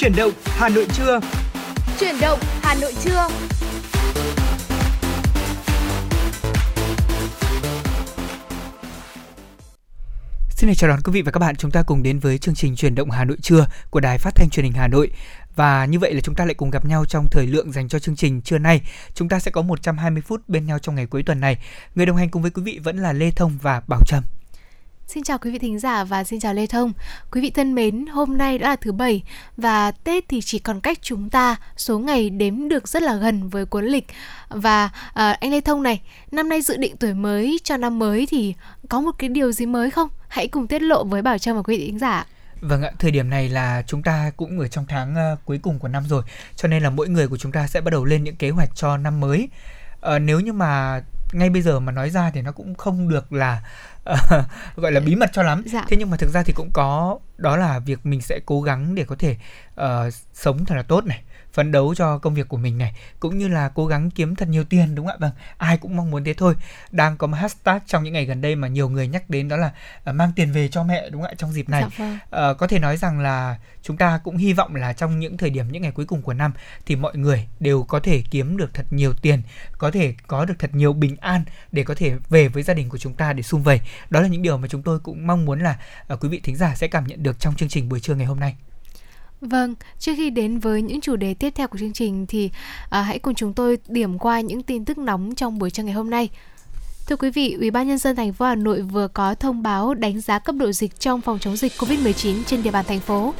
Chuyển động Hà Nội trưa. Chuyển động Hà Nội trưa. Xin chào đón quý vị và các bạn, chúng ta cùng đến với chương trình Chuyển động Hà Nội trưa của Đài Phát thanh Truyền hình Hà Nội. Và như vậy là chúng ta lại cùng gặp nhau trong thời lượng dành cho chương trình trưa nay. Chúng ta sẽ có 120 phút bên nhau trong ngày cuối tuần này. Người đồng hành cùng với quý vị vẫn là Lê Thông và Bảo Trâm. Xin chào quý vị thính giả và xin chào Lê Thông. Quý vị thân mến, hôm nay đã là thứ bảy và Tết thì chỉ còn cách chúng ta số ngày đếm được rất là gần với cuốn lịch. Và uh, anh Lê Thông này, năm nay dự định tuổi mới cho năm mới thì có một cái điều gì mới không? Hãy cùng tiết lộ với Bảo Trâm và quý vị thính giả. Vâng ạ, thời điểm này là chúng ta cũng ở trong tháng uh, cuối cùng của năm rồi, cho nên là mỗi người của chúng ta sẽ bắt đầu lên những kế hoạch cho năm mới. Uh, nếu như mà ngay bây giờ mà nói ra thì nó cũng không được là uh, gọi là bí mật cho lắm dạ. thế nhưng mà thực ra thì cũng có đó là việc mình sẽ cố gắng để có thể uh, sống thật là tốt này phấn đấu cho công việc của mình này cũng như là cố gắng kiếm thật nhiều tiền đúng không ạ? Vâng ai cũng mong muốn thế thôi. Đang có một hashtag trong những ngày gần đây mà nhiều người nhắc đến đó là uh, mang tiền về cho mẹ đúng không ạ? Trong dịp này. Dạ vâng. uh, có thể nói rằng là chúng ta cũng hy vọng là trong những thời điểm những ngày cuối cùng của năm thì mọi người đều có thể kiếm được thật nhiều tiền có thể có được thật nhiều bình an để có thể về với gia đình của chúng ta để sum vầy. Đó là những điều mà chúng tôi cũng mong muốn là uh, quý vị thính giả sẽ cảm nhận được trong chương trình buổi trưa ngày hôm nay Vâng, trước khi đến với những chủ đề tiếp theo của chương trình thì à, hãy cùng chúng tôi điểm qua những tin tức nóng trong buổi trưa ngày hôm nay. Thưa quý vị, Ủy ban nhân dân thành phố Hà Nội vừa có thông báo đánh giá cấp độ dịch trong phòng chống dịch COVID-19 trên địa bàn thành phố.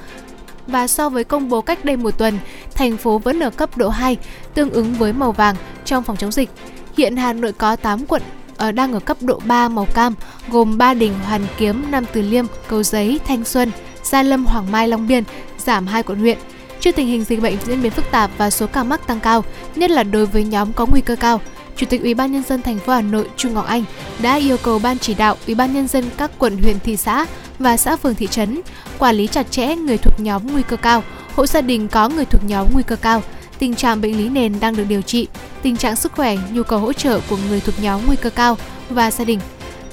Và so với công bố cách đây một tuần, thành phố vẫn ở cấp độ 2, tương ứng với màu vàng trong phòng chống dịch. Hiện Hà Nội có 8 quận ở đang ở cấp độ 3 màu cam, gồm Ba Đình, Hoàn Kiếm, Nam Từ Liêm, Cầu Giấy, Thanh Xuân, Gia Lâm, Hoàng Mai, Long Biên, giảm hai quận huyện. Trước tình hình dịch bệnh diễn biến phức tạp và số ca mắc tăng cao, nhất là đối với nhóm có nguy cơ cao, Chủ tịch Ủy ban nhân dân thành phố Hà Nội Trung Ngọc Anh đã yêu cầu ban chỉ đạo Ủy ban nhân dân các quận huyện thị xã và xã phường thị trấn quản lý chặt chẽ người thuộc nhóm nguy cơ cao, hộ gia đình có người thuộc nhóm nguy cơ cao, tình trạng bệnh lý nền đang được điều trị, tình trạng sức khỏe, nhu cầu hỗ trợ của người thuộc nhóm nguy cơ cao và gia đình.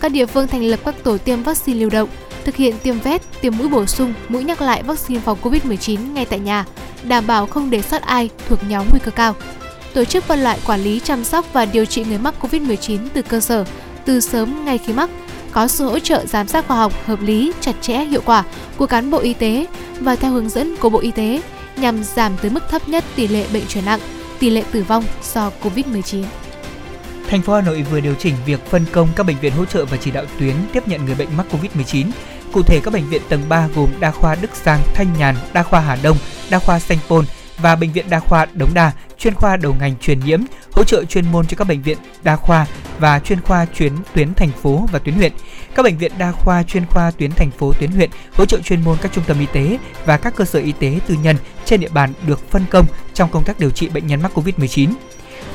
Các địa phương thành lập các tổ tiêm vaccine lưu động, thực hiện tiêm vét, tiêm mũi bổ sung, mũi nhắc lại vaccine phòng COVID-19 ngay tại nhà, đảm bảo không để sót ai thuộc nhóm nguy cơ cao. Tổ chức phân loại quản lý chăm sóc và điều trị người mắc COVID-19 từ cơ sở, từ sớm ngay khi mắc, có sự hỗ trợ giám sát khoa học hợp lý, chặt chẽ, hiệu quả của cán bộ y tế và theo hướng dẫn của Bộ Y tế nhằm giảm tới mức thấp nhất tỷ lệ bệnh chuyển nặng, tỷ lệ tử vong do COVID-19. Thành phố Hà Nội vừa điều chỉnh việc phân công các bệnh viện hỗ trợ và chỉ đạo tuyến tiếp nhận người bệnh mắc COVID-19 Cụ thể các bệnh viện tầng 3 gồm Đa khoa Đức Giang, Thanh Nhàn, Đa khoa Hà Đông, Đa khoa Sanh Pôn và bệnh viện Đa khoa Đống Đa, chuyên khoa đầu ngành truyền nhiễm, hỗ trợ chuyên môn cho các bệnh viện đa khoa và chuyên khoa chuyến tuyến thành phố và tuyến huyện. Các bệnh viện đa khoa chuyên khoa tuyến thành phố tuyến huyện hỗ trợ chuyên môn các trung tâm y tế và các cơ sở y tế tư nhân trên địa bàn được phân công trong công tác điều trị bệnh nhân mắc Covid-19.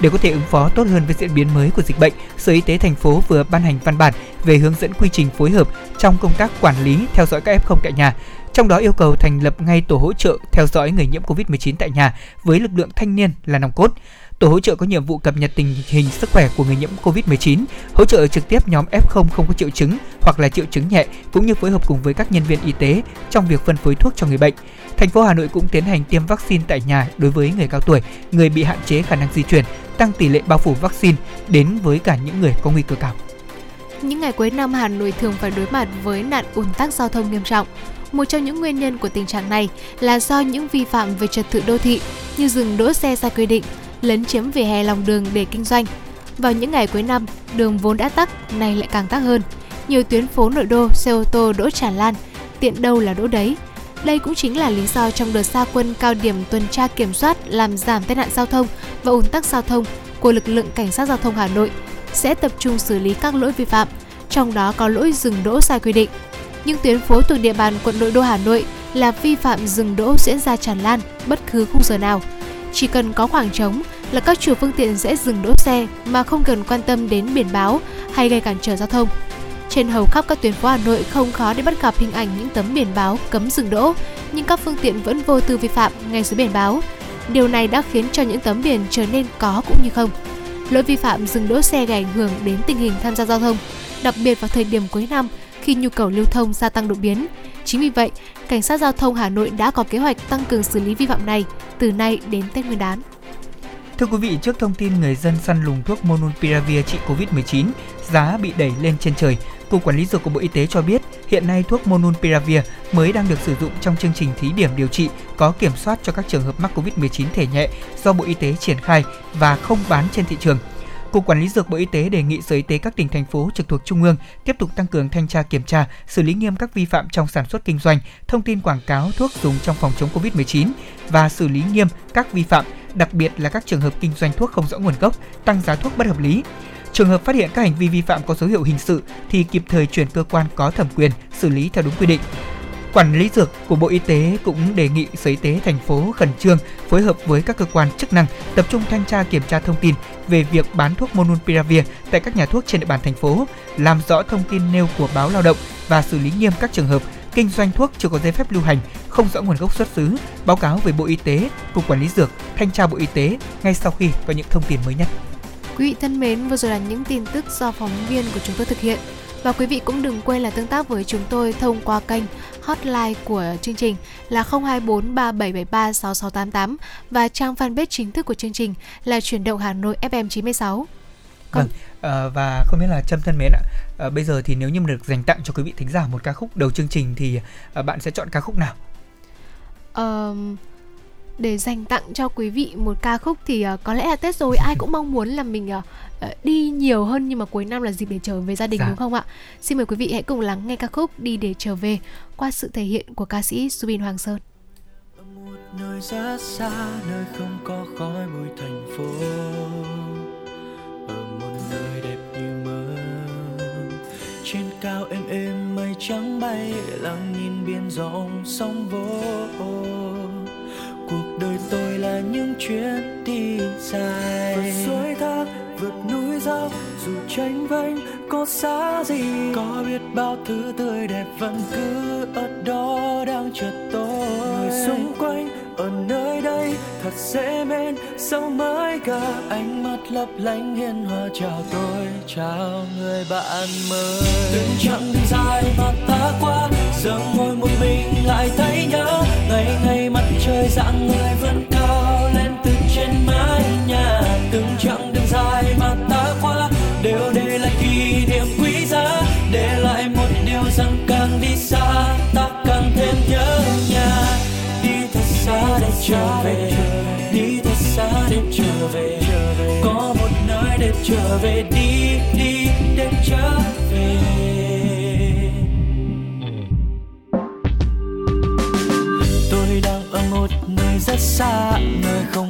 Để có thể ứng phó tốt hơn với diễn biến mới của dịch bệnh, Sở Y tế thành phố vừa ban hành văn bản về hướng dẫn quy trình phối hợp trong công tác quản lý theo dõi các F0 tại nhà. Trong đó yêu cầu thành lập ngay tổ hỗ trợ theo dõi người nhiễm COVID-19 tại nhà với lực lượng thanh niên là nòng cốt. Tổ hỗ trợ có nhiệm vụ cập nhật tình hình sức khỏe của người nhiễm COVID-19, hỗ trợ trực tiếp nhóm F0 không có triệu chứng hoặc là triệu chứng nhẹ cũng như phối hợp cùng với các nhân viên y tế trong việc phân phối thuốc cho người bệnh. Thành phố Hà Nội cũng tiến hành tiêm vaccine tại nhà đối với người cao tuổi, người bị hạn chế khả năng di chuyển, tăng tỷ lệ bao phủ vaccine đến với cả những người có nguy cơ cao. Những ngày cuối năm Hà Nội thường phải đối mặt với nạn ùn tắc giao thông nghiêm trọng. Một trong những nguyên nhân của tình trạng này là do những vi phạm về trật tự đô thị như dừng đỗ xe sai quy định, lấn chiếm vỉa hè lòng đường để kinh doanh. Vào những ngày cuối năm, đường vốn đã tắc, nay lại càng tắc hơn. Nhiều tuyến phố nội đô, xe ô tô đỗ tràn lan, tiện đâu là đỗ đấy. Đây cũng chính là lý do trong đợt gia quân cao điểm tuần tra kiểm soát làm giảm tai nạn giao thông và ùn tắc giao thông của lực lượng cảnh sát giao thông Hà Nội sẽ tập trung xử lý các lỗi vi phạm, trong đó có lỗi dừng đỗ sai quy định. Nhưng tuyến phố thuộc địa bàn quận nội đô Hà Nội là vi phạm dừng đỗ diễn ra tràn lan bất cứ khung giờ nào. Chỉ cần có khoảng trống là các chủ phương tiện sẽ dừng đỗ xe mà không cần quan tâm đến biển báo hay gây cản trở giao thông. Trên hầu khắp các tuyến phố Hà Nội không khó để bắt gặp hình ảnh những tấm biển báo cấm dừng đỗ, nhưng các phương tiện vẫn vô tư vi phạm ngay dưới biển báo. Điều này đã khiến cho những tấm biển trở nên có cũng như không. Lỗi vi phạm dừng đỗ xe gây ảnh hưởng đến tình hình tham gia giao thông, đặc biệt vào thời điểm cuối năm khi nhu cầu lưu thông gia tăng đột biến. Chính vì vậy, cảnh sát giao thông Hà Nội đã có kế hoạch tăng cường xử lý vi phạm này từ nay đến Tết Nguyên đán. Thưa quý vị, trước thông tin người dân săn lùng thuốc Monopiravir trị Covid-19, giá bị đẩy lên trên trời, Cục Quản lý Dược của Bộ Y tế cho biết, hiện nay thuốc Monopiravir mới đang được sử dụng trong chương trình thí điểm điều trị có kiểm soát cho các trường hợp mắc Covid-19 thể nhẹ do Bộ Y tế triển khai và không bán trên thị trường. Cục Quản lý Dược Bộ Y tế đề nghị Sở Y tế các tỉnh thành phố trực thuộc Trung ương tiếp tục tăng cường thanh tra kiểm tra, xử lý nghiêm các vi phạm trong sản xuất kinh doanh, thông tin quảng cáo thuốc dùng trong phòng chống Covid-19 và xử lý nghiêm các vi phạm, đặc biệt là các trường hợp kinh doanh thuốc không rõ nguồn gốc, tăng giá thuốc bất hợp lý. Trường hợp phát hiện các hành vi vi phạm có dấu hiệu hình sự thì kịp thời chuyển cơ quan có thẩm quyền xử lý theo đúng quy định. Quản lý dược của Bộ Y tế cũng đề nghị Sở Y tế thành phố khẩn trương phối hợp với các cơ quan chức năng tập trung thanh tra kiểm tra thông tin về việc bán thuốc Monopiravir tại các nhà thuốc trên địa bàn thành phố, làm rõ thông tin nêu của báo lao động và xử lý nghiêm các trường hợp kinh doanh thuốc chưa có giấy phép lưu hành, không rõ nguồn gốc xuất xứ, báo cáo về Bộ Y tế, Cục Quản lý Dược, Thanh tra Bộ Y tế ngay sau khi có những thông tin mới nhất. Quý vị thân mến, vừa rồi là những tin tức do phóng viên của chúng tôi thực hiện. Và quý vị cũng đừng quên là tương tác với chúng tôi thông qua kênh hotline của chương trình là 024 3773 6688 và trang fanpage chính thức của chương trình là chuyển động Hà Nội FM 96. Còn... Vâng, à, và không biết là Trâm thân mến ạ, à, bây giờ thì nếu như được dành tặng cho quý vị thính giả một ca khúc đầu chương trình thì à, bạn sẽ chọn ca khúc nào? Uh, để dành tặng cho quý vị một ca khúc thì uh, có lẽ là Tết rồi ai cũng mong muốn là mình uh, đi nhiều hơn nhưng mà cuối năm là dịp để trở về gia đình dạ. đúng không ạ? Xin mời quý vị hãy cùng lắng nghe ca khúc Đi để trở về qua sự thể hiện của ca sĩ Subin Hoàng Sơn. Ở một nơi rất xa, nơi không có khói bụi thành phố Ở một nơi đẹp như mơ Trên cao êm êm mây trắng bay Lặng nhìn biển rộng sóng vỗ là những chuyến đi dài. Vượt suối thác vượt núi dốc dù tranh vênh có xa gì? Có biết bao thứ tươi đẹp vẫn cứ ở đó đang chờ tôi. Người xung quanh ở nơi đây thật dễ mến sao mới gặp ánh mắt lấp lánh hiền hòa? Chào tôi chào người bạn mới. Đường dài mà ta qua giờ ngồi một mình trở về. Đi thật xa để trở về. Có một nơi để trở về. Đi đi, để trở về. Tôi đang ở một nơi rất xa, nơi không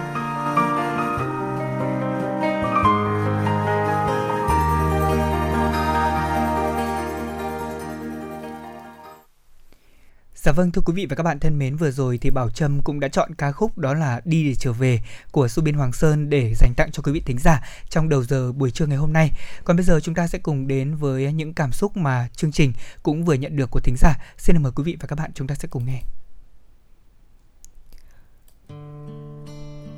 Dạ vâng thưa quý vị và các bạn thân mến vừa rồi thì Bảo Trâm cũng đã chọn ca khúc đó là Đi để trở về của Su Biên Hoàng Sơn để dành tặng cho quý vị thính giả trong đầu giờ buổi trưa ngày hôm nay. Còn bây giờ chúng ta sẽ cùng đến với những cảm xúc mà chương trình cũng vừa nhận được của thính giả. Xin mời quý vị và các bạn chúng ta sẽ cùng nghe.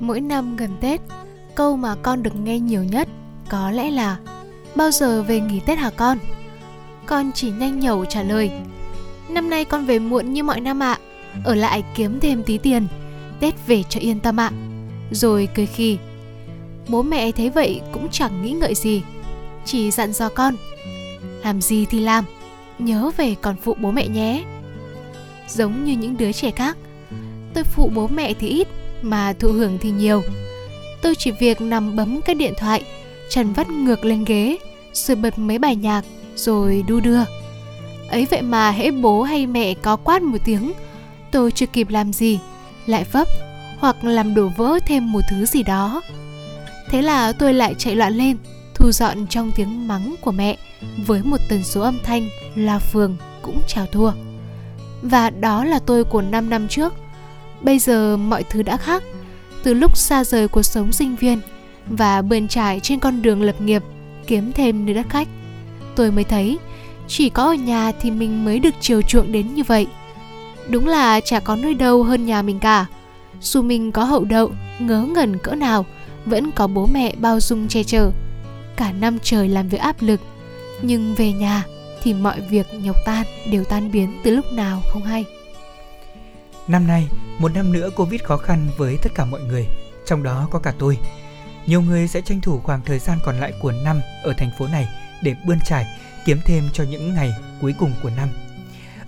Mỗi năm gần Tết, câu mà con được nghe nhiều nhất có lẽ là Bao giờ về nghỉ Tết hả con? Con chỉ nhanh nhẩu trả lời Năm nay con về muộn như mọi năm ạ. Ở lại kiếm thêm tí tiền. Tết về cho yên tâm ạ. Rồi cười khi Bố mẹ thấy vậy cũng chẳng nghĩ ngợi gì. Chỉ dặn dò con, Làm gì thì làm, Nhớ về còn phụ bố mẹ nhé. Giống như những đứa trẻ khác, Tôi phụ bố mẹ thì ít Mà thụ hưởng thì nhiều. Tôi chỉ việc nằm bấm cái điện thoại, Trần vắt ngược lên ghế, Rồi bật mấy bài nhạc, Rồi đu đưa ấy vậy mà hễ bố hay mẹ có quát một tiếng, tôi chưa kịp làm gì, lại vấp, hoặc làm đổ vỡ thêm một thứ gì đó. Thế là tôi lại chạy loạn lên, thu dọn trong tiếng mắng của mẹ với một tần số âm thanh là phường cũng chào thua. Và đó là tôi của 5 năm trước. Bây giờ mọi thứ đã khác. Từ lúc xa rời cuộc sống sinh viên và bươn trải trên con đường lập nghiệp, kiếm thêm nơi đất khách, tôi mới thấy chỉ có ở nhà thì mình mới được chiều chuộng đến như vậy. Đúng là chả có nơi đâu hơn nhà mình cả. Dù mình có hậu đậu, ngớ ngẩn cỡ nào, vẫn có bố mẹ bao dung che chở. Cả năm trời làm việc áp lực, nhưng về nhà thì mọi việc nhọc tan đều tan biến từ lúc nào không hay. Năm nay, một năm nữa covid khó khăn với tất cả mọi người, trong đó có cả tôi. Nhiều người sẽ tranh thủ khoảng thời gian còn lại của năm ở thành phố này để bươn trải kiếm thêm cho những ngày cuối cùng của năm.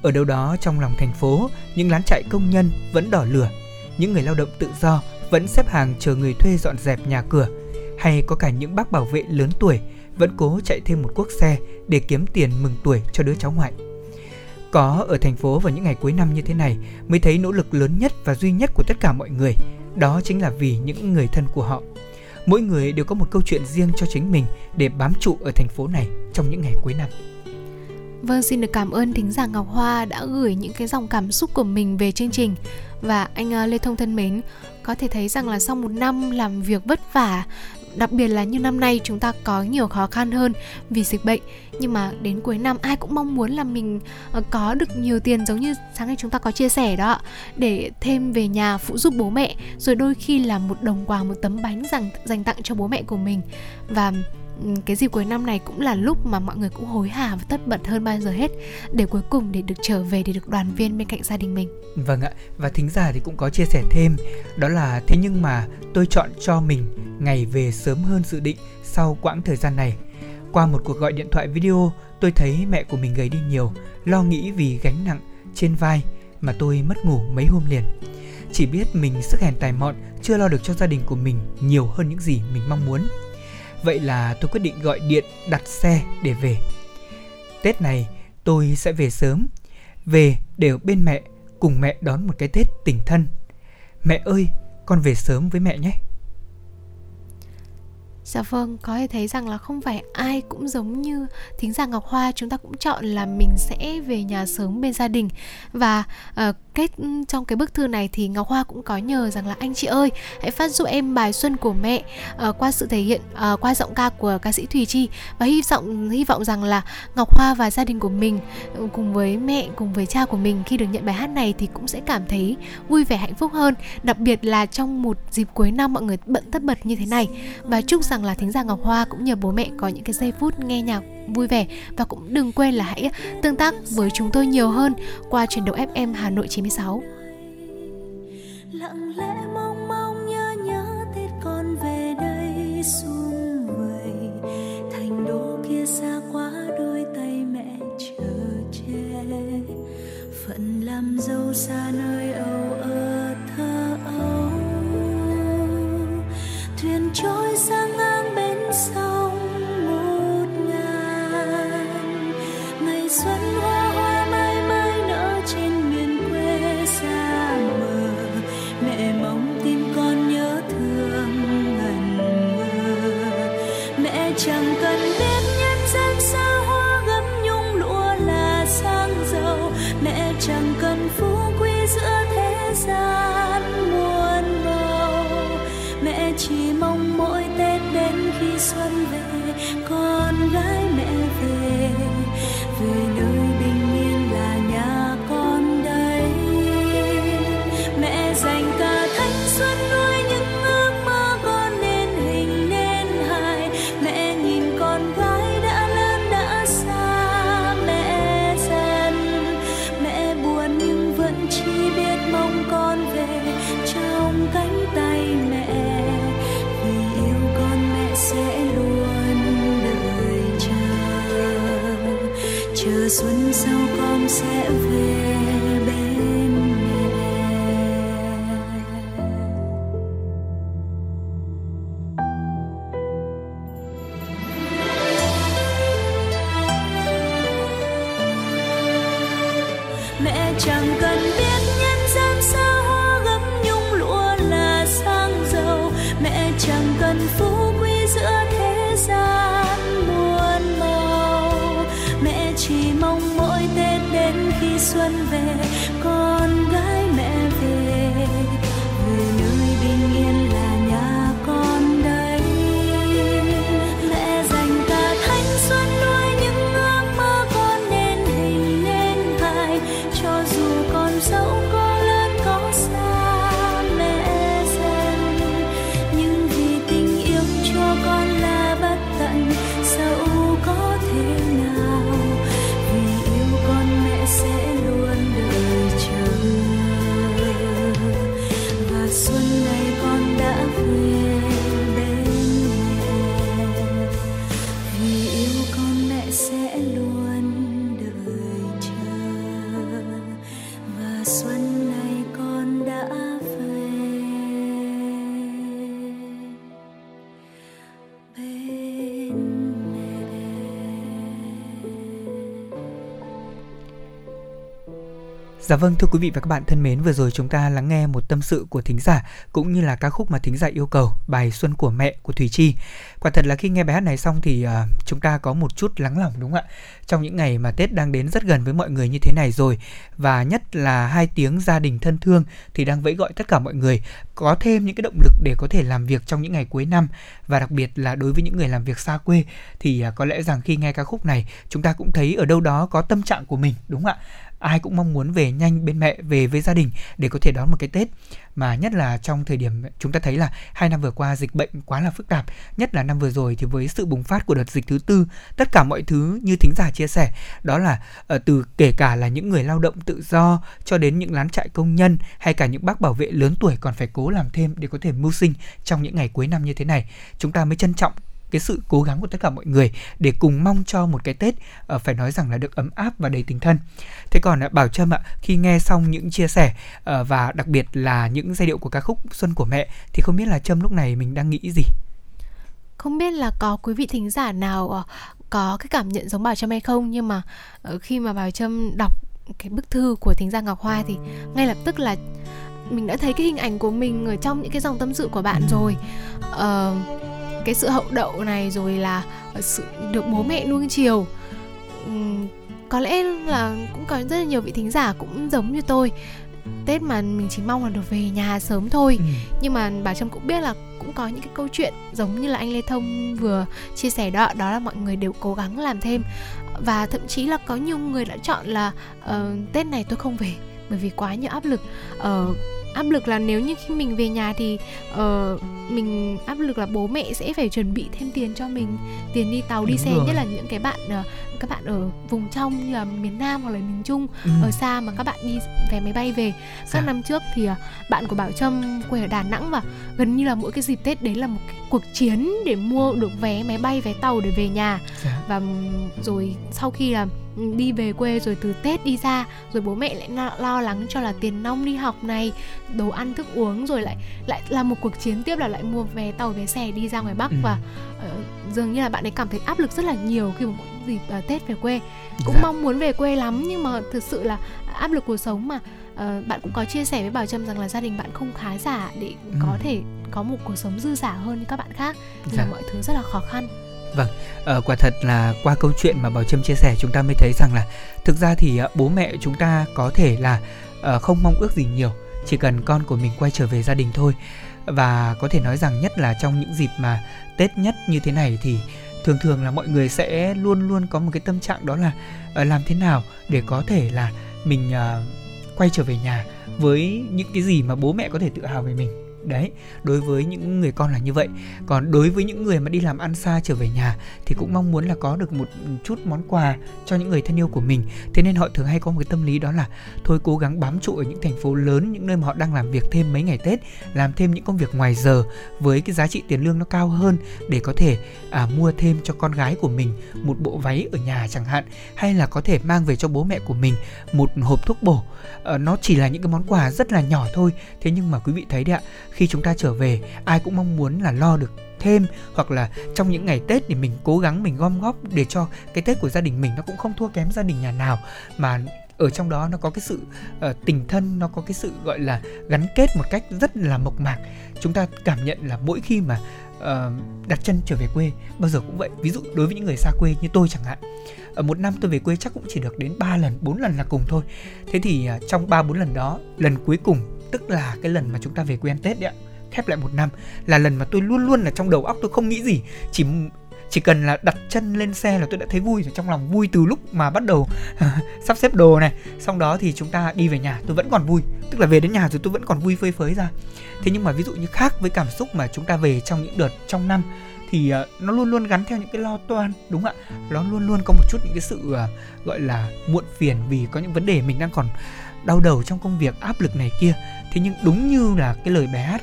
Ở đâu đó trong lòng thành phố, những lán trại công nhân vẫn đỏ lửa, những người lao động tự do vẫn xếp hàng chờ người thuê dọn dẹp nhà cửa, hay có cả những bác bảo vệ lớn tuổi vẫn cố chạy thêm một cuốc xe để kiếm tiền mừng tuổi cho đứa cháu ngoại. Có ở thành phố vào những ngày cuối năm như thế này mới thấy nỗ lực lớn nhất và duy nhất của tất cả mọi người, đó chính là vì những người thân của họ mỗi người đều có một câu chuyện riêng cho chính mình để bám trụ ở thành phố này trong những ngày cuối năm. Vâng, xin được cảm ơn thính giả Ngọc Hoa đã gửi những cái dòng cảm xúc của mình về chương trình và anh ờ, Lê Thông thân mến, có thể thấy rằng là sau một năm làm việc vất vả đặc biệt là như năm nay chúng ta có nhiều khó khăn hơn vì dịch bệnh. Nhưng mà đến cuối năm, ai cũng mong muốn là mình ờ, có được nhiều tiền giống như sáng nay chúng ta có chia sẻ đó. Để thêm về nhà, phụ giúp bố mẹ, rồi đôi khi là một đồng quà, một tấm bánh dành dành tặng cho bố mẹ của mình. Và Ừ, cái dịp cuối năm này cũng là lúc mà mọi người cũng hối hả và tất bật hơn bao giờ hết để cuối cùng để được trở về để được đoàn viên bên cạnh gia đình mình. Vâng ạ, và thính giả thì cũng có chia sẻ thêm đó là thế nhưng mà tôi chọn cho mình ngày về sớm hơn dự định sau quãng thời gian này. Qua một cuộc gọi điện thoại video, tôi thấy mẹ của mình gầy đi nhiều, lo nghĩ vì gánh nặng trên vai mà tôi mất ngủ mấy hôm liền. Chỉ biết mình sức hèn tài mọn, chưa lo được cho gia đình của mình nhiều hơn những gì mình mong muốn Vậy là tôi quyết định gọi điện đặt xe để về. Tết này tôi sẽ về sớm, về để ở bên mẹ cùng mẹ đón một cái Tết tình thân. Mẹ ơi, con về sớm với mẹ nhé. Dạ vâng, có thể thấy rằng là không phải ai cũng giống như thính giả Ngọc Hoa. Chúng ta cũng chọn là mình sẽ về nhà sớm bên gia đình. Và uh, kết trong cái bức thư này thì Ngọc Hoa cũng có nhờ rằng là anh chị ơi Hãy phát giúp em bài Xuân của mẹ uh, qua sự thể hiện, uh, qua giọng ca của ca sĩ Thùy Chi. Và hy vọng hy vọng rằng là Ngọc Hoa và gia đình của mình ừ, cùng với mẹ, cùng với cha của mình khi được nhận bài hát này thì cũng sẽ cảm thấy vui vẻ hạnh phúc hơn. Đặc biệt là trong một dịp cuối năm mọi người bận tất bật như thế này. Và chúc rằng rằng là thính giả Ngọc Hoa cũng nhờ bố mẹ có những cái giây phút nghe nhạc vui vẻ và cũng đừng quên là hãy tương tác với chúng tôi nhiều hơn qua truyền động FM Hà Nội 96. Lặng lẽ mong mong nhớ nhớ Tết con về đây xuống Dạ vâng thưa quý vị và các bạn thân mến, vừa rồi chúng ta lắng nghe một tâm sự của thính giả cũng như là ca khúc mà thính giả yêu cầu, bài Xuân của mẹ của Thùy Chi. Quả thật là khi nghe bài hát này xong thì uh, chúng ta có một chút lắng lòng đúng không ạ? Trong những ngày mà Tết đang đến rất gần với mọi người như thế này rồi và nhất là hai tiếng gia đình thân thương thì đang vẫy gọi tất cả mọi người có thêm những cái động lực để có thể làm việc trong những ngày cuối năm và đặc biệt là đối với những người làm việc xa quê thì uh, có lẽ rằng khi nghe ca khúc này chúng ta cũng thấy ở đâu đó có tâm trạng của mình đúng không ạ? Ai cũng mong muốn về nhanh bên mẹ về với gia đình để có thể đón một cái tết. Mà nhất là trong thời điểm chúng ta thấy là hai năm vừa qua dịch bệnh quá là phức tạp nhất là năm vừa rồi thì với sự bùng phát của đợt dịch thứ tư tất cả mọi thứ như thính giả chia sẻ đó là uh, từ kể cả là những người lao động tự do cho đến những lán trại công nhân hay cả những bác bảo vệ lớn tuổi còn phải cố làm thêm để có thể mưu sinh trong những ngày cuối năm như thế này chúng ta mới trân trọng cái sự cố gắng của tất cả mọi người để cùng mong cho một cái Tết uh, phải nói rằng là được ấm áp và đầy tình thân. Thế còn uh, Bảo Trâm ạ, khi nghe xong những chia sẻ uh, và đặc biệt là những giai điệu của ca khúc Xuân của mẹ thì không biết là Trâm lúc này mình đang nghĩ gì? Không biết là có quý vị thính giả nào ờ, có cái cảm nhận giống Bảo Trâm hay không nhưng mà khi mà Bảo Trâm đọc cái bức thư của thính giả Ngọc Hoa thì ngay lập tức là mình đã thấy cái hình ảnh của mình ở trong những cái dòng tâm sự của bạn rồi. Uh, cái sự hậu đậu này rồi là sự được bố mẹ nuông chiều. Uhm, có lẽ là cũng có rất là nhiều vị thính giả cũng giống như tôi. Tết mà mình chỉ mong là được về nhà sớm thôi. Ừ. Nhưng mà bà Trâm cũng biết là cũng có những cái câu chuyện giống như là anh Lê Thông vừa chia sẻ đó Đó là mọi người đều cố gắng làm thêm. Và thậm chí là có nhiều người đã chọn là uh, Tết này tôi không về bởi vì quá nhiều áp lực. Uh, áp lực là nếu như khi mình về nhà thì uh, mình áp lực là bố mẹ sẽ phải chuẩn bị thêm tiền cho mình tiền đi tàu đi Đúng xe rồi. nhất là những cái bạn uh, các bạn ở vùng trong như là miền Nam hoặc là miền Trung ừ. ở xa mà các bạn đi vé máy bay về các dạ. năm trước thì uh, bạn của Bảo Trâm quê ở Đà Nẵng và gần như là mỗi cái dịp Tết đấy là một cái cuộc chiến để mua được vé máy bay vé tàu để về nhà dạ. và rồi sau khi là đi về quê rồi từ Tết đi ra rồi bố mẹ lại lo lắng cho là tiền nong đi học này đồ ăn thức uống rồi lại lại là một cuộc chiến tiếp là lại mua vé tàu vé xe đi ra ngoài Bắc ừ. và uh, dường như là bạn ấy cảm thấy áp lực rất là nhiều khi mà mỗi dịp uh, Tết về quê cũng dạ. mong muốn về quê lắm nhưng mà thực sự là áp lực cuộc sống mà uh, bạn cũng có chia sẻ với Bảo Trâm rằng là gia đình bạn không khá giả để ừ. có thể có một cuộc sống dư giả hơn như các bạn khác dạ. là mọi thứ rất là khó khăn Vâng, uh, quả thật là qua câu chuyện mà Bảo Trâm chia sẻ chúng ta mới thấy rằng là thực ra thì uh, bố mẹ chúng ta có thể là uh, không mong ước gì nhiều, chỉ cần con của mình quay trở về gia đình thôi. Và có thể nói rằng nhất là trong những dịp mà Tết nhất như thế này thì thường thường là mọi người sẽ luôn luôn có một cái tâm trạng đó là ờ, làm thế nào để có thể là mình ờ, quay trở về nhà với những cái gì mà bố mẹ có thể tự hào về mình? Đấy đối với những người con là như vậy. Còn đối với những người mà đi làm ăn xa trở về nhà thì cũng mong muốn là có được một chút món quà cho những người thân yêu của mình. Thế nên họ thường hay có một cái tâm lý đó là thôi cố gắng bám trụ ở những thành phố lớn những nơi mà họ đang làm việc thêm mấy ngày tết làm thêm những công việc ngoài giờ với cái giá trị tiền lương nó cao hơn để có thể à, mua thêm cho con gái của mình một bộ váy ở nhà chẳng hạn hay là có thể mang về cho bố mẹ của mình một hộp thuốc bổ. À, nó chỉ là những cái món quà rất là nhỏ thôi. Thế nhưng mà quý vị thấy đấy ạ khi chúng ta trở về ai cũng mong muốn là lo được thêm hoặc là trong những ngày Tết thì mình cố gắng mình gom góp để cho cái Tết của gia đình mình nó cũng không thua kém gia đình nhà nào. Mà ở trong đó nó có cái sự uh, tình thân nó có cái sự gọi là gắn kết một cách rất là mộc mạc. Chúng ta cảm nhận là mỗi khi mà uh, đặt chân trở về quê bao giờ cũng vậy. Ví dụ đối với những người xa quê như tôi chẳng hạn ở một năm tôi về quê chắc cũng chỉ được đến 3 lần 4 lần là cùng thôi. Thế thì uh, trong ba bốn lần đó lần cuối cùng tức là cái lần mà chúng ta về quê ăn tết đấy ạ khép lại một năm là lần mà tôi luôn luôn là trong đầu óc tôi không nghĩ gì. Chỉ chỉ cần là đặt chân lên xe là tôi đã thấy vui rồi trong lòng vui từ lúc mà bắt đầu à, sắp xếp đồ này. Xong đó thì chúng ta đi về nhà tôi vẫn còn vui. Tức là về đến nhà rồi tôi vẫn còn vui phơi phới ra. Thế nhưng mà ví dụ như khác với cảm xúc mà chúng ta về trong những đợt trong năm thì uh, nó luôn luôn gắn theo những cái lo toan đúng không ạ? Nó luôn luôn có một chút những cái sự uh, gọi là muộn phiền vì có những vấn đề mình đang còn đau đầu trong công việc áp lực này kia. Thế nhưng đúng như là cái lời bài hát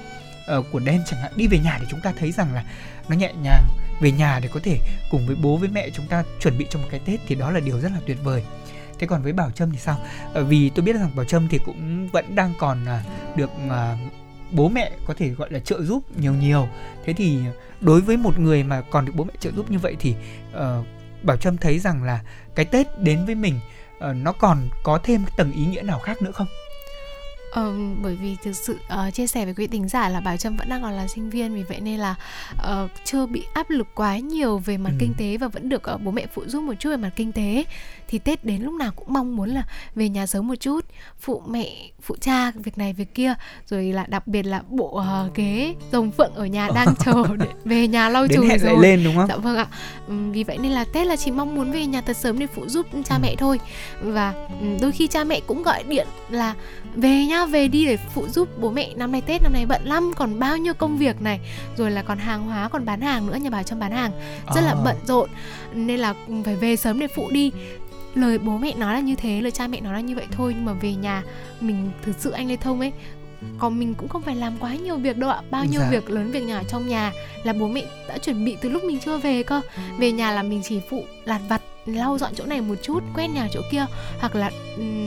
uh, của đen chẳng hạn đi về nhà để chúng ta thấy rằng là nó nhẹ nhàng về nhà để có thể cùng với bố với mẹ chúng ta chuẩn bị cho một cái tết thì đó là điều rất là tuyệt vời. Thế còn với bảo trâm thì sao? Uh, vì tôi biết rằng bảo trâm thì cũng vẫn đang còn uh, được uh, bố mẹ có thể gọi là trợ giúp nhiều nhiều. Thế thì đối với một người mà còn được bố mẹ trợ giúp như vậy thì uh, bảo trâm thấy rằng là cái tết đến với mình uh, nó còn có thêm tầng ý nghĩa nào khác nữa không Ờ, bởi vì thực sự uh, chia sẻ với quý tính giả là Bảo Trâm vẫn đang còn là sinh viên vì vậy nên là uh, chưa bị áp lực quá nhiều về mặt ừ. kinh tế và vẫn được uh, bố mẹ phụ giúp một chút về mặt kinh tế thì Tết đến lúc nào cũng mong muốn là về nhà sớm một chút phụ mẹ phụ cha việc này việc kia rồi là đặc biệt là bộ uh, ghế rồng phượng ở nhà đang chờ để về nhà lau chùi rồi lên đúng không? Dạ vâng ạ. Um, vì vậy nên là Tết là chỉ mong muốn về nhà thật sớm để phụ giúp cha ừ. mẹ thôi và um, đôi khi cha mẹ cũng gọi điện là về nha về đi để phụ giúp bố mẹ năm nay tết năm nay bận lắm còn bao nhiêu công việc này rồi là còn hàng hóa còn bán hàng nữa nhà bà trong bán hàng rất à. là bận rộn nên là phải về sớm để phụ đi lời bố mẹ nói là như thế lời cha mẹ nói là như vậy thôi nhưng mà về nhà mình thực sự anh lê thông ấy còn mình cũng không phải làm quá nhiều việc đâu ạ bao nhiêu dạ. việc lớn việc nhỏ trong nhà là bố mẹ đã chuẩn bị từ lúc mình chưa về cơ về nhà là mình chỉ phụ lặt vặt lau dọn chỗ này một chút quét nhà chỗ kia hoặc là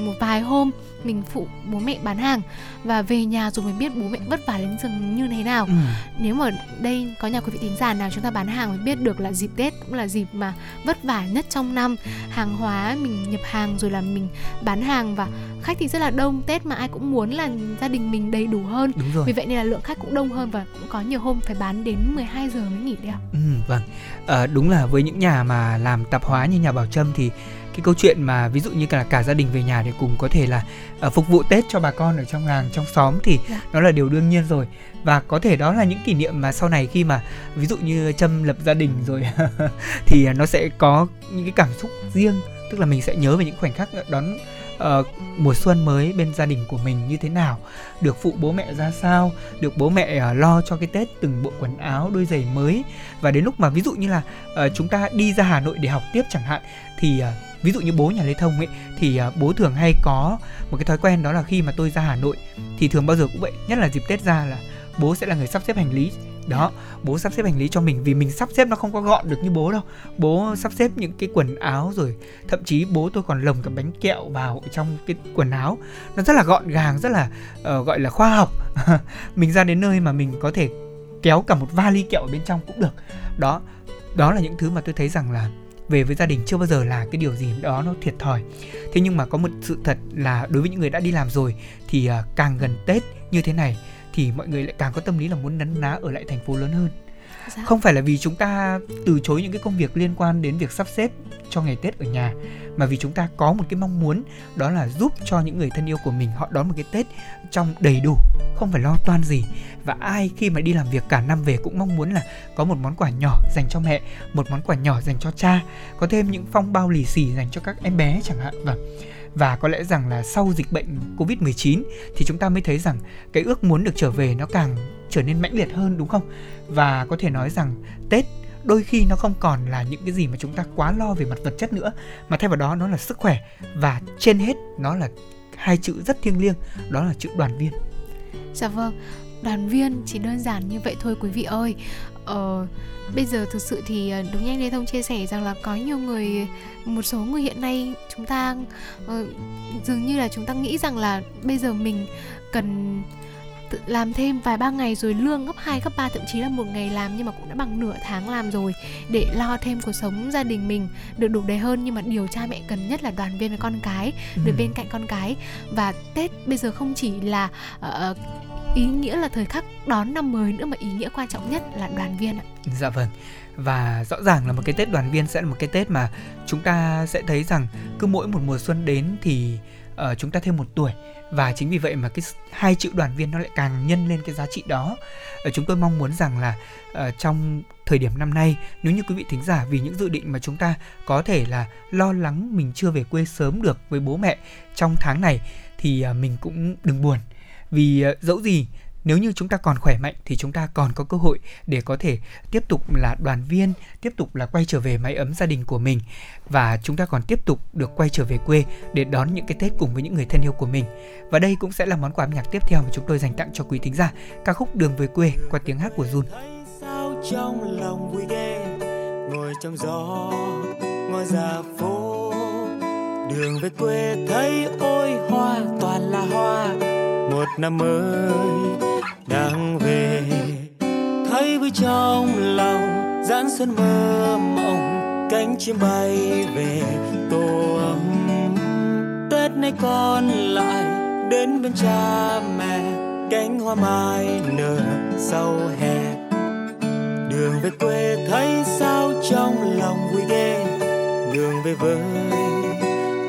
một vài hôm mình phụ bố mẹ bán hàng và về nhà rồi mình biết bố mẹ vất vả đến rừng như thế nào. Ừ. nếu mà đây có nhà quý vị thính giả nào chúng ta bán hàng mới biết được là dịp tết cũng là dịp mà vất vả nhất trong năm. Hàng hóa mình nhập hàng rồi là mình bán hàng và khách thì rất là đông. Tết mà ai cũng muốn là gia đình mình đầy đủ hơn. Đúng rồi. vì vậy nên là lượng khách cũng đông hơn và cũng có nhiều hôm phải bán đến 12 giờ mới nghỉ đấy ạ. Ừ, vâng. À, đúng là với những nhà mà làm tạp hóa như nhà bảo trâm thì cái câu chuyện mà ví dụ như cả cả gia đình về nhà để cùng có thể là uh, phục vụ Tết cho bà con ở trong làng trong xóm thì. Dạ. nó là điều đương nhiên rồi và có thể đó là những kỷ niệm mà sau này khi mà ví dụ như Trâm lập gia đình rồi thì nó sẽ có những cái cảm xúc riêng tức là mình sẽ nhớ về những khoảnh khắc đón uh, mùa xuân mới bên gia đình của mình như thế nào được phụ bố mẹ ra sao được bố mẹ uh, lo cho cái tết từng bộ quần áo đôi giày mới và đến lúc mà ví dụ như là uh, chúng ta đi ra hà nội để học tiếp chẳng hạn thì uh, ví dụ như bố nhà lê thông ấy thì à, bố thường hay có một cái thói quen đó là khi mà tôi ra hà nội thì thường bao giờ cũng vậy nhất là dịp tết ra là bố sẽ là người sắp xếp hành lý. Đó bố sắp xếp hành lý cho mình vì mình sắp xếp nó không có gọn được như bố đâu. Bố sắp xếp những cái quần áo rồi thậm chí bố tôi còn lồng cả bánh kẹo vào trong cái quần áo. Nó rất là gọn gàng rất là uh, gọi là khoa học. Mình ra đến nơi mà mình có thể kéo cả một vali kẹo ở bên trong cũng được. Đó đó là những thứ mà tôi thấy rằng là về với gia đình chưa bao giờ là cái điều gì đó nó thiệt thòi. Thế nhưng mà có một sự thật là đối với những người đã đi làm rồi thì à, càng gần tết như thế này thì mọi người lại càng có tâm lý là muốn nấn ná ở lại thành phố lớn hơn. Dạ. Không phải là vì chúng ta từ chối những cái công việc liên quan đến việc sắp xếp cho ngày Tết ở nhà mà vì chúng ta có một cái mong muốn đó là giúp cho những người thân yêu của mình họ đón một cái Tết trong đầy đủ, không phải lo toan gì. Và ai khi mà đi làm việc cả năm về cũng mong muốn là có một món quà nhỏ dành cho mẹ, một món quà nhỏ dành cho cha, có thêm những phong bao lì xì dành cho các em bé chẳng hạn. Vâng và có lẽ rằng là sau dịch bệnh Covid-19 thì chúng ta mới thấy rằng cái ước muốn được trở về nó càng trở nên mãnh liệt hơn đúng không? Và có thể nói rằng tết đôi khi nó không còn là những cái gì mà chúng ta quá lo về mặt vật chất nữa mà thay vào đó nó là sức khỏe. Và trên hết nó là hai chữ rất thiêng liêng đó là chữ đoàn viên. Dạ vâng đoàn viên chỉ đơn giản như vậy thôi quý vị ơi. Ờ, bây giờ thực sự thì ờ, đúng như anh Lê Thông chia sẻ rằng là có nhiều người một số người hiện nay chúng ta uh, dường như là chúng ta nghĩ rằng là bây giờ mình cần tự làm thêm vài ba ngày rồi lương gấp 2, gấp 3 thậm chí là một ngày làm nhưng mà cũng đã bằng nửa tháng làm rồi để lo thêm cuộc sống gia đình mình được đủ đầy hơn nhưng mà điều cha mẹ cần nhất là đoàn viên với con cái được ừ. bên cạnh con cái và Tết bây giờ không chỉ là uh, ý nghĩa là thời khắc đón năm mới nữa mà ý nghĩa quan trọng nhất là đoàn viên ạ. Dạ vâng. Và rõ ràng là một cái Tết đoàn viên sẽ là một cái Tết mà chúng ta sẽ thấy rằng cứ mỗi một mùa xuân đến thì uh, chúng ta thêm một tuổi và chính vì vậy mà cái hai chữ đoàn viên nó lại càng nhân lên cái giá trị đó. Uh, chúng tôi mong muốn rằng là uh, trong thời điểm năm nay nếu như quý vị thính giả vì những dự định mà chúng ta có thể là lo lắng mình chưa về quê sớm được với bố mẹ trong tháng này thì uh, mình cũng đừng buồn vì uh, dẫu gì nếu như chúng ta còn khỏe mạnh thì chúng ta còn có cơ hội để có thể tiếp tục là đoàn viên, tiếp tục là quay trở về mái ấm gia đình của mình và chúng ta còn tiếp tục được quay trở về quê để đón những cái Tết cùng với những người thân yêu của mình. Và đây cũng sẽ là món quà âm nhạc tiếp theo mà chúng tôi dành tặng cho quý thính giả, ca khúc Đường về quê qua tiếng hát của Jun. Sao trong lòng vui ghê, ngồi trong gió, ngồi ra phố, đường về quê thấy ôi hoa toàn là hoa một năm mới đang về, thấy vui trong lòng giãn xuân mơ mộng, cánh chim bay về tổ ấm. Tết nay con lại đến bên cha mẹ, cánh hoa mai nở sau hè. Đường về quê thấy sao trong lòng vui ghê. Đường về với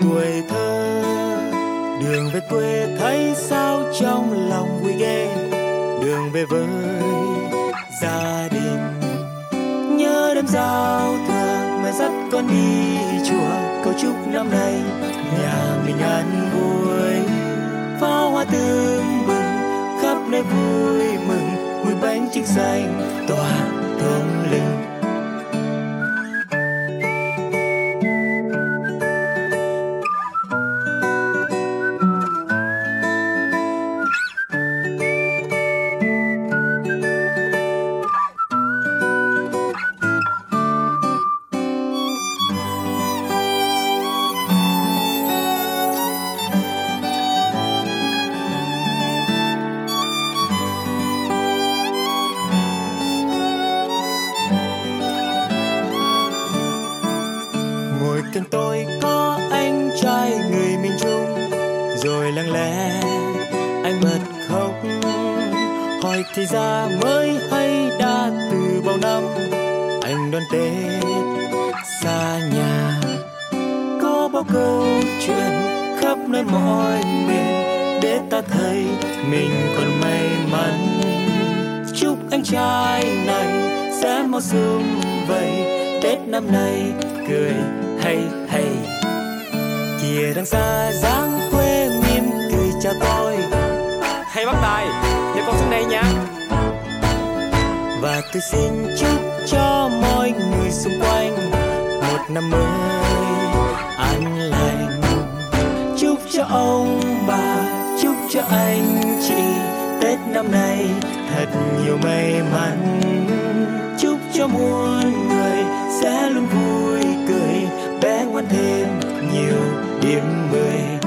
tuổi thơ, đường về quê thấy sao trong lòng vui ghê đường về với gia đình. Nhớ đêm giao thừa mẹ dắt con đi chùa. Cầu chúc năm nay nhà mình an vui. Pháo hoa tương bừng khắp nơi vui mừng. Mùi bánh trưng xanh tỏa thơm lừng điểm mười.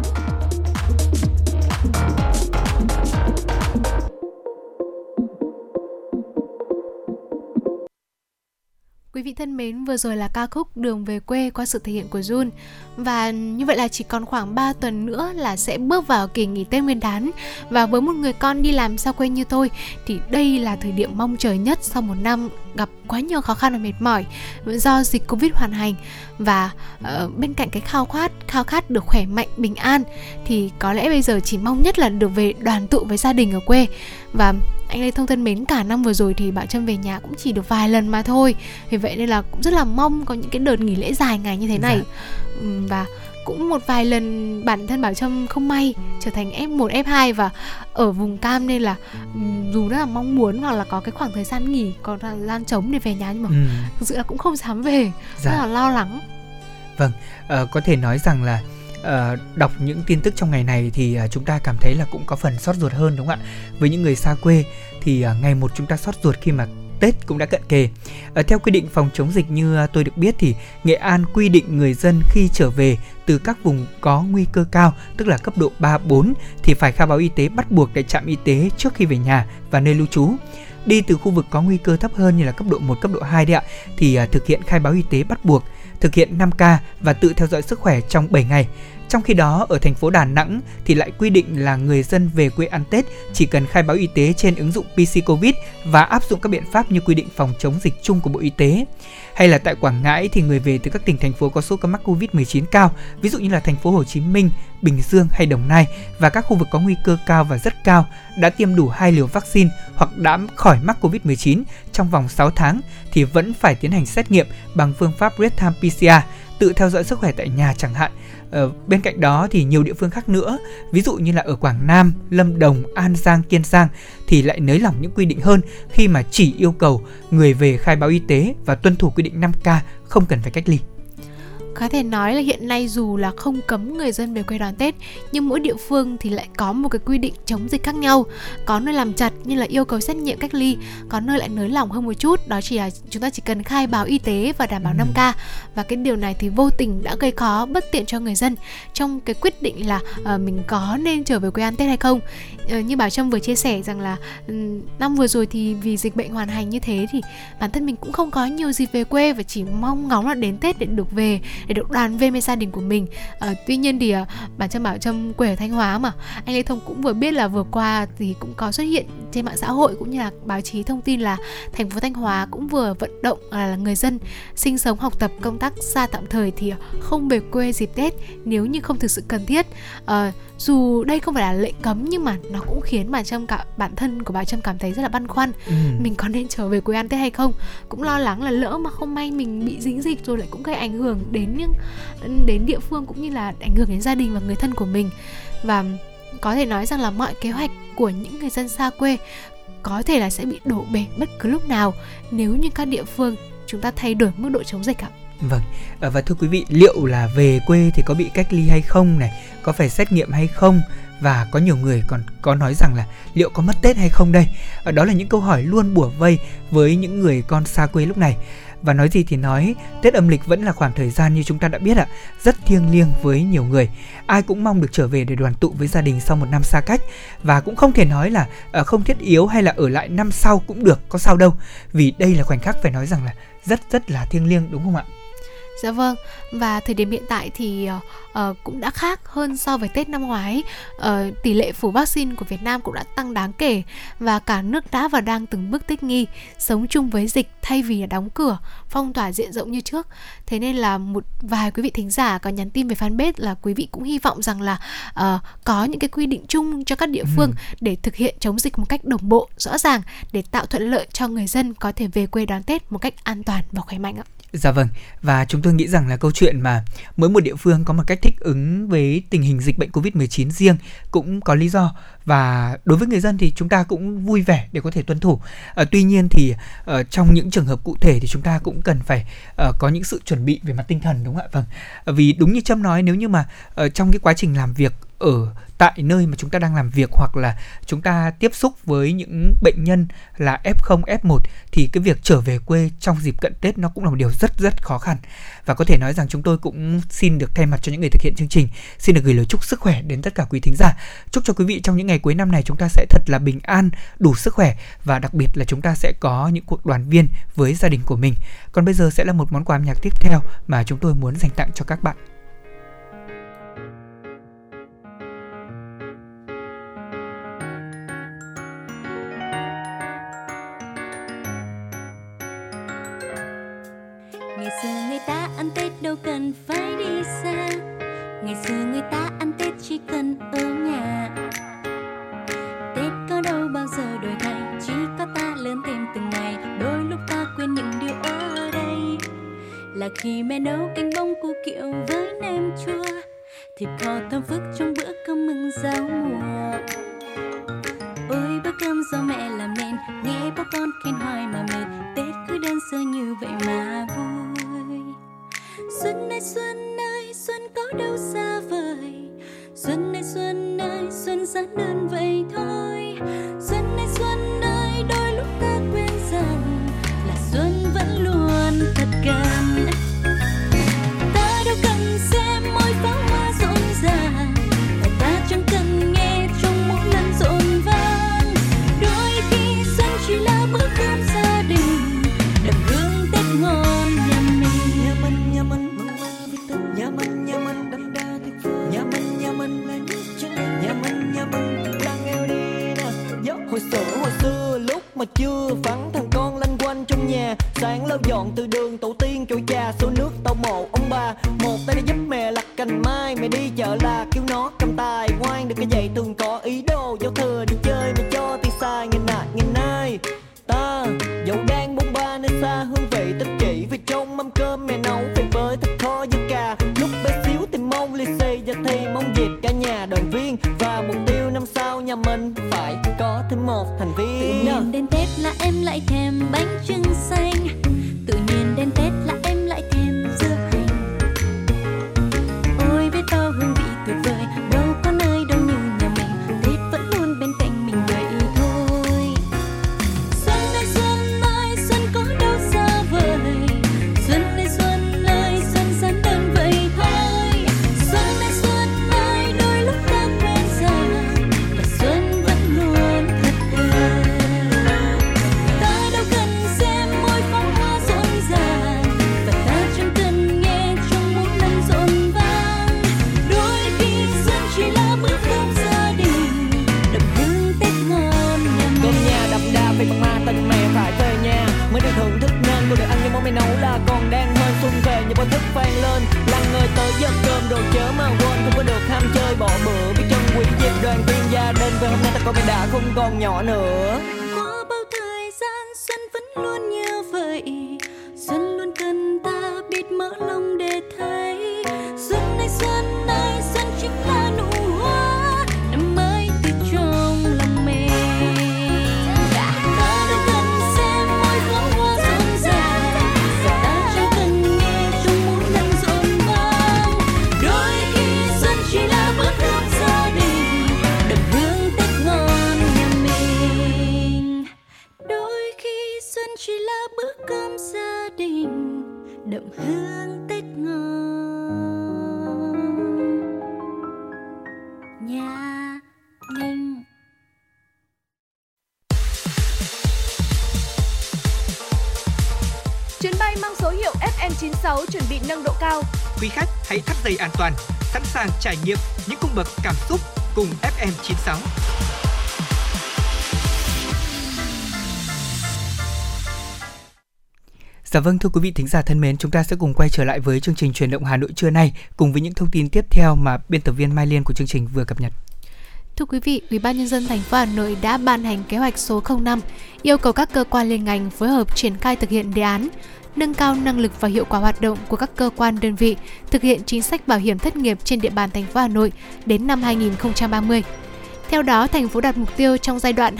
Thân mến, vừa rồi là ca khúc Đường về quê qua sự thể hiện của Jun. Và như vậy là chỉ còn khoảng 3 tuần nữa là sẽ bước vào kỳ nghỉ Tết Nguyên đán. Và với một người con đi làm xa quê như tôi thì đây là thời điểm mong chờ nhất sau một năm gặp quá nhiều khó khăn và mệt mỏi do dịch Covid hoàn hành và uh, bên cạnh cái khao khát khao khát được khỏe mạnh bình an thì có lẽ bây giờ chỉ mong nhất là được về đoàn tụ với gia đình ở quê và anh Lê Thông thân mến cả năm vừa rồi thì Bảo Trâm về nhà cũng chỉ được vài lần mà thôi vì vậy nên là cũng rất là mong có những cái đợt nghỉ lễ dài ngày như thế này dạ. và cũng một vài lần bản thân Bảo Trâm không may trở thành F1, F2 và ở vùng cam nên là dù rất là mong muốn hoặc là có cái khoảng thời gian nghỉ, có thời gian trống để về nhà nhưng mà ừ. thực sự là cũng không dám về, dạ. rất là lo lắng. Vâng, uh, có thể nói rằng là uh, đọc những tin tức trong ngày này thì uh, chúng ta cảm thấy là cũng có phần xót ruột hơn đúng không ạ? Với những người xa quê thì uh, ngày một chúng ta xót ruột khi mà Tết cũng đã cận kề. À, theo quy định phòng chống dịch như tôi được biết thì Nghệ An quy định người dân khi trở về từ các vùng có nguy cơ cao, tức là cấp độ 3 4 thì phải khai báo y tế bắt buộc tại trạm y tế trước khi về nhà và nơi lưu trú. Đi từ khu vực có nguy cơ thấp hơn như là cấp độ 1, cấp độ 2 đấy ạ thì à, thực hiện khai báo y tế bắt buộc, thực hiện 5K và tự theo dõi sức khỏe trong 7 ngày. Trong khi đó, ở thành phố Đà Nẵng thì lại quy định là người dân về quê ăn Tết chỉ cần khai báo y tế trên ứng dụng PC Covid và áp dụng các biện pháp như quy định phòng chống dịch chung của Bộ Y tế. Hay là tại Quảng Ngãi thì người về từ các tỉnh thành phố có số ca mắc Covid-19 cao, ví dụ như là thành phố Hồ Chí Minh, Bình Dương hay Đồng Nai và các khu vực có nguy cơ cao và rất cao đã tiêm đủ hai liều vaccine hoặc đã khỏi mắc Covid-19 trong vòng 6 tháng thì vẫn phải tiến hành xét nghiệm bằng phương pháp real-time PCR, tự theo dõi sức khỏe tại nhà chẳng hạn. Ờ, bên cạnh đó thì nhiều địa phương khác nữa, ví dụ như là ở Quảng Nam, Lâm Đồng, An Giang, Kiên Giang thì lại nới lỏng những quy định hơn khi mà chỉ yêu cầu người về khai báo y tế và tuân thủ quy định 5K, không cần phải cách ly. Có thể nói là hiện nay dù là không cấm người dân về quê đón Tết Nhưng mỗi địa phương thì lại có một cái quy định chống dịch khác nhau. Có nơi làm chặt như là yêu cầu xét nghiệm cách ly Có nơi lại nới lỏng hơn một chút Đó chỉ là chúng ta chỉ cần khai báo y tế và đảm bảo 5K Và cái điều này thì vô tình đã gây khó bất tiện cho người dân Trong cái quyết định là uh, mình có nên trở về quê ăn Tết hay không. Uh, Như Bảo Trâm vừa chia sẻ rằng là Năm vừa rồi thì vì dịch bệnh hoàn hành như thế Thì bản thân mình cũng không có nhiều dịp về quê Và chỉ mong ngóng là đến Tết để được về để được đoàn viên với gia đình của mình. À, tuy nhiên thì à, bản thân bảo trâm quê ở thanh hóa mà. Anh lê thông cũng vừa biết là vừa qua thì cũng có xuất hiện trên mạng xã hội cũng như là báo chí thông tin là thành phố thanh hóa cũng vừa vận động à, là người dân sinh sống học tập công tác xa tạm thời thì không về quê dịp tết nếu như không thực sự cần thiết. À, dù đây không phải là lệnh cấm nhưng mà nó cũng khiến mà trâm cả bản thân của bà trâm cảm thấy rất là băn khoăn. Ừ. mình có nên trở về quê ăn tết hay không? Cũng lo lắng là lỡ mà không may mình bị dính dịch rồi lại cũng gây ảnh hưởng đến những đến địa phương cũng như là ảnh hưởng đến gia đình và người thân của mình và có thể nói rằng là mọi kế hoạch của những người dân xa quê có thể là sẽ bị đổ bể bất cứ lúc nào nếu như các địa phương chúng ta thay đổi mức độ chống dịch ạ. Vâng, ờ, và thưa quý vị, liệu là về quê thì có bị cách ly hay không này, có phải xét nghiệm hay không? Và có nhiều người còn có nói rằng là liệu có mất Tết hay không đây? Ờ, đó là những câu hỏi luôn bủa vây với những người con xa quê lúc này. Và nói gì thì nói, Tết âm lịch vẫn là khoảng thời gian như chúng ta đã biết ạ, rất thiêng liêng với nhiều người. Ai cũng mong được trở về để đoàn tụ với gia đình sau một năm xa cách và cũng không thể nói là ờ, không thiết yếu hay là ở lại năm sau cũng được, có sao đâu. Vì đây là khoảnh khắc phải nói rằng là rất rất là thiêng liêng đúng không ạ? Dạ vâng, và thời điểm hiện tại thì ờ, uh, cũng đã khác hơn so với Tết năm ngoái. Uh, tỷ lệ phủ vaccine của Việt Nam cũng đã tăng đáng kể và cả nước đã và đang từng bước thích nghi, sống chung với dịch thay vì đóng cửa, phong tỏa diện rộng như trước. Thế nên là một vài quý vị thính giả có nhắn tin về fanpage là quý vị cũng hy vọng rằng là uh, có những cái quy định chung cho các địa phương ừ. để thực hiện chống dịch một cách đồng bộ, rõ ràng để tạo thuận lợi cho người dân có thể về quê đón Tết một cách an toàn và khỏe mạnh ạ. Dạ vâng, và chúng tôi nghĩ rằng là câu chuyện mà mỗi một địa phương có một cách thích ứng với tình hình dịch bệnh Covid-19 riêng cũng có lý do và đối với người dân thì chúng ta cũng vui vẻ để có thể tuân thủ. À, tuy nhiên thì uh, trong những trường hợp cụ thể thì chúng ta cũng cần phải uh, có những sự chuẩn bị về mặt tinh thần đúng không ạ? Vâng. À, vì đúng như Trâm nói nếu như mà uh, trong cái quá trình làm việc ở tại nơi mà chúng ta đang làm việc hoặc là chúng ta tiếp xúc với những bệnh nhân là F0, F1 thì cái việc trở về quê trong dịp cận Tết nó cũng là một điều rất rất khó khăn. Và có thể nói rằng chúng tôi cũng xin được thay mặt cho những người thực hiện chương trình, xin được gửi lời chúc sức khỏe đến tất cả quý thính giả. Chúc cho quý vị trong những ngày cuối năm này chúng ta sẽ thật là bình an, đủ sức khỏe và đặc biệt là chúng ta sẽ có những cuộc đoàn viên với gia đình của mình. Còn bây giờ sẽ là một món quà âm nhạc tiếp theo mà chúng tôi muốn dành tặng cho các bạn. Khi mẹ nấu canh bông cu kiệu với nem chua, thịt kho thơm phức trong bữa cơm mừng giao mùa. Ôi bữa cơm do mẹ làm nên, nghe bố con khen hoài mà mệt, tết cứ đơn sơ như vậy mà vui. Xuân ơi xuân ơi, xuân có đâu xa vời. Xuân ơi xuân ơi, xuân giản đơn vậy trải nghiệm những cung bậc cảm xúc cùng FM 96. Dạ vâng thưa quý vị thính giả thân mến, chúng ta sẽ cùng quay trở lại với chương trình truyền động Hà Nội trưa nay cùng với những thông tin tiếp theo mà biên tập viên Mai Liên của chương trình vừa cập nhật. Thưa quý vị, Ủy ban nhân dân thành phố Hà Nội đã ban hành kế hoạch số 05 yêu cầu các cơ quan liên ngành phối hợp triển khai thực hiện đề án nâng cao năng lực và hiệu quả hoạt động của các cơ quan đơn vị thực hiện chính sách bảo hiểm thất nghiệp trên địa bàn thành phố Hà Nội đến năm 2030. Theo đó, thành phố đặt mục tiêu trong giai đoạn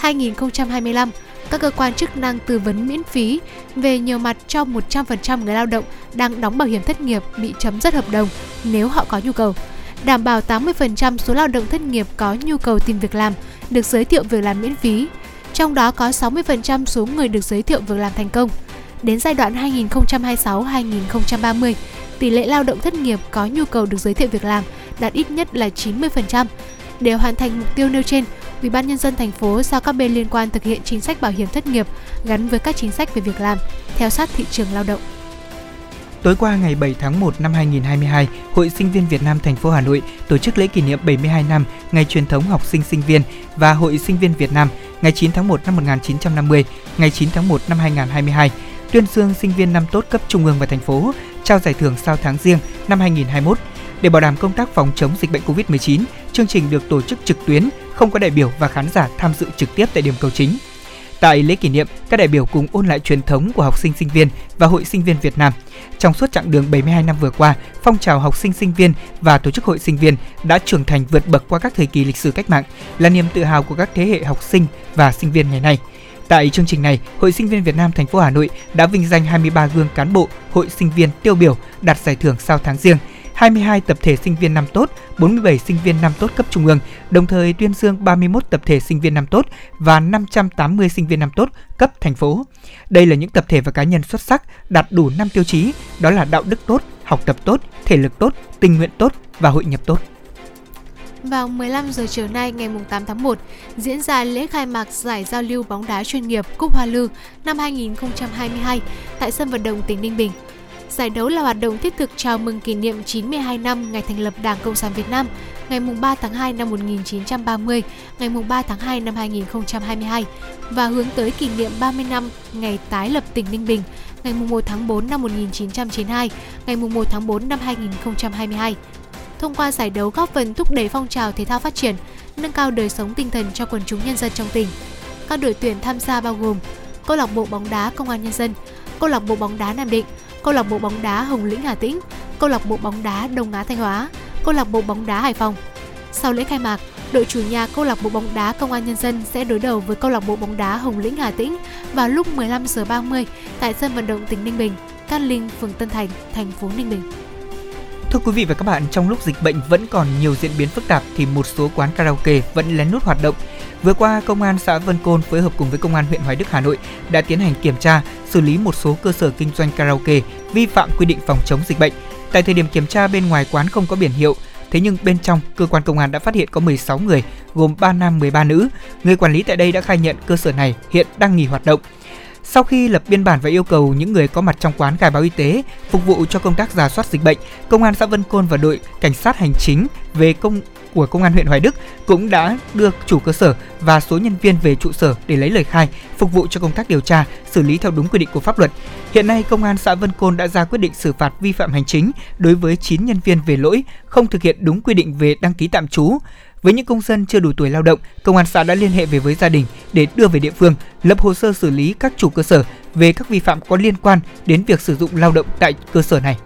2022-2025, các cơ quan chức năng tư vấn miễn phí về nhiều mặt cho 100% người lao động đang đóng bảo hiểm thất nghiệp bị chấm dứt hợp đồng nếu họ có nhu cầu. Đảm bảo 80% số lao động thất nghiệp có nhu cầu tìm việc làm được giới thiệu việc làm miễn phí, trong đó có 60% số người được giới thiệu việc làm thành công. Đến giai đoạn 2026-2030, tỷ lệ lao động thất nghiệp có nhu cầu được giới thiệu việc làm đạt ít nhất là 90%. Để hoàn thành mục tiêu nêu trên, Ủy ban nhân dân thành phố giao các bên liên quan thực hiện chính sách bảo hiểm thất nghiệp gắn với các chính sách về việc làm, theo sát thị trường lao động. Tối qua ngày 7 tháng 1 năm 2022, Hội Sinh viên Việt Nam thành phố Hà Nội tổ chức lễ kỷ niệm 72 năm Ngày truyền thống học sinh sinh viên và Hội Sinh viên Việt Nam ngày 9 tháng 1 năm 1950, ngày 9 tháng 1 năm 2022, tuyên dương sinh viên năm tốt cấp trung ương và thành phố, trao giải thưởng sao tháng riêng năm 2021. Để bảo đảm công tác phòng chống dịch bệnh COVID-19, chương trình được tổ chức trực tuyến, không có đại biểu và khán giả tham dự trực tiếp tại điểm cầu chính. Tại lễ kỷ niệm, các đại biểu cùng ôn lại truyền thống của học sinh sinh viên và Hội sinh viên Việt Nam. Trong suốt chặng đường 72 năm vừa qua, phong trào học sinh sinh viên và tổ chức hội sinh viên đã trưởng thành vượt bậc qua các thời kỳ lịch sử cách mạng, là niềm tự hào của các thế hệ học sinh và sinh viên ngày nay. Tại chương trình này, Hội sinh viên Việt Nam thành phố Hà Nội đã vinh danh 23 gương cán bộ, hội sinh viên tiêu biểu đạt giải thưởng sau tháng riêng, 22 tập thể sinh viên năm tốt, 47 sinh viên năm tốt cấp trung ương, đồng thời tuyên dương 31 tập thể sinh viên năm tốt và 580 sinh viên năm tốt cấp thành phố. Đây là những tập thể và cá nhân xuất sắc đạt đủ 5 tiêu chí, đó là đạo đức tốt, học tập tốt, thể lực tốt, tình nguyện tốt và hội nhập tốt. Vào 15 giờ chiều nay ngày 8 tháng 1 diễn ra lễ khai mạc giải giao lưu bóng đá chuyên nghiệp Cúp Hoa Lư năm 2022 tại sân vận động tỉnh Ninh Bình. Giải đấu là hoạt động thiết thực chào mừng kỷ niệm 92 năm ngày thành lập Đảng Cộng sản Việt Nam, ngày 3 tháng 2 năm 1930, ngày 3 tháng 2 năm 2022 và hướng tới kỷ niệm 30 năm ngày tái lập tỉnh Ninh Bình, ngày 1 tháng 4 năm 1992, ngày 1 tháng 4 năm 2022. Thông qua giải đấu góp phần thúc đẩy phong trào thể thao phát triển, nâng cao đời sống tinh thần cho quần chúng nhân dân trong tỉnh. Các đội tuyển tham gia bao gồm câu lạc bộ bóng đá Công an Nhân dân, câu lạc bộ bóng đá Nam Định, câu lạc bộ bóng đá Hồng Lĩnh Hà Tĩnh, câu lạc bộ bóng đá Đông Á Thanh Hóa, câu lạc bộ bóng đá Hải Phòng. Sau lễ khai mạc, đội chủ nhà câu lạc bộ bóng đá Công an Nhân dân sẽ đối đầu với câu lạc bộ bóng đá Hồng Lĩnh Hà Tĩnh vào lúc 15 giờ 30 tại sân vận động tỉnh Ninh Bình, Cát Linh, phường Tân Thành, thành phố Ninh Bình. Thưa quý vị và các bạn, trong lúc dịch bệnh vẫn còn nhiều diễn biến phức tạp thì một số quán karaoke vẫn lén lút hoạt động. Vừa qua, Công an xã Vân Côn phối hợp cùng với Công an huyện Hoài Đức Hà Nội đã tiến hành kiểm tra, xử lý một số cơ sở kinh doanh karaoke vi phạm quy định phòng chống dịch bệnh. Tại thời điểm kiểm tra bên ngoài quán không có biển hiệu, thế nhưng bên trong cơ quan công an đã phát hiện có 16 người, gồm 3 nam 13 nữ. Người quản lý tại đây đã khai nhận cơ sở này hiện đang nghỉ hoạt động. Sau khi lập biên bản và yêu cầu những người có mặt trong quán khai báo y tế phục vụ cho công tác giả soát dịch bệnh, công an xã Vân Côn và đội cảnh sát hành chính về công của công an huyện Hoài Đức cũng đã đưa chủ cơ sở và số nhân viên về trụ sở để lấy lời khai, phục vụ cho công tác điều tra, xử lý theo đúng quy định của pháp luật. Hiện nay, công an xã Vân Côn đã ra quyết định xử phạt vi phạm hành chính đối với 9 nhân viên về lỗi không thực hiện đúng quy định về đăng ký tạm trú, với những công dân chưa đủ tuổi lao động, công an xã đã liên hệ về với gia đình để đưa về địa phương, lập hồ sơ xử lý các chủ cơ sở về các vi phạm có liên quan đến việc sử dụng lao động tại cơ sở này.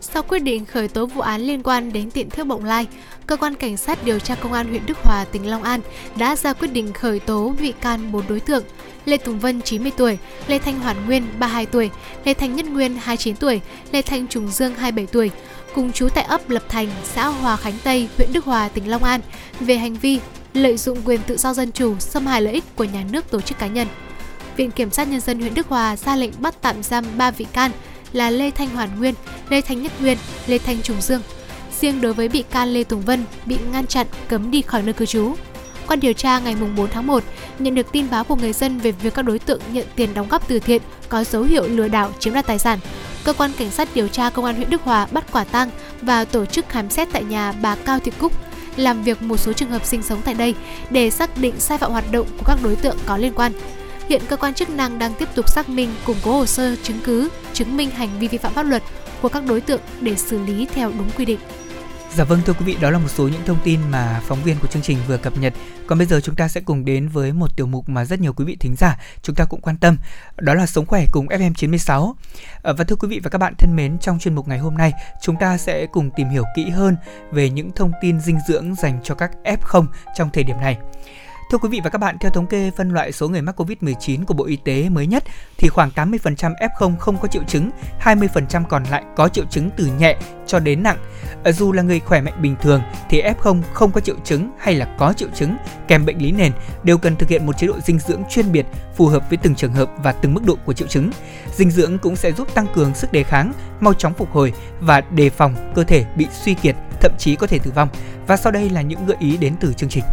Sau quyết định khởi tố vụ án liên quan đến tiện thước Bộng Lai, cơ quan cảnh sát điều tra công an huyện Đức Hòa, tỉnh Long An đã ra quyết định khởi tố bị can 4 đối tượng: Lê Tùng Vân 90 tuổi, Lê Thanh Hoàn Nguyên 32 tuổi, Lê Thanh Nhất Nguyên 29 tuổi, Lê Thanh Trùng Dương 27 tuổi, cùng chú tại ấp Lập Thành, xã Hòa Khánh Tây, huyện Đức Hòa, tỉnh Long An về hành vi lợi dụng quyền tự do dân chủ, xâm hại lợi ích của nhà nước tổ chức cá nhân. Viện Kiểm sát Nhân dân huyện Đức Hòa ra lệnh bắt tạm giam 3 vị can là Lê Thanh Hoàn Nguyên, Lê Thanh Nhất Nguyên, Lê Thanh Trùng Dương. Riêng đối với bị can Lê Tùng Vân bị ngăn chặn cấm đi khỏi nơi cư trú. Qua điều tra ngày 4 tháng 1, nhận được tin báo của người dân về việc các đối tượng nhận tiền đóng góp từ thiện có dấu hiệu lừa đảo chiếm đoạt tài sản cơ quan cảnh sát điều tra công an huyện Đức Hòa bắt quả tang và tổ chức khám xét tại nhà bà Cao Thị Cúc, làm việc một số trường hợp sinh sống tại đây để xác định sai phạm hoạt động của các đối tượng có liên quan. Hiện cơ quan chức năng đang tiếp tục xác minh, củng cố hồ sơ chứng cứ, chứng minh hành vi vi phạm pháp luật của các đối tượng để xử lý theo đúng quy định. Dạ vâng thưa quý vị, đó là một số những thông tin mà phóng viên của chương trình vừa cập nhật. Còn bây giờ chúng ta sẽ cùng đến với một tiểu mục mà rất nhiều quý vị thính giả chúng ta cũng quan tâm. Đó là sống khỏe cùng FM 96. Ờ, và thưa quý vị và các bạn thân mến, trong chuyên mục ngày hôm nay, chúng ta sẽ cùng tìm hiểu kỹ hơn về những thông tin dinh dưỡng dành cho các F0 trong thời điểm này. Thưa quý vị và các bạn, theo thống kê phân loại số người mắc Covid-19 của Bộ Y tế mới nhất thì khoảng 80% F0 không có triệu chứng, 20% còn lại có triệu chứng từ nhẹ cho đến nặng. Ở dù là người khỏe mạnh bình thường thì F0 không có triệu chứng hay là có triệu chứng kèm bệnh lý nền đều cần thực hiện một chế độ dinh dưỡng chuyên biệt phù hợp với từng trường hợp và từng mức độ của triệu chứng. Dinh dưỡng cũng sẽ giúp tăng cường sức đề kháng, mau chóng phục hồi và đề phòng cơ thể bị suy kiệt, thậm chí có thể tử vong. Và sau đây là những gợi ý đến từ chương trình.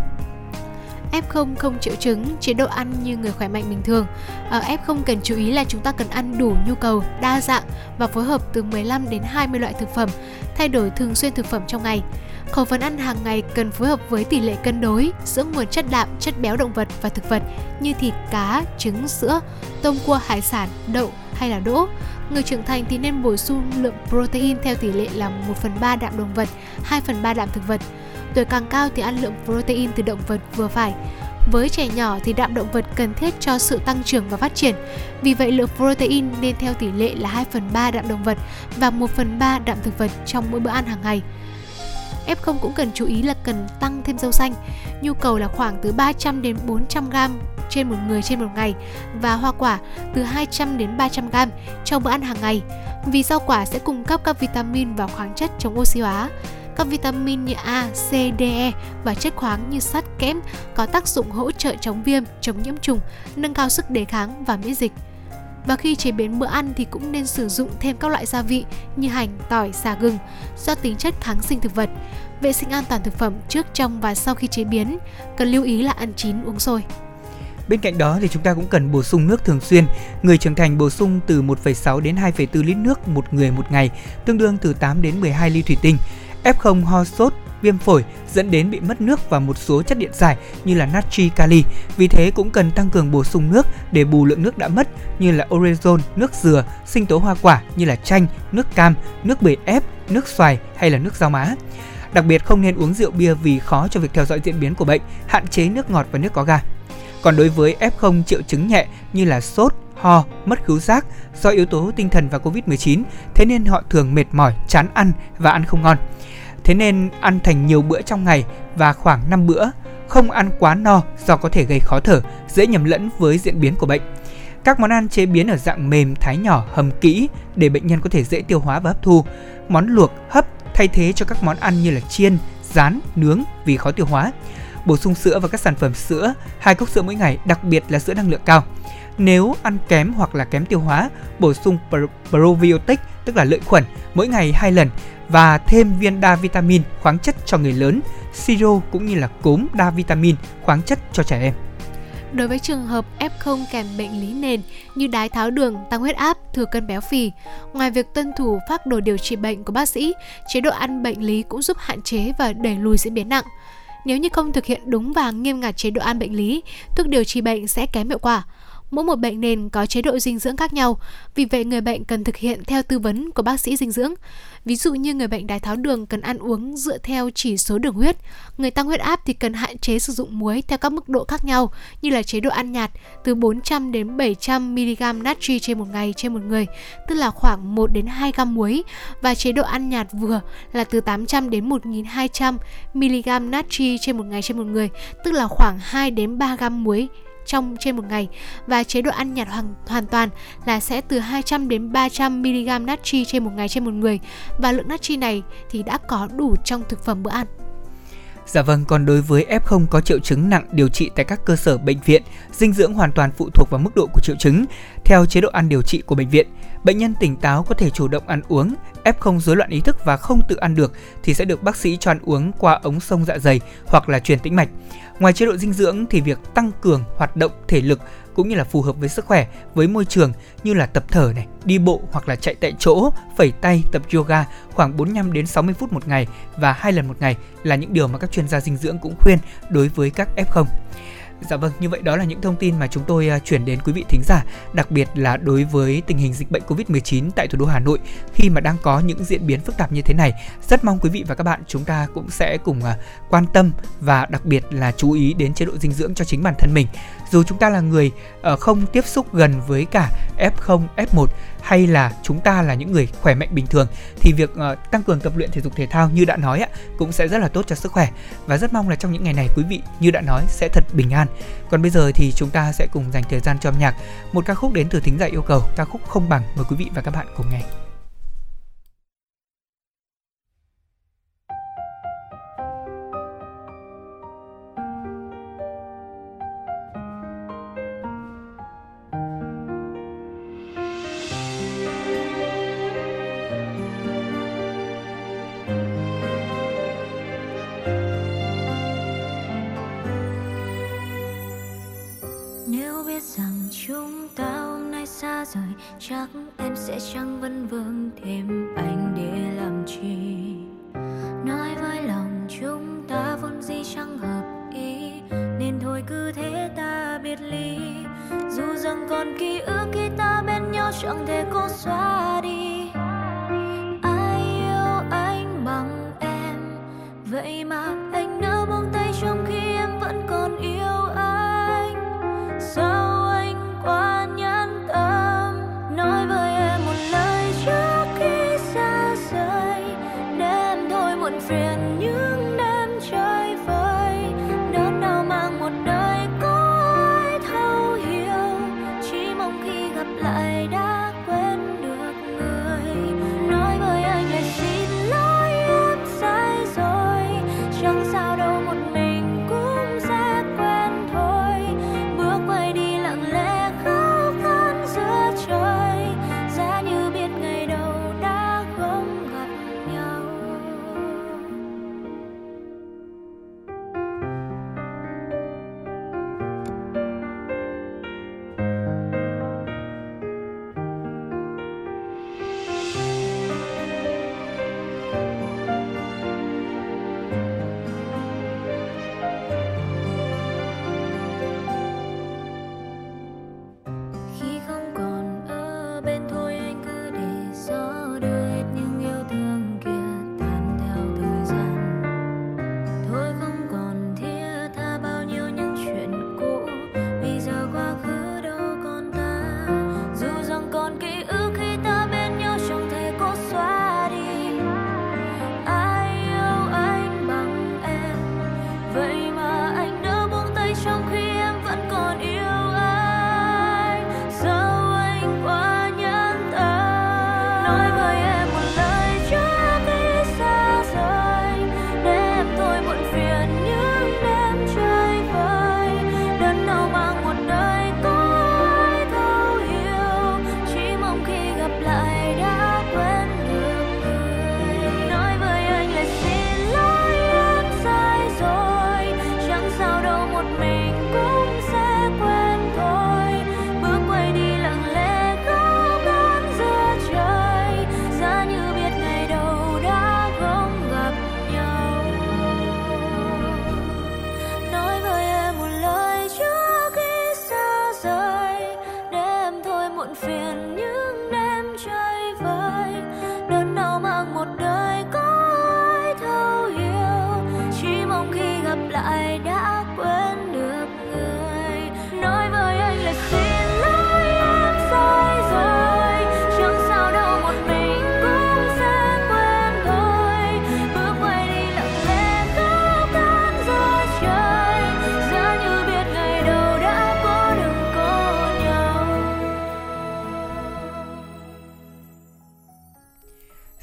F0 không triệu chứng, chế độ ăn như người khỏe mạnh bình thường. Ờ, Ở F0 cần chú ý là chúng ta cần ăn đủ nhu cầu, đa dạng và phối hợp từ 15 đến 20 loại thực phẩm, thay đổi thường xuyên thực phẩm trong ngày. Khẩu phần ăn hàng ngày cần phối hợp với tỷ lệ cân đối giữa nguồn chất đạm, chất béo động vật và thực vật như thịt, cá, trứng, sữa, tôm cua, hải sản, đậu hay là đỗ. Người trưởng thành thì nên bổ sung lượng protein theo tỷ lệ là 1 phần 3 đạm động vật, 2 phần 3 đạm thực vật. Tuổi càng cao thì ăn lượng protein từ động vật vừa phải. Với trẻ nhỏ thì đạm động vật cần thiết cho sự tăng trưởng và phát triển. Vì vậy, lượng protein nên theo tỷ lệ là 2 phần 3 đạm động vật và 1 phần 3 đạm thực vật trong mỗi bữa ăn hàng ngày. F0 cũng cần chú ý là cần tăng thêm rau xanh. Nhu cầu là khoảng từ 300 đến 400 g trên một người trên một ngày và hoa quả từ 200 đến 300 g trong bữa ăn hàng ngày. Vì rau quả sẽ cung cấp các vitamin và khoáng chất chống oxy hóa. Các vitamin như A, C, D, E và chất khoáng như sắt, kẽm có tác dụng hỗ trợ chống viêm, chống nhiễm trùng, nâng cao sức đề kháng và miễn dịch. Và khi chế biến bữa ăn thì cũng nên sử dụng thêm các loại gia vị như hành, tỏi, xà gừng do tính chất kháng sinh thực vật. Vệ sinh an toàn thực phẩm trước, trong và sau khi chế biến, cần lưu ý là ăn chín uống sôi. Bên cạnh đó thì chúng ta cũng cần bổ sung nước thường xuyên. Người trưởng thành bổ sung từ 1,6 đến 2,4 lít nước một người một ngày, tương đương từ 8 đến 12 ly thủy tinh. F0 ho sốt, viêm phổi dẫn đến bị mất nước và một số chất điện giải như là natri kali. Vì thế cũng cần tăng cường bổ sung nước để bù lượng nước đã mất như là orezon, nước dừa, sinh tố hoa quả như là chanh, nước cam, nước bể ép, nước xoài hay là nước rau má. Đặc biệt không nên uống rượu bia vì khó cho việc theo dõi diễn biến của bệnh, hạn chế nước ngọt và nước có ga. Còn đối với F0 triệu chứng nhẹ như là sốt, ho, mất khứu giác do yếu tố tinh thần và Covid-19, thế nên họ thường mệt mỏi, chán ăn và ăn không ngon. Thế nên ăn thành nhiều bữa trong ngày và khoảng 5 bữa, không ăn quá no do có thể gây khó thở, dễ nhầm lẫn với diễn biến của bệnh. Các món ăn chế biến ở dạng mềm, thái nhỏ, hầm kỹ để bệnh nhân có thể dễ tiêu hóa và hấp thu. Món luộc, hấp thay thế cho các món ăn như là chiên, rán, nướng vì khó tiêu hóa. Bổ sung sữa và các sản phẩm sữa, hai cốc sữa mỗi ngày, đặc biệt là sữa năng lượng cao. Nếu ăn kém hoặc là kém tiêu hóa, bổ sung probiotic tức là lợi khuẩn mỗi ngày hai lần và thêm viên đa vitamin khoáng chất cho người lớn, siro cũng như là cốm đa vitamin khoáng chất cho trẻ em. Đối với trường hợp F0 kèm bệnh lý nền như đái tháo đường, tăng huyết áp, thừa cân béo phì, ngoài việc tuân thủ phác đồ điều trị bệnh của bác sĩ, chế độ ăn bệnh lý cũng giúp hạn chế và đẩy lùi diễn biến nặng. Nếu như không thực hiện đúng và nghiêm ngặt chế độ ăn bệnh lý, thuốc điều trị bệnh sẽ kém hiệu quả. Mỗi một bệnh nền có chế độ dinh dưỡng khác nhau, vì vậy người bệnh cần thực hiện theo tư vấn của bác sĩ dinh dưỡng. Ví dụ như người bệnh đái tháo đường cần ăn uống dựa theo chỉ số đường huyết, người tăng huyết áp thì cần hạn chế sử dụng muối theo các mức độ khác nhau như là chế độ ăn nhạt từ 400 đến 700 mg natri trên một ngày trên một người, tức là khoảng 1 đến 2 gam muối và chế độ ăn nhạt vừa là từ 800 đến 1200 mg natri trên một ngày trên một người, tức là khoảng 2 đến 3 gam muối trong trên một ngày và chế độ ăn nhạt hoàn, hoàn toàn là sẽ từ 200 đến 300 mg natri trên một ngày trên một người và lượng natri này thì đã có đủ trong thực phẩm bữa ăn. Dạ vâng, còn đối với F0 có triệu chứng nặng điều trị tại các cơ sở bệnh viện, dinh dưỡng hoàn toàn phụ thuộc vào mức độ của triệu chứng. Theo chế độ ăn điều trị của bệnh viện, bệnh nhân tỉnh táo có thể chủ động ăn uống, F0 rối loạn ý thức và không tự ăn được thì sẽ được bác sĩ cho ăn uống qua ống sông dạ dày hoặc là truyền tĩnh mạch. Ngoài chế độ dinh dưỡng thì việc tăng cường hoạt động thể lực cũng như là phù hợp với sức khỏe, với môi trường như là tập thở này, đi bộ hoặc là chạy tại chỗ, phẩy tay, tập yoga khoảng 45 đến 60 phút một ngày và hai lần một ngày là những điều mà các chuyên gia dinh dưỡng cũng khuyên đối với các F0. Dạ vâng, như vậy đó là những thông tin mà chúng tôi à, chuyển đến quý vị thính giả, đặc biệt là đối với tình hình dịch bệnh Covid-19 tại thủ đô Hà Nội khi mà đang có những diễn biến phức tạp như thế này. Rất mong quý vị và các bạn chúng ta cũng sẽ cùng à, quan tâm và đặc biệt là chú ý đến chế độ dinh dưỡng cho chính bản thân mình. Dù chúng ta là người ờ, không tiếp xúc gần với cả F0, F1 hay là chúng ta là những người khỏe mạnh bình thường thì việc uh, tăng cường tập luyện thể dục thể thao như đã nói ạ cũng sẽ rất là tốt cho sức khỏe và rất mong là trong những ngày này quý vị như đã nói sẽ thật bình an. Còn bây giờ thì chúng ta sẽ cùng dành thời gian cho âm nhạc. Một ca khúc đến từ thính giả yêu cầu, ca khúc không bằng mời quý vị và các bạn cùng nghe. Chúng ta hôm nay xa rời, Chắc em sẽ chẳng vấn vương thêm anh để làm chi. Nói với lòng chúng ta vốn gì chẳng hợp ý, Nên thôi cứ thế ta biệt ly. Dù rằng còn ký ức khi ta bên nhau chẳng thể cố xóa đi. Ai yêu anh bằng em, Vậy mà anh nỡ buông tay trong khi em vẫn còn yêu anh. Sao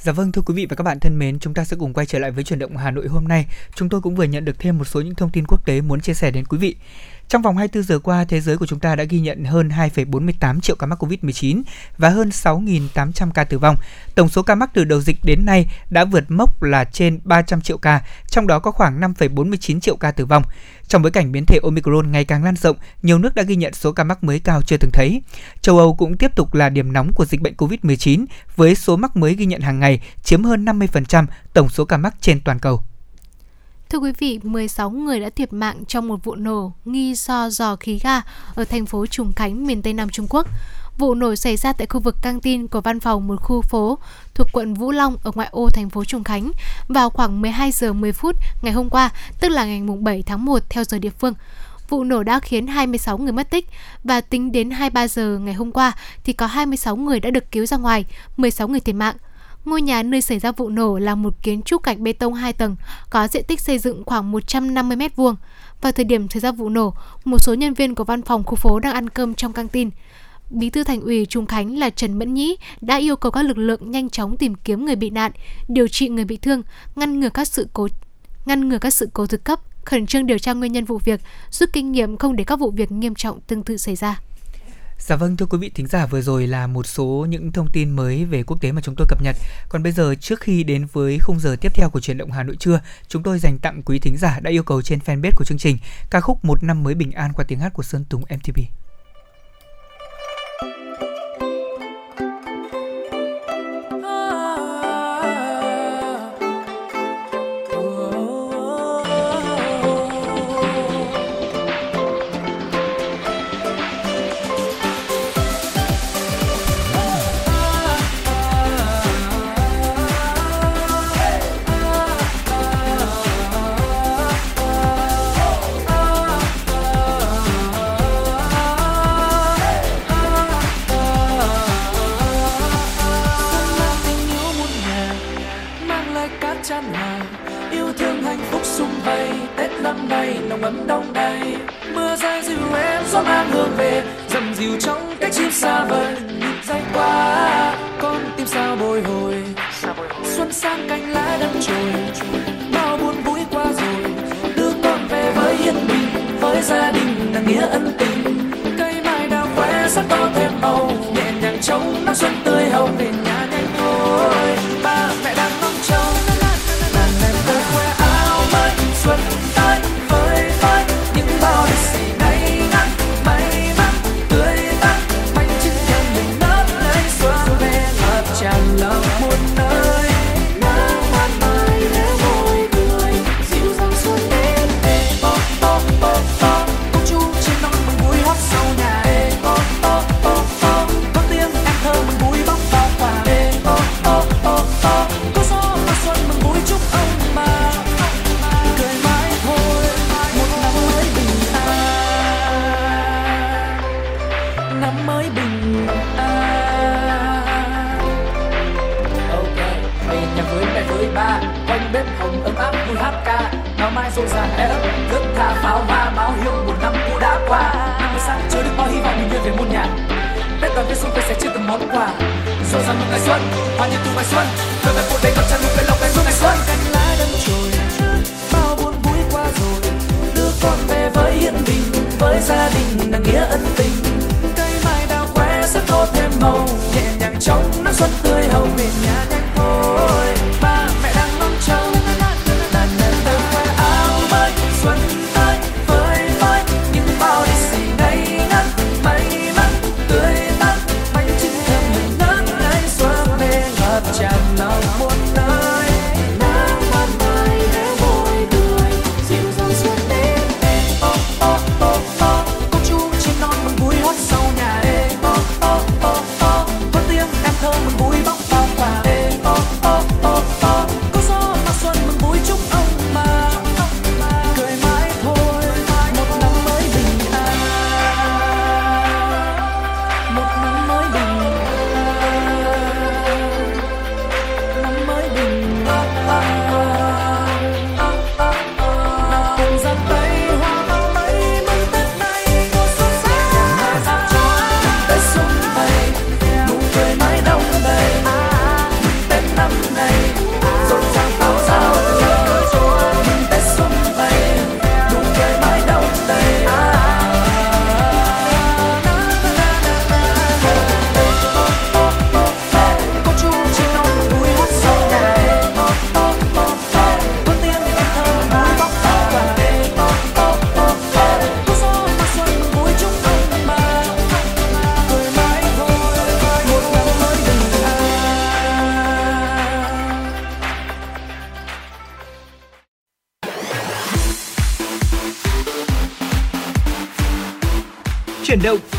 Dạ vâng thưa quý vị và các bạn thân mến, chúng ta sẽ cùng quay trở lại với chuyển động Hà Nội hôm nay. Chúng tôi cũng vừa nhận được thêm một số những thông tin quốc tế muốn chia sẻ đến quý vị. Trong vòng 24 giờ qua, thế giới của chúng ta đã ghi nhận hơn 2,48 triệu ca mắc COVID-19 và hơn 6.800 ca tử vong. Tổng số ca mắc từ đầu dịch đến nay đã vượt mốc là trên 300 triệu ca, trong đó có khoảng 5,49 triệu ca tử vong. Trong bối cảnh biến thể Omicron ngày càng lan rộng, nhiều nước đã ghi nhận số ca mắc mới cao chưa từng thấy. Châu Âu cũng tiếp tục là điểm nóng của dịch bệnh COVID-19 với số mắc mới ghi nhận hàng ngày chiếm hơn 50% tổng số ca mắc trên toàn cầu. Thưa quý vị, 16 người đã thiệt mạng trong một vụ nổ nghi do dò khí ga ở thành phố Trùng Khánh, miền Tây Nam Trung Quốc. Vụ nổ xảy ra tại khu vực căng tin của văn phòng một khu phố thuộc quận Vũ Long ở ngoại ô thành phố Trùng Khánh vào khoảng 12 giờ 10 phút ngày hôm qua, tức là ngày 7 tháng 1 theo giờ địa phương. Vụ nổ đã khiến 26 người mất tích và tính đến 23 giờ ngày hôm qua thì có 26 người đã được cứu ra ngoài, 16 người thiệt mạng. Ngôi nhà nơi xảy ra vụ nổ là một kiến trúc gạch bê tông 2 tầng, có diện tích xây dựng khoảng 150 m2. Vào thời điểm xảy ra vụ nổ, một số nhân viên của văn phòng khu phố đang ăn cơm trong căng tin. Bí thư thành ủy Trung Khánh là Trần Mẫn Nhĩ đã yêu cầu các lực lượng nhanh chóng tìm kiếm người bị nạn, điều trị người bị thương, ngăn ngừa các sự cố ngăn ngừa các sự cố thực cấp, khẩn trương điều tra nguyên nhân vụ việc, rút kinh nghiệm không để các vụ việc nghiêm trọng tương tự xảy ra. Dạ vâng thưa quý vị thính giả vừa rồi là một số những thông tin mới về quốc tế mà chúng tôi cập nhật. Còn bây giờ trước khi đến với khung giờ tiếp theo của chuyển động Hà Nội trưa, chúng tôi dành tặng quý thính giả đã yêu cầu trên fanpage của chương trình ca khúc Một năm mới bình an qua tiếng hát của Sơn Tùng MTV.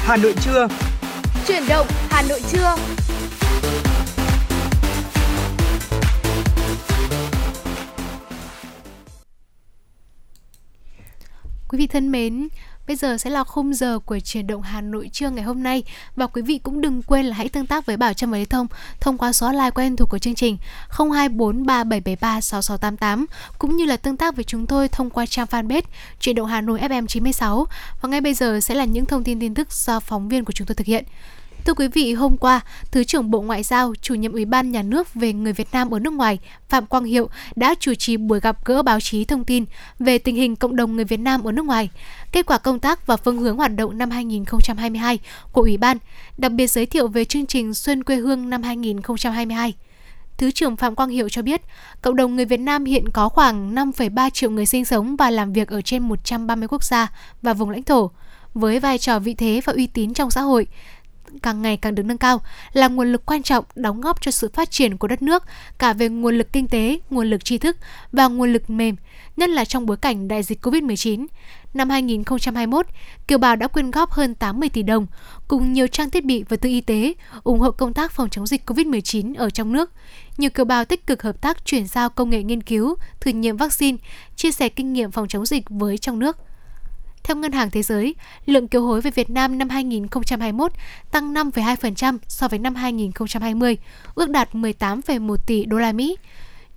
Hà Nội trưa. Chuyển động Hà Nội trưa. Quý vị thân mến, Bây giờ sẽ là khung giờ của chuyển động Hà Nội trưa ngày hôm nay và quý vị cũng đừng quên là hãy tương tác với Bảo Trâm và Lê Thông thông qua số hotline quen thuộc của chương trình 02437736688 cũng như là tương tác với chúng tôi thông qua trang fanpage chuyển động Hà Nội FM 96 và ngay bây giờ sẽ là những thông tin tin tức do phóng viên của chúng tôi thực hiện. Thưa quý vị, hôm qua, Thứ trưởng Bộ Ngoại giao, chủ nhiệm Ủy ban Nhà nước về người Việt Nam ở nước ngoài, Phạm Quang Hiệu đã chủ trì buổi gặp gỡ báo chí thông tin về tình hình cộng đồng người Việt Nam ở nước ngoài, kết quả công tác và phương hướng hoạt động năm 2022 của Ủy ban, đặc biệt giới thiệu về chương trình Xuân quê hương năm 2022. Thứ trưởng Phạm Quang Hiệu cho biết, cộng đồng người Việt Nam hiện có khoảng 5,3 triệu người sinh sống và làm việc ở trên 130 quốc gia và vùng lãnh thổ. Với vai trò vị thế và uy tín trong xã hội, càng ngày càng được nâng cao, là nguồn lực quan trọng đóng góp cho sự phát triển của đất nước cả về nguồn lực kinh tế, nguồn lực tri thức và nguồn lực mềm, nhất là trong bối cảnh đại dịch Covid-19. Năm 2021, Kiều Bào đã quyên góp hơn 80 tỷ đồng cùng nhiều trang thiết bị vật tư y tế ủng hộ công tác phòng chống dịch Covid-19 ở trong nước. Nhiều kiều bào tích cực hợp tác chuyển giao công nghệ nghiên cứu, thử nghiệm vaccine, chia sẻ kinh nghiệm phòng chống dịch với trong nước. Theo Ngân hàng Thế giới, lượng kiều hối về Việt Nam năm 2021 tăng 5,2% so với năm 2020, ước đạt 18,1 tỷ đô la Mỹ.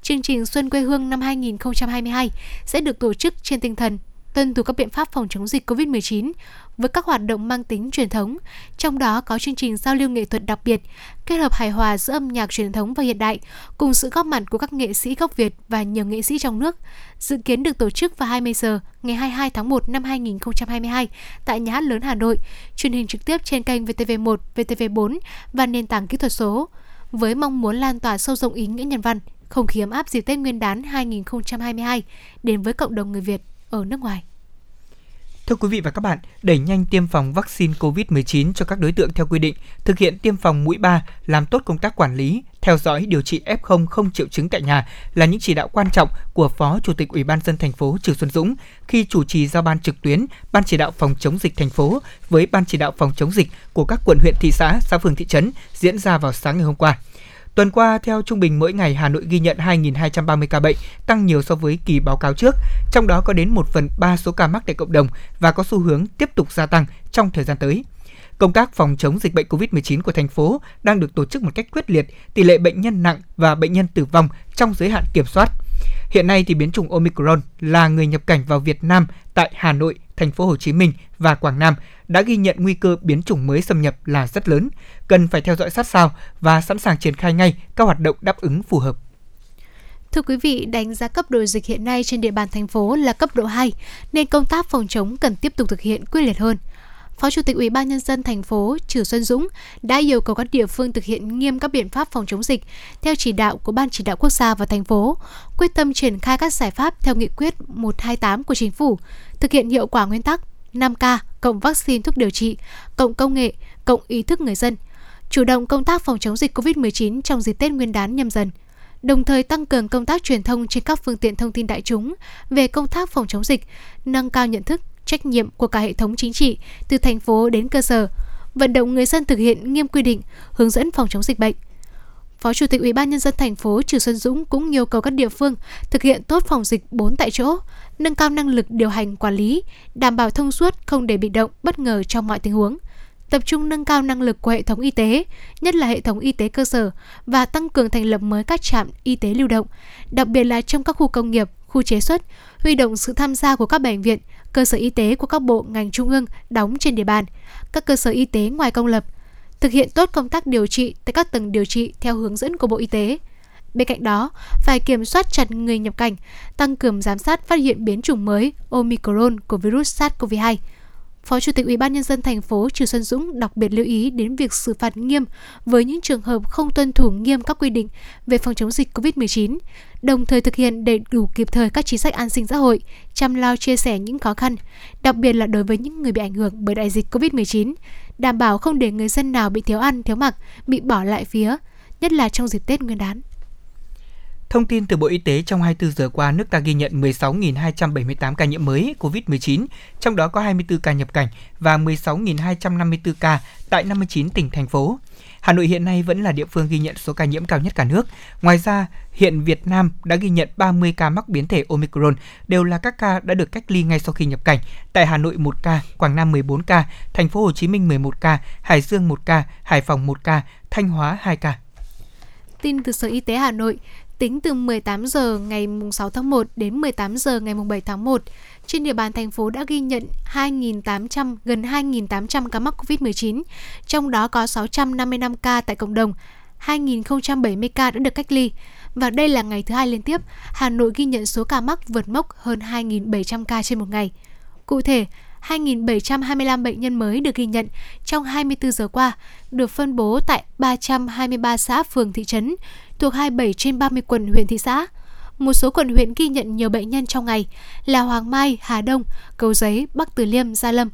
Chương trình Xuân quê hương năm 2022 sẽ được tổ chức trên tinh thần tuân thủ các biện pháp phòng chống dịch COVID-19 với các hoạt động mang tính truyền thống, trong đó có chương trình giao lưu nghệ thuật đặc biệt, kết hợp hài hòa giữa âm nhạc truyền thống và hiện đại, cùng sự góp mặt của các nghệ sĩ gốc Việt và nhiều nghệ sĩ trong nước. Dự kiến được tổ chức vào 20 giờ ngày 22 tháng 1 năm 2022 tại Nhà hát lớn Hà Nội, truyền hình trực tiếp trên kênh VTV1, VTV4 và nền tảng kỹ thuật số. Với mong muốn lan tỏa sâu rộng ý nghĩa nhân văn, không khí ấm áp dịp Tết Nguyên đán 2022 đến với cộng đồng người Việt ở nước ngoài. Thưa quý vị và các bạn, đẩy nhanh tiêm phòng vaccine COVID-19 cho các đối tượng theo quy định, thực hiện tiêm phòng mũi 3, làm tốt công tác quản lý, theo dõi điều trị F0 không triệu chứng tại nhà là những chỉ đạo quan trọng của Phó Chủ tịch Ủy ban dân thành phố Trừ Xuân Dũng khi chủ trì giao ban trực tuyến Ban chỉ đạo phòng chống dịch thành phố với Ban chỉ đạo phòng chống dịch của các quận huyện thị xã, xã phường thị trấn diễn ra vào sáng ngày hôm qua. Tuần qua, theo trung bình mỗi ngày Hà Nội ghi nhận 2.230 ca bệnh, tăng nhiều so với kỳ báo cáo trước, trong đó có đến 1 phần 3 số ca mắc tại cộng đồng và có xu hướng tiếp tục gia tăng trong thời gian tới. Công tác phòng chống dịch bệnh COVID-19 của thành phố đang được tổ chức một cách quyết liệt, tỷ lệ bệnh nhân nặng và bệnh nhân tử vong trong giới hạn kiểm soát. Hiện nay thì biến chủng Omicron là người nhập cảnh vào Việt Nam tại Hà Nội, thành phố Hồ Chí Minh và Quảng Nam đã ghi nhận nguy cơ biến chủng mới xâm nhập là rất lớn, cần phải theo dõi sát sao và sẵn sàng triển khai ngay các hoạt động đáp ứng phù hợp. Thưa quý vị, đánh giá cấp độ dịch hiện nay trên địa bàn thành phố là cấp độ 2, nên công tác phòng chống cần tiếp tục thực hiện quyết liệt hơn. Phó Chủ tịch Ủy ban nhân dân thành phố Trử Xuân Dũng đã yêu cầu các địa phương thực hiện nghiêm các biện pháp phòng chống dịch theo chỉ đạo của Ban chỉ đạo quốc gia và thành phố, quyết tâm triển khai các giải pháp theo nghị quyết 128 của chính phủ, thực hiện hiệu quả nguyên tắc 5K cộng vaccine thuốc điều trị, cộng công nghệ, cộng ý thức người dân, chủ động công tác phòng chống dịch COVID-19 trong dịp Tết Nguyên đán nhâm dần đồng thời tăng cường công tác truyền thông trên các phương tiện thông tin đại chúng về công tác phòng chống dịch, nâng cao nhận thức, trách nhiệm của cả hệ thống chính trị từ thành phố đến cơ sở, vận động người dân thực hiện nghiêm quy định, hướng dẫn phòng chống dịch bệnh. Phó Chủ tịch Ủy ban nhân dân thành phố Trừ Xuân Dũng cũng yêu cầu các địa phương thực hiện tốt phòng dịch 4 tại chỗ, nâng cao năng lực điều hành quản lý, đảm bảo thông suốt không để bị động bất ngờ trong mọi tình huống tập trung nâng cao năng lực của hệ thống y tế, nhất là hệ thống y tế cơ sở và tăng cường thành lập mới các trạm y tế lưu động, đặc biệt là trong các khu công nghiệp, khu chế xuất, huy động sự tham gia của các bệnh viện, cơ sở y tế của các bộ ngành trung ương đóng trên địa bàn, các cơ sở y tế ngoài công lập, thực hiện tốt công tác điều trị tại các tầng điều trị theo hướng dẫn của Bộ Y tế. Bên cạnh đó, phải kiểm soát chặt người nhập cảnh, tăng cường giám sát phát hiện biến chủng mới Omicron của virus SARS-CoV-2. Phó Chủ tịch Ủy ban nhân dân thành phố Trừ Xuân Dũng đặc biệt lưu ý đến việc xử phạt nghiêm với những trường hợp không tuân thủ nghiêm các quy định về phòng chống dịch COVID-19, đồng thời thực hiện đầy đủ kịp thời các chính sách an sinh xã hội, chăm lo chia sẻ những khó khăn, đặc biệt là đối với những người bị ảnh hưởng bởi đại dịch COVID-19, đảm bảo không để người dân nào bị thiếu ăn, thiếu mặc, bị bỏ lại phía, nhất là trong dịp Tết Nguyên đán. Thông tin từ Bộ Y tế trong 24 giờ qua, nước ta ghi nhận 16.278 ca nhiễm mới COVID-19, trong đó có 24 ca nhập cảnh và 16.254 ca tại 59 tỉnh thành phố. Hà Nội hiện nay vẫn là địa phương ghi nhận số ca nhiễm cao nhất cả nước. Ngoài ra, hiện Việt Nam đã ghi nhận 30 ca mắc biến thể Omicron, đều là các ca đã được cách ly ngay sau khi nhập cảnh. Tại Hà Nội 1 ca, Quảng Nam 14 ca, Thành phố Hồ Chí Minh 11 ca, Hải Dương 1 ca, Hải Phòng 1 ca, Thanh Hóa 2 ca. Tin từ Sở Y tế Hà Nội, tính từ 18 giờ ngày 6 tháng 1 đến 18 giờ ngày 7 tháng 1, trên địa bàn thành phố đã ghi nhận 2.800 gần 2.800 ca mắc COVID-19, trong đó có 655 ca tại cộng đồng, 2.070 ca đã được cách ly. Và đây là ngày thứ hai liên tiếp, Hà Nội ghi nhận số ca mắc vượt mốc hơn 2.700 ca trên một ngày. Cụ thể, 2.725 bệnh nhân mới được ghi nhận trong 24 giờ qua, được phân bố tại 323 xã phường thị trấn, thuộc 27 trên 30 quận huyện thị xã. Một số quận huyện ghi nhận nhiều bệnh nhân trong ngày là Hoàng Mai, Hà Đông, Cầu Giấy, Bắc Từ Liêm, Gia Lâm.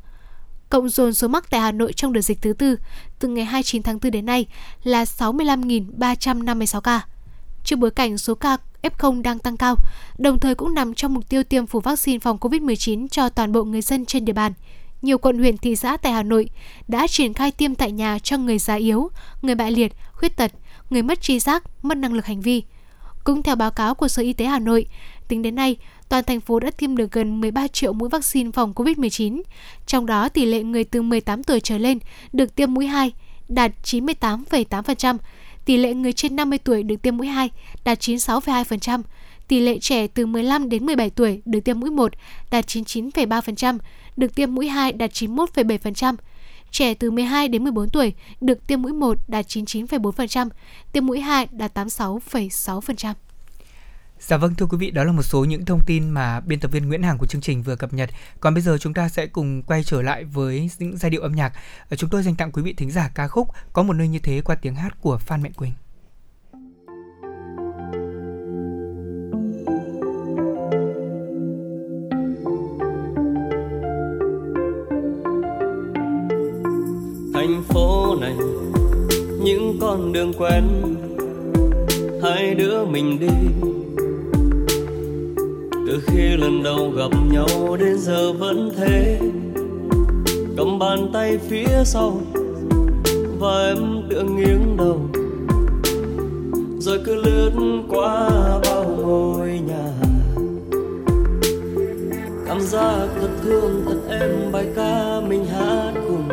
Cộng dồn số mắc tại Hà Nội trong đợt dịch thứ tư từ ngày 29 tháng 4 đến nay là 65.356 ca. Trước bối cảnh số ca F0 đang tăng cao, đồng thời cũng nằm trong mục tiêu tiêm phủ vaccine phòng COVID-19 cho toàn bộ người dân trên địa bàn. Nhiều quận huyện thị xã tại Hà Nội đã triển khai tiêm tại nhà cho người già yếu, người bại liệt, khuyết tật, người mất tri giác, mất năng lực hành vi. Cũng theo báo cáo của Sở Y tế Hà Nội, tính đến nay, toàn thành phố đã tiêm được gần 13 triệu mũi vaccine phòng COVID-19. Trong đó, tỷ lệ người từ 18 tuổi trở lên được tiêm mũi 2 đạt 98,8%, tỷ lệ người trên 50 tuổi được tiêm mũi 2 đạt 96,2%, tỷ lệ trẻ từ 15 đến 17 tuổi được tiêm mũi 1 đạt 99,3%, được tiêm mũi 2 đạt 91,7%, trẻ từ 12 đến 14 tuổi được tiêm mũi 1 đạt 99,4%, tiêm mũi 2 đạt 86,6%. Dạ vâng thưa quý vị, đó là một số những thông tin mà biên tập viên Nguyễn Hằng của chương trình vừa cập nhật. Còn bây giờ chúng ta sẽ cùng quay trở lại với những giai điệu âm nhạc. Ờ, chúng tôi dành tặng quý vị thính giả ca khúc Có một nơi như thế qua tiếng hát của Phan Mạnh Quỳnh. thành phố này những con đường quen hai đứa mình đi khi lần đầu gặp nhau đến giờ vẫn thế. Cầm bàn tay phía sau và em tựa nghiêng đầu. Rồi cứ lướt qua bao ngôi nhà. Cảm giác thật thương, thật em bài ca mình hát cùng.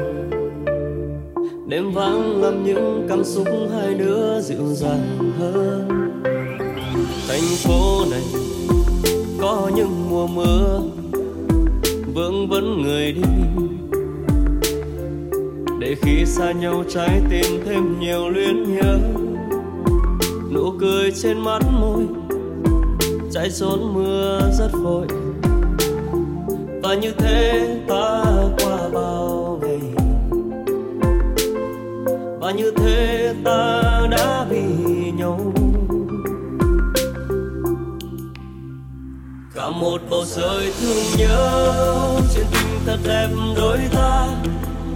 Đêm vắng làm những cảm xúc hai đứa dịu dàng hơn. Thành phố này có những mùa mưa vương vấn người đi. Để khi xa nhau trái tim thêm nhiều luyến nhớ, nụ cười trên mắt môi chạy trốn mưa rất vội. Và như thế ta qua bao ngày, và như thế ta bầu trời thương nhớ, chuyện tình thật đẹp đôi ta.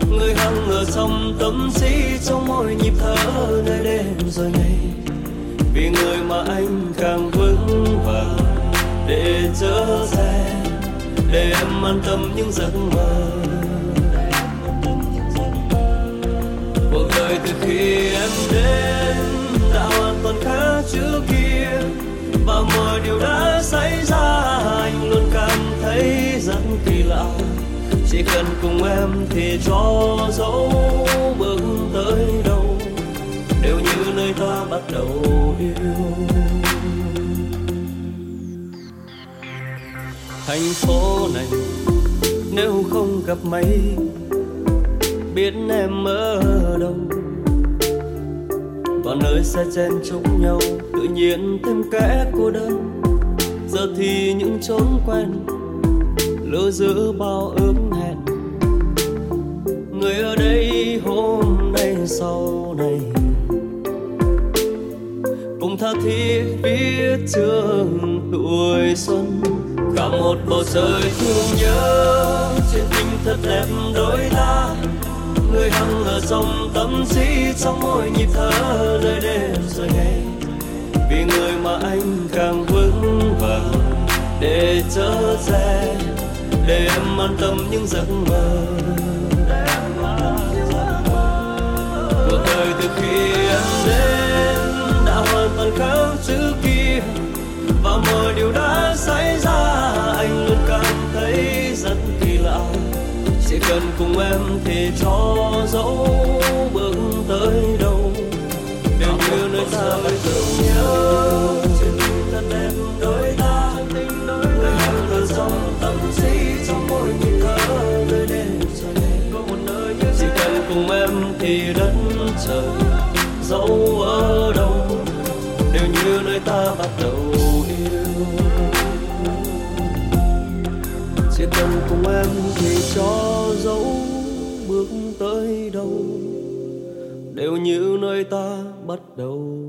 Người hằng ở trong tâm trí, trong mỗi nhịp thở nơi đêm rồi này. Vì người mà anh càng vững vàng, để chở che, để em an tâm những giấc mơ. Cuộc đời từ khi em đến, đã hoàn toàn khác trước kia và mọi điều đã xảy ra, anh luôn cảm thấy rất kỳ lạ. Chỉ cần cùng em thì cho dấu bước tới đâu đều như nơi ta bắt đầu yêu. Thành phố này, nếu không gặp mấy biết em ở đâu. Và nơi sẽ chen chúc nhau nhiên thêm kẽ cô đơn. Giờ thì những chốn quen lỡ giữ bao ước hẹn. Người ở đây hôm nay sau này cùng tha thiết viết chương tuổi xuân. Cả một bầu trời thương nhớ, chuyện tình thật đẹp đôi ta. Người hằng ở trong tâm trí trong mỗi nhịp thở nơi đêm rồi ngày vì người mà anh càng vững vàng. Để chở xe để em an tâm những giấc mơ. Cuộc đời từ khi em đến đã hoàn toàn khác trước kia và mọi điều đã xảy ra, anh luôn cảm thấy rất kỳ lạ. Chỉ cần cùng em thì cho dấu bước tới đâu. Đều như nơi ta đâu đều như nơi ta bắt đầu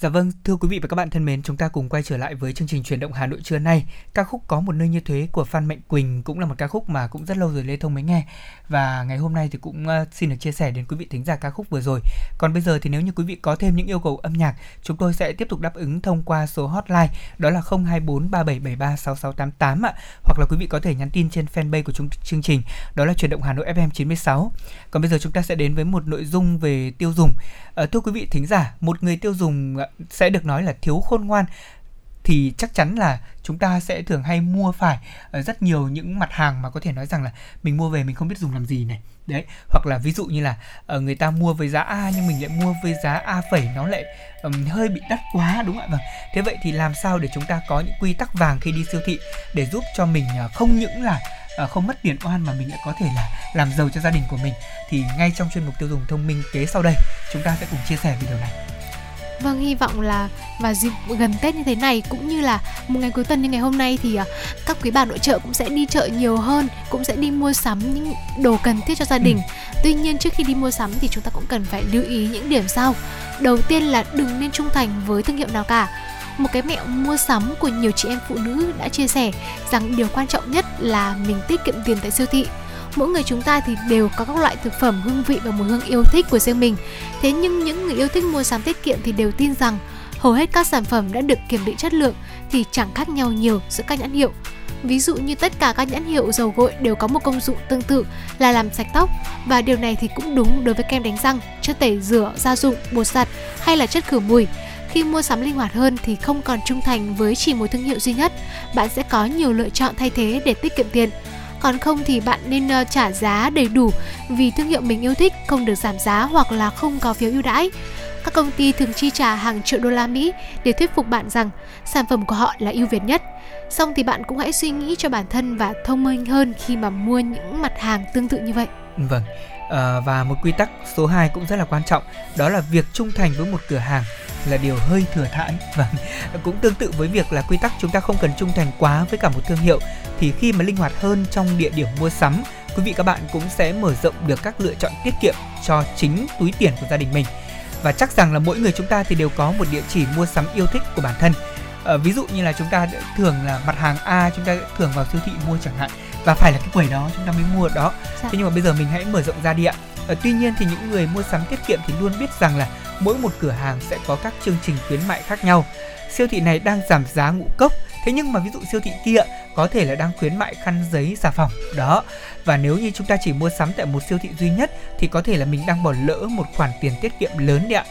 Dạ vâng, thưa quý vị và các bạn thân mến, chúng ta cùng quay trở lại với chương trình truyền động Hà Nội trưa nay. Ca khúc Có một nơi như thế của Phan Mạnh Quỳnh cũng là một ca khúc mà cũng rất lâu rồi Lê Thông mới nghe. Và ngày hôm nay thì cũng ờ, xin được chia sẻ đến quý vị thính giả ca khúc vừa rồi. Còn bây giờ thì nếu như quý vị có thêm những yêu cầu âm nhạc, chúng tôi sẽ tiếp tục đáp ứng thông qua số hotline đó là 024 3773 6688 ạ. Hoặc là quý vị có thể nhắn tin trên fanpage của chúng chương trình đó là truyền động Hà Nội FM 96. Còn bây giờ chúng ta sẽ đến với một nội dung về tiêu dùng. À, thưa quý vị thính giả, một người tiêu dùng ờ, sẽ được nói là thiếu khôn ngoan thì chắc chắn là chúng ta sẽ thường hay mua phải ờ, rất nhiều những mặt hàng mà có thể nói rằng là mình mua về mình không biết dùng làm gì này. Đấy hoặc là ví dụ như là ờ, người ta mua với giá A nhưng mình lại mua với giá A phẩy nó lại um, hơi bị đắt quá đúng không ạ? Vâng. Thế vậy thì làm sao để chúng ta có những quy tắc vàng khi đi siêu thị để giúp cho mình ờ, không những là không mất tiền oan mà mình lại có thể là làm giàu cho gia đình của mình? Thì ngay trong chuyên mục tiêu dùng thông minh kế sau đây chúng ta sẽ cùng chia sẻ về điều này. Vâng, hy vọng là vào dịp gần Tết như thế này cũng như là một ngày cuối tuần như ngày hôm nay thì uh, các quý bà nội trợ cũng sẽ đi chợ nhiều hơn, cũng sẽ đi mua sắm những đồ cần thiết cho gia đình. Ừ. Tuy nhiên trước khi đi mua sắm thì chúng ta cũng cần phải lưu ý những điểm sau. Đầu tiên là đừng nên trung thành với thương hiệu nào cả. Một cái mẹo mua sắm của nhiều chị em phụ nữ đã chia sẻ rằng điều quan trọng nhất là mình tiết kiệm tiền tại siêu thị mỗi người chúng ta thì đều có các loại thực phẩm hương vị và mùi hương yêu thích của riêng mình. Thế nhưng những người yêu thích mua sắm tiết kiệm thì đều tin rằng hầu hết các sản phẩm đã được kiểm định chất lượng thì chẳng khác nhau nhiều giữa các nhãn hiệu. Ví dụ như tất cả các nhãn hiệu dầu gội đều có một công dụng tương tự là làm sạch tóc và điều này thì cũng đúng đối với kem đánh răng, chất tẩy rửa, gia dụng, bột giặt hay là chất khử mùi. Khi mua sắm linh hoạt hơn thì không còn trung thành với chỉ một thương hiệu duy nhất, bạn sẽ có nhiều lựa chọn thay thế để tiết kiệm tiền còn không thì bạn nên ờ, trả giá đầy đủ vì thương hiệu mình yêu thích không được giảm giá hoặc là không có phiếu ưu đãi các công ty thường chi trả hàng triệu đô la Mỹ để thuyết phục bạn rằng sản phẩm của họ là ưu việt nhất. Xong thì bạn cũng hãy suy nghĩ cho bản thân và thông minh hơn khi mà mua những mặt hàng tương tự như vậy. Vâng, à, và một quy tắc số 2 cũng rất là quan trọng, đó là việc trung thành với một cửa hàng là điều hơi thừa thãi. Và vâng, cũng tương tự với việc là quy tắc chúng ta không cần trung thành quá với cả một thương hiệu thì khi mà linh hoạt hơn trong địa điểm mua sắm quý vị các bạn cũng sẽ mở rộng được các lựa chọn tiết kiệm cho chính túi tiền của gia đình mình. Và chắc rằng là mỗi người chúng ta thì đều có một địa chỉ mua sắm yêu thích của bản thân. À, ví dụ như là chúng ta thường là mặt hàng A chúng ta thường vào siêu thị mua chẳng hạn và phải là cái quầy đó chúng ta mới mua đó. Dạ. thế nhưng mà bây giờ mình hãy mở rộng ra đi ạ. À, tuy nhiên thì những người mua sắm tiết kiệm thì luôn biết rằng là mỗi một cửa hàng sẽ có các chương trình khuyến mại khác nhau. Siêu thị này đang giảm giá ngũ cốc. Thế nhưng mà ví dụ siêu thị kia có thể là đang khuyến mại khăn giấy xà phòng. Đó. Và nếu như chúng ta chỉ mua sắm tại một siêu thị duy nhất thì có thể là mình đang bỏ lỡ một khoản tiền tiết kiệm lớn đấy ạ.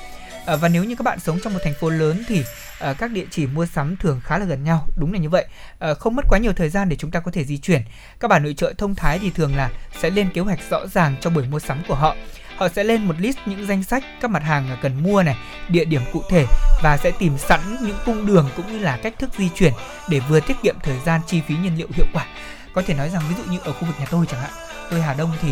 À, và nếu như các bạn sống trong một thành phố lớn thì à, các địa chỉ mua sắm thường khá là gần nhau. Đúng là như vậy. À, không mất quá nhiều thời gian để chúng ta có thể di chuyển. Các bà nội trợ thông thái thì thường là sẽ lên kế hoạch rõ ràng cho buổi mua sắm của họ. Họ sẽ lên một list những danh sách các mặt hàng cần mua này, địa điểm cụ thể và sẽ tìm sẵn những cung đường cũng như là cách thức di chuyển để vừa tiết kiệm thời gian chi phí nhiên liệu hiệu quả. Có thể nói rằng ví dụ như ở khu vực nhà tôi chẳng hạn, tôi Hà Đông thì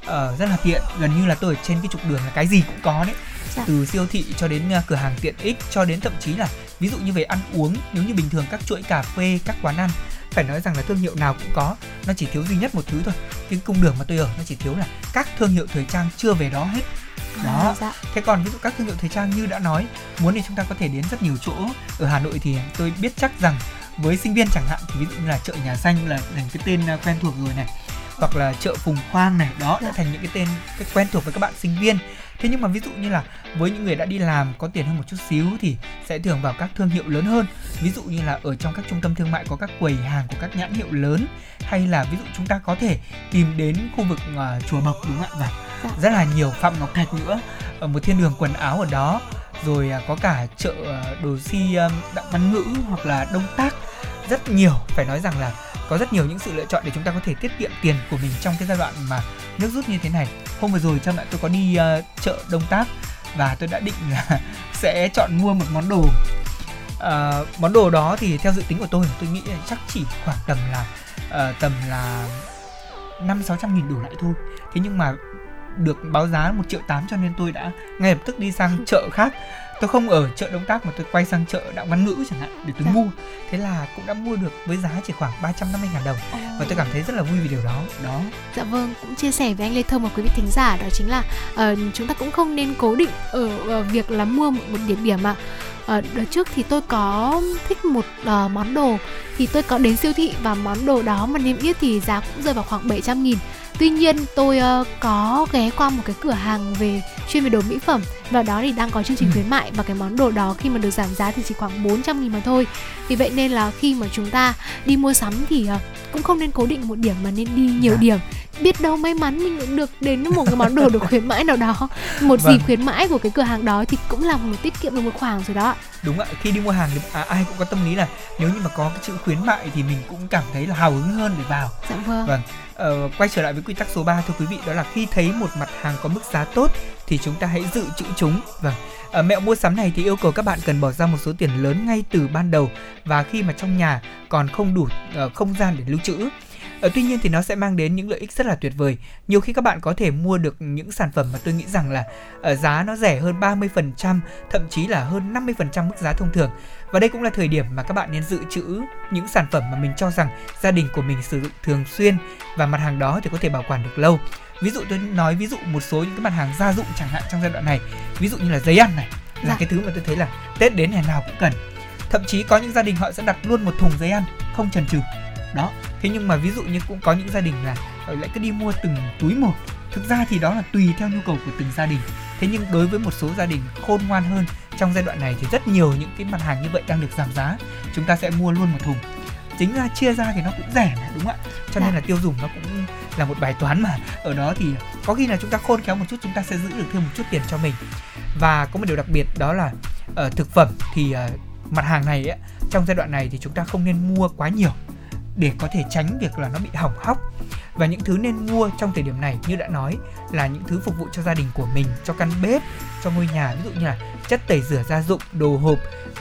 uh, rất là tiện, gần như là tôi ở trên cái trục đường là cái gì cũng có đấy. Dạ. Từ siêu thị cho đến uh, cửa hàng tiện ích cho đến thậm chí là ví dụ như về ăn uống, nếu như bình thường các chuỗi cà phê, các quán ăn phải nói rằng là thương hiệu nào cũng có nó chỉ thiếu duy nhất một thứ thôi cái cung đường mà tôi ở nó chỉ thiếu là các thương hiệu thời trang chưa về đó hết đó À, dạ. thế còn ví dụ các thương hiệu thời trang như đã nói muốn thì chúng ta có thể đến rất nhiều chỗ ở hà nội thì tôi biết chắc rằng với sinh viên chẳng hạn thì ví dụ như là chợ nhà xanh là thành cái tên à, quen thuộc rồi này hoặc là chợ phùng khoang này đó đã Dạ. thành những cái tên cái quen thuộc với các bạn sinh viên thế nhưng mà ví dụ như là với những người đã đi làm có tiền hơn một chút xíu thì sẽ thường vào các thương hiệu lớn hơn. Ví dụ như là ở trong các trung tâm thương mại có các quầy hàng của các nhãn hiệu lớn hay là ví dụ chúng ta có thể tìm đến khu vực à, chùa Bộc đúng không ạ? Và Dạ. rất là nhiều phạm ngọc thạch nữa ở một thiên đường quần áo ở đó. Rồi à, có cả chợ à, đồ si à, đặng văn ngữ hoặc là đông tác. Rất nhiều phải nói rằng là có rất nhiều những sự lựa chọn để chúng ta có thể tiết kiệm tiền của mình trong cái giai đoạn mà nước rút như thế này. Hôm vừa rồi cha mẹ tôi có đi uh, chợ đông tác và tôi đã định là sẽ chọn mua một món đồ. Uh, món đồ đó thì theo dự tính của tôi tôi nghĩ chắc chỉ khoảng tầm là uh, tầm là năm sáu trăm nghìn đổ lại thôi. Thế nhưng mà được báo giá một triệu tám cho nên tôi đã ngay lập tức đi sang chợ khác tôi không ở chợ Đông Tác mà tôi quay sang chợ Đặng Văn Ngữ chẳng hạn để tôi Dạ. mua. Thế là cũng đã mua được với giá chỉ khoảng 350 ngàn đồng. Và tôi cảm thấy rất là vui vì điều đó. Đó. Dạ vâng, cũng chia sẻ với anh Lê Thông và quý vị thính giả đó chính là ờ, chúng ta cũng không nên cố định ở, ờ, việc là mua một, một địa điểm ạ. Ờ, đợt trước thì tôi có thích một ờ, món đồ thì tôi có đến siêu thị và món đồ đó mà niêm yết thì giá cũng rơi vào khoảng 700 nghìn Tuy nhiên tôi ờ, có ghé qua một cái cửa hàng về chuyên về đồ mỹ phẩm và đó thì đang có chương trình Ừ. khuyến mại và cái món đồ đó khi mà được giảm giá thì chỉ khoảng 400 nghìn mà thôi Vì vậy nên là khi mà chúng ta đi mua sắm thì ờ, cũng không nên cố định một điểm mà nên đi nhiều Dạ. điểm biết đâu may mắn mình cũng được đến một cái món đồ được khuyến mãi nào đó một Vâng. dịp khuyến mãi của cái cửa hàng đó thì cũng là một tiết kiệm được một khoản rồi đó đúng ạ khi đi mua hàng thì à, ai cũng có tâm lý là nếu như mà có cái chữ khuyến mại thì mình cũng cảm thấy là hào hứng hơn để vào dạ vâng Vâng. Ờ, quay trở lại với quy tắc số 3 thưa quý vị đó là khi thấy một mặt hàng có mức giá tốt thì chúng ta hãy dự trữ chúng. Vâng. Ở mẹo mua sắm này thì yêu cầu các bạn cần bỏ ra một số tiền lớn ngay từ ban đầu và khi mà trong nhà còn không đủ ờ, không gian để lưu trữ. Ờ, tuy nhiên thì nó sẽ mang đến những lợi ích rất là tuyệt vời. Nhiều khi các bạn có thể mua được những sản phẩm mà tôi nghĩ rằng là ở giá nó rẻ hơn 30%, thậm chí là hơn 50% mức giá thông thường. Và đây cũng là thời điểm mà các bạn nên dự trữ những sản phẩm mà mình cho rằng gia đình của mình sử dụng thường xuyên và mặt hàng đó thì có thể bảo quản được lâu. Ví dụ tôi nói ví dụ một số những cái mặt hàng gia dụng chẳng hạn trong giai đoạn này, ví dụ như là giấy ăn này là Dạ. cái thứ mà tôi thấy là Tết đến ngày nào cũng cần. Thậm chí có những gia đình họ sẽ đặt luôn một thùng giấy ăn không chần chừ. Đó. Thế nhưng mà ví dụ như cũng có những gia đình là họ lại cứ đi mua từng túi một. Thực ra thì đó là tùy theo nhu cầu của từng gia đình. Thế nhưng đối với một số gia đình khôn ngoan hơn trong giai đoạn này thì rất nhiều những cái mặt hàng như vậy đang được giảm giá. Chúng ta sẽ mua luôn một thùng chính ra chia ra thì nó cũng rẻ mà đúng không ạ? Cho nên Dạ. là tiêu dùng nó cũng là một bài toán mà. Ở đó thì có khi là chúng ta khôn khéo một chút chúng ta sẽ giữ được thêm một chút tiền cho mình. Và có một điều đặc biệt đó là ở thực phẩm thì ờ, mặt hàng này ấy, trong giai đoạn này thì chúng ta không nên mua quá nhiều để có thể tránh việc là nó bị hỏng hóc. Và những thứ nên mua trong thời điểm này như đã nói là những thứ phục vụ cho gia đình của mình cho căn bếp cho ngôi nhà. Ví dụ như là chất tẩy rửa gia dụng, đồ hộp.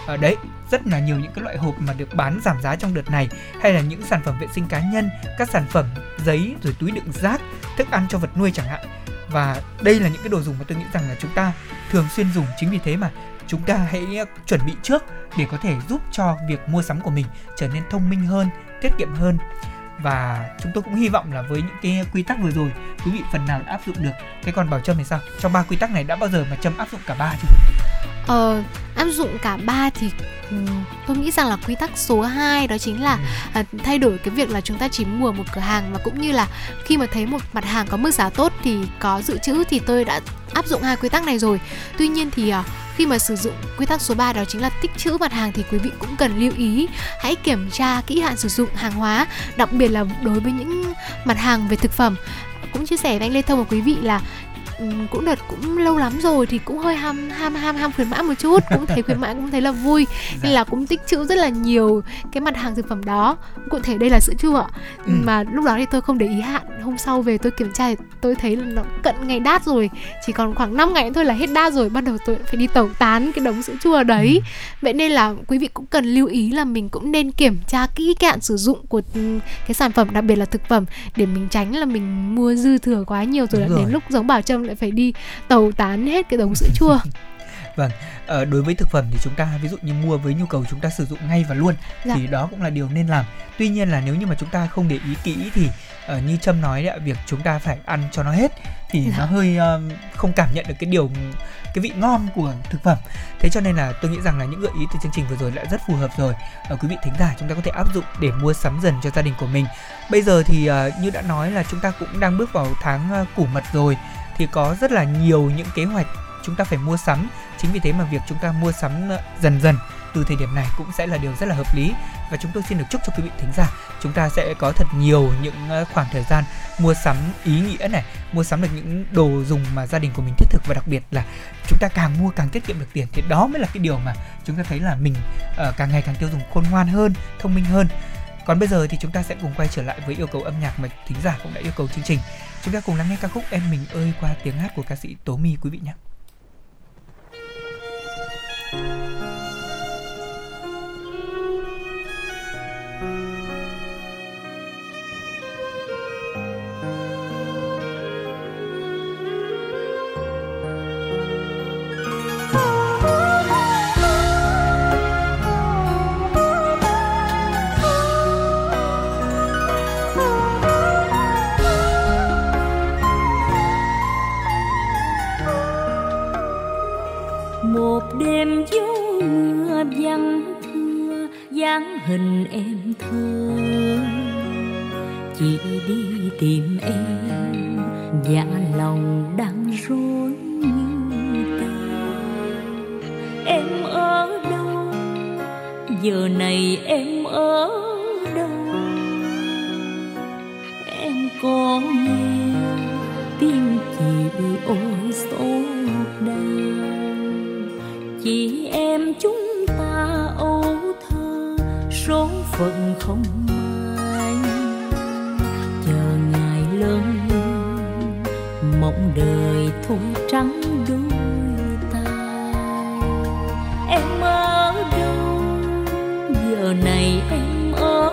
Ở đấy, rất là nhiều những cái loại hộp mà được bán giảm giá trong đợt này, hay là những sản phẩm vệ sinh cá nhân, các sản phẩm giấy rồi túi đựng rác, thức ăn cho vật nuôi chẳng hạn. Và đây là những cái đồ dùng mà tôi nghĩ rằng là chúng ta thường xuyên dùng, chính vì thế mà chúng ta hãy chuẩn bị trước để có thể giúp cho việc mua sắm của mình trở nên thông minh hơn, tiết kiệm hơn và chúng tôi cũng hy vọng là với những cái quy tắc vừa rồi quý vị phần nào đã áp dụng được. Thế còn bảo trâm thì sao? Trong ba quy tắc này đã bao giờ mà trâm áp dụng cả ba chưa? Ờ, áp dụng cả ba thì ừm, tôi nghĩ rằng là quy tắc số 2 đó chính là à, thay đổi cái việc là chúng ta chỉ mua một cửa hàng và cũng như là khi mà thấy một mặt hàng có mức giá tốt thì có dự trữ thì tôi đã áp dụng hai quy tắc này rồi. Tuy nhiên thì à, khi mà sử dụng quy tắc số 3 đó chính là tích trữ mặt hàng thì quý vị cũng cần lưu ý hãy kiểm tra kỹ hạn sử dụng hàng hóa, đặc biệt là đối với những mặt hàng về thực phẩm. Cũng chia sẻ với anh Lê Thông và quý vị là cũng đợt cũng lâu lắm rồi thì cũng hơi ham ham ham ham khuyến mãi một chút. Cũng thấy khuyến mãi cũng thấy là vui. Nên là cũng tích trữ rất là nhiều cái mặt hàng thực phẩm đó. Cụ thể đây là sữa chua Ừ. mà lúc đó thì tôi không để ý hạn. Hôm sau về tôi kiểm tra thì tôi thấy là nó cận ngày đát rồi. Chỉ còn khoảng 5 ngày thôi là hết đát rồi. Bắt đầu tôi phải đi tẩu tán cái đống sữa chua đấy. Vậy nên là quý vị cũng cần lưu ý là mình cũng nên kiểm tra kỹ cái hạn sử dụng của ừ, cái sản phẩm đặc biệt là thực phẩm để mình tránh là mình mua dư thừa quá nhiều rồi Đúng là đến rồi. lúc giống bảo trâm lại phải đi tẩu tán hết cái đống sữa chua Vâng, ờ, đối với thực phẩm thì chúng ta ví dụ như mua với nhu cầu chúng ta sử dụng ngay và luôn Dạ. thì đó cũng là điều nên làm. Tuy nhiên là nếu như mà chúng ta không để ý kỹ thì ờ, như Trâm nói đấy việc chúng ta phải ăn cho nó hết thì Dạ. nó hơi ờ, không cảm nhận được cái điều cái vị ngon của thực phẩm. Thế cho nên là tôi nghĩ rằng là những gợi ý từ chương trình vừa rồi đã rất phù hợp rồi. Ờ, quý vị thính giả chúng ta có thể áp dụng để mua sắm dần cho gia đình của mình. Bây giờ thì ờ, như đã nói là chúng ta cũng đang bước vào tháng ờ, củ mật rồi thì có rất là nhiều những kế hoạch chúng ta phải mua sắm. Chính vì thế mà việc chúng ta mua sắm ờ, dần dần từ thời điểm này cũng sẽ là điều rất là hợp lý. Và chúng tôi xin được chúc cho quý vị thính giả chúng ta sẽ có thật nhiều những ờ, khoảng thời gian mua sắm ý nghĩa này mua sắm được những đồ dùng mà gia đình của mình thiết thực và đặc biệt là chúng ta càng mua càng tiết kiệm được tiền. Thì đó mới là cái điều mà chúng ta thấy là mình ờ, càng ngày càng tiêu dùng khôn ngoan hơn thông minh hơn. Còn bây giờ thì chúng ta sẽ cùng quay trở lại với yêu cầu âm nhạc mà thính giả cũng đã yêu cầu chương trình chúng ta cùng lắng nghe ca khúc em mình ơi qua tiếng hát của ca sĩ tố my, quý vị nhé. Đêm gió mưa vắng thưa, dáng hình em thơ. Chỉ đi tìm em dạ lòng đang rối như tơ em ở đâu? Giờ này em ở đâu? Em có nghe tiếng chị ôi xôi chị em chúng ta âu thơ, số phận không may chờ ngày lớn mộng đời thôi trắng đôi tay em ở đâu? Giờ này em ở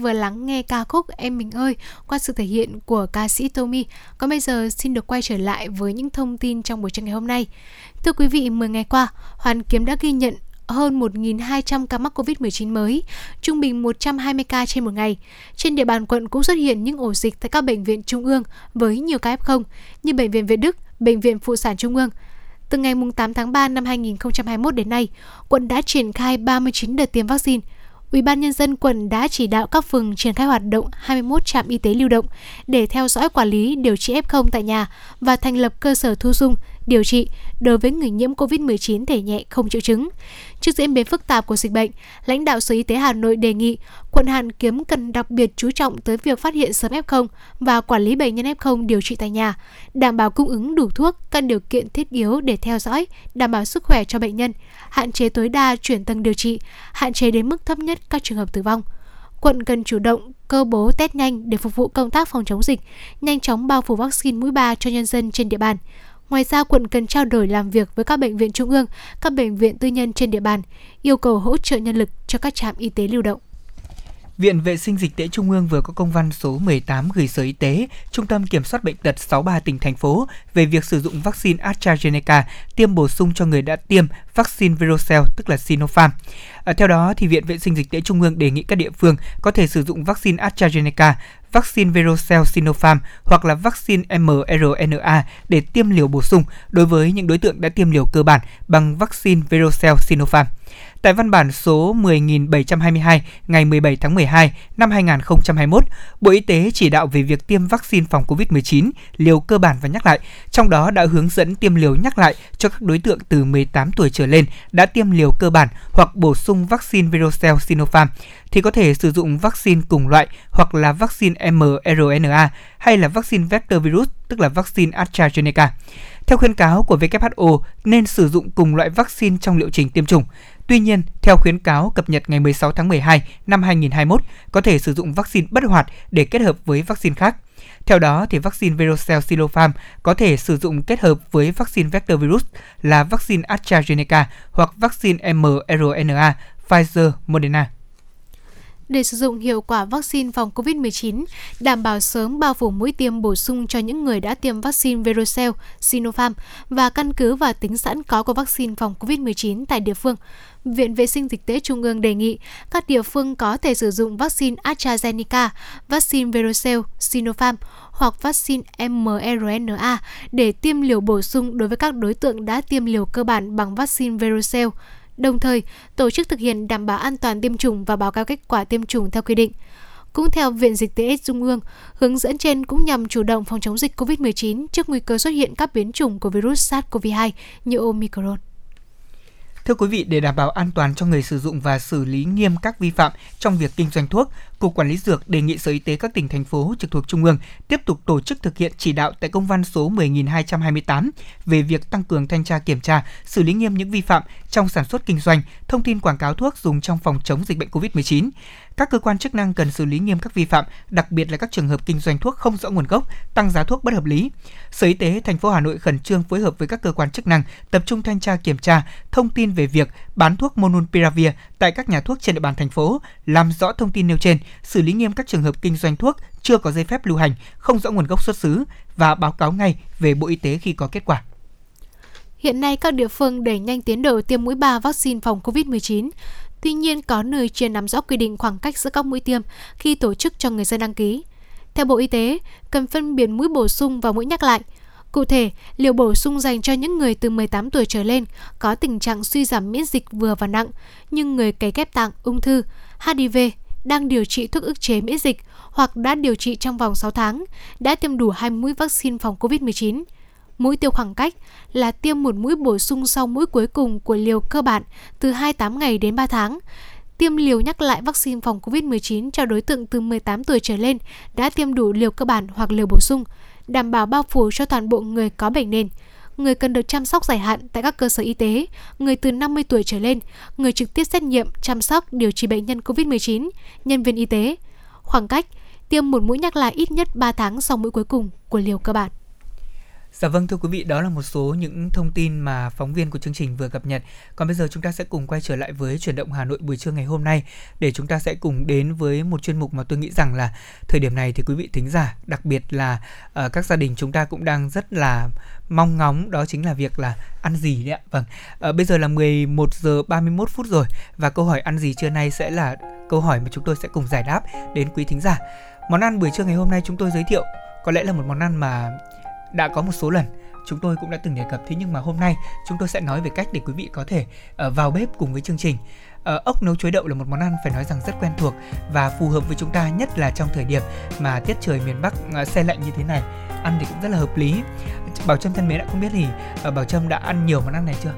vừa lắng nghe ca khúc Em Mình ơi qua sự thể hiện của ca sĩ Tommy. Còn bây giờ xin được quay trở lại với những thông tin trong buổi trưa ngày hôm nay. Thưa quý vị, 10 ngày qua, Hoàn Kiếm đã ghi nhận hơn 1.200 ca mắc COVID-19 mới, trung bình 120 ca trên một ngày. Trên địa bàn quận cũng xuất hiện những ổ dịch tại các bệnh viện trung ương với nhiều ca F0 như Bệnh viện Việt Đức, Bệnh viện Phụ sản Trung ương. Từ ngày 8 tháng 3 năm 2021 đến nay, quận đã triển khai 39 đợt tiêm vaccine. Ủy ban nhân dân quận đã chỉ đạo các phường triển khai hoạt động 21 trạm y tế lưu động để theo dõi quản lý điều trị F0 tại nhà và thành lập cơ sở thu dung, điều trị đối với người nhiễm COVID-19 thể nhẹ không triệu chứng. Trước diễn biến phức tạp của dịch bệnh, lãnh đạo Sở Y tế Hà Nội đề nghị quận Hàn Kiếm cần đặc biệt chú trọng tới việc phát hiện sớm F0 và quản lý bệnh nhân F0 điều trị tại nhà, đảm bảo cung ứng đủ thuốc, các điều kiện thiết yếu để theo dõi, đảm bảo sức khỏe cho bệnh nhân, hạn chế tối đa chuyển tầng điều trị, hạn chế đến mức thấp nhất các trường hợp tử vong quận cần chủ động cơ bố test nhanh để phục vụ công tác phòng chống dịch, nhanh chóng bao phủ vaccine mũi 3 cho nhân dân trên địa bàn. Ngoài ra, quận cần trao đổi làm việc với các bệnh viện trung ương, các bệnh viện tư nhân trên địa bàn, yêu cầu hỗ trợ nhân lực cho các trạm y tế lưu động. Viện Vệ sinh Dịch tễ Trung ương vừa có công văn số 18 gửi Sở Y tế, Trung tâm Kiểm soát Bệnh tật 63 tỉnh, thành phố về việc sử dụng vaccine AstraZeneca tiêm bổ sung cho người đã tiêm vaccine Verocell, tức là Sinopharm. À, theo đó, thì Viện Vệ sinh Dịch tễ Trung ương đề nghị các địa phương có thể sử dụng vaccine AstraZeneca, vaccine Verocell Sinopharm hoặc là vaccine mRNA để tiêm liều bổ sung đối với những đối tượng đã tiêm liều cơ bản bằng vaccine Verocell Sinopharm. Tại văn bản số 10.722 ngày 17 tháng 12 năm 2021, Bộ Y tế chỉ đạo về việc tiêm vaccine phòng COVID-19 liều cơ bản và nhắc lại, trong đó đã hướng dẫn tiêm liều nhắc lại cho các đối tượng từ 18 tuổi trở lên đã tiêm liều cơ bản hoặc bổ sung vaccine Verocell Sinopharm thì có thể sử dụng vaccine cùng loại hoặc là vaccine mRNA hay là vaccine vector virus, tức là vaccine AstraZeneca. Theo khuyến cáo của WHO, nên sử dụng cùng loại vaccine trong liệu trình tiêm chủng. Tuy nhiên, theo khuyến cáo cập nhật ngày 16 tháng 12 năm 2021, có thể sử dụng vaccine bất hoạt để kết hợp với vaccine khác. Theo đó, thì vaccine Verocell Sinopharm có thể sử dụng kết hợp với vaccine vector virus là vaccine AstraZeneca hoặc vaccine mRNA Pfizer Moderna để sử dụng hiệu quả vaccine phòng COVID-19, đảm bảo sớm bao phủ mũi tiêm bổ sung cho những người đã tiêm vaccine Verocell, Sinopharm và căn cứ vào tính sẵn có của vaccine phòng COVID-19 tại địa phương. Viện Vệ sinh Dịch tễ Trung ương đề nghị các địa phương có thể sử dụng vaccine AstraZeneca, vaccine Verocell, Sinopharm hoặc vaccine mRNA để tiêm liều bổ sung đối với các đối tượng đã tiêm liều cơ bản bằng vaccine Verocell, đồng thời tổ chức thực hiện đảm bảo an toàn tiêm chủng và báo cáo kết quả tiêm chủng theo quy định. Cũng theo Viện Dịch tễ Trung ương, hướng dẫn trên cũng nhằm chủ động phòng chống dịch COVID-19 trước nguy cơ xuất hiện các biến chủng của virus SARS-CoV-2 như Omicron. Thưa quý vị, để đảm bảo an toàn cho người sử dụng và xử lý nghiêm các vi phạm trong việc kinh doanh thuốc, Cục Quản lý Dược đề nghị Sở Y tế các tỉnh, thành phố trực thuộc Trung ương tiếp tục tổ chức thực hiện chỉ đạo tại công văn số 10.228 về việc tăng cường thanh tra kiểm tra, xử lý nghiêm những vi phạm trong sản xuất kinh doanh, thông tin quảng cáo thuốc dùng trong phòng chống dịch bệnh COVID-19. Các cơ quan chức năng cần xử lý nghiêm các vi phạm, đặc biệt là các trường hợp kinh doanh thuốc không rõ nguồn gốc, tăng giá thuốc bất hợp lý. Sở Y tế thành phố Hà Nội khẩn trương phối hợp với các cơ quan chức năng tập trung thanh tra kiểm tra, thông tin về việc bán thuốc Monopiravir tại các nhà thuốc trên địa bàn thành phố, làm rõ thông tin nêu trên, xử lý nghiêm các trường hợp kinh doanh thuốc chưa có giấy phép lưu hành, không rõ nguồn gốc xuất xứ và báo cáo ngay về Bộ Y tế khi có kết quả. Hiện nay các địa phương đẩy nhanh tiến độ tiêm mũi 3 vaccine phòng COVID-19. Tuy nhiên, có nơi chưa nắm rõ quy định khoảng cách giữa các mũi tiêm khi tổ chức cho người dân đăng ký. Theo Bộ Y tế, cần phân biệt mũi bổ sung và mũi nhắc lại. Cụ thể, liều bổ sung dành cho những người từ 18 tuổi trở lên có tình trạng suy giảm miễn dịch vừa và nặng, nhưng người cấy ghép tạng, ung thư, HIV, đang điều trị thuốc ức chế miễn dịch hoặc đã điều trị trong vòng 6 tháng, đã tiêm đủ hai mũi vaccine phòng COVID-19. Mũi tiêu khoảng cách là tiêm một mũi bổ sung sau mũi cuối cùng của liều cơ bản từ 28 ngày đến 3 tháng. Tiêm liều nhắc lại vaccine phòng COVID-19 cho đối tượng từ 18 tuổi trở lên đã tiêm đủ liều cơ bản hoặc liều bổ sung, đảm bảo bao phủ cho toàn bộ người có bệnh nền người cần được chăm sóc dài hạn tại các cơ sở y tế, người từ 50 tuổi trở lên, người trực tiếp xét nghiệm, chăm sóc, điều trị bệnh nhân COVID-19, nhân viên y tế. Khoảng cách, tiêm một mũi nhắc lại ít nhất 3 tháng sau mũi cuối cùng của liều cơ bản. Dạ vâng thưa quý vị, đó là một số những thông tin mà phóng viên của chương trình vừa cập nhật. Còn bây giờ chúng ta sẽ cùng quay trở lại với chuyển động Hà Nội buổi trưa ngày hôm nay để chúng ta sẽ cùng đến với một chuyên mục mà tôi nghĩ rằng là thời điểm này thì quý vị thính giả, đặc biệt là uh, các gia đình chúng ta cũng đang rất là mong ngóng đó chính là việc là ăn gì đấy ạ. Vâng. Uh, bây giờ là 11 giờ 31 phút rồi và câu hỏi ăn gì trưa nay sẽ là câu hỏi mà chúng tôi sẽ cùng giải đáp đến quý thính giả. Món ăn buổi trưa ngày hôm nay chúng tôi giới thiệu có lẽ là một món ăn mà đã có một số lần chúng tôi cũng đã từng đề cập. Thế nhưng mà hôm nay chúng tôi sẽ nói về cách để quý vị có thể uh, vào bếp cùng với chương trình. Uh, ốc nấu chuối đậu là một món ăn phải nói rằng rất quen thuộc và phù hợp với chúng ta nhất là trong thời điểm mà tiết trời miền Bắc uh, xe lạnh như thế này. Ăn thì cũng rất là hợp lý. Bảo Trâm thân mến đã không biết thì uh, Bảo Trâm đã ăn nhiều món ăn này chưa?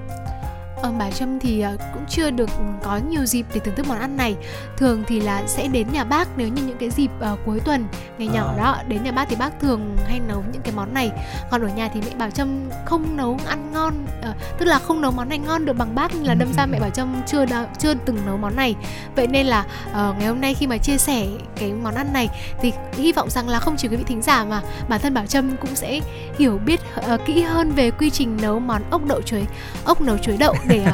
Ờ, bà Trâm thì uh, cũng chưa được có nhiều dịp để thưởng thức món ăn này. Thường thì là sẽ đến nhà bác nếu như những cái dịp uh, cuối tuần ngày nhỏ đó. Đến nhà bác thì bác thường hay nấu những cái món này. Còn ở nhà thì mẹ bảo Trâm không nấu ăn ngon uh, tức là không nấu món này ngon được bằng bác nên là đâm ra mẹ bảo Trâm chưa đã, chưa từng nấu món này. Vậy nên là uh, ngày hôm nay khi mà chia sẻ cái món ăn này thì hy vọng rằng là không chỉ quý vị thính giả mà bản thân bảo Trâm cũng sẽ hiểu biết uh, kỹ hơn về quy trình nấu món ốc đậu chuối ốc nấu chuối đậu để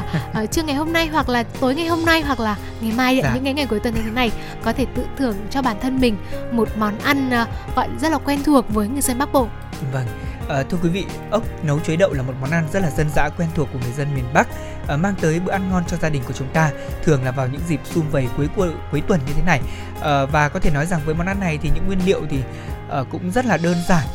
uh, trưa ngày hôm nay hoặc là tối ngày hôm nay hoặc là ngày mai dạ. những cái ngày cuối tuần như thế này có thể tự thưởng cho bản thân mình một món ăn uh, gọi rất là quen thuộc với người dân Bắc Bộ. Vâng. À, thưa quý vị, ốc nấu chuối đậu là một món ăn rất là dân dã quen thuộc của người dân miền Bắc, à, mang tới bữa ăn ngon cho gia đình của chúng ta, thường là vào những dịp sum vầy cuối cuối tuần như thế này. À, và có thể nói rằng với món ăn này thì những nguyên liệu thì à, cũng rất là đơn giản.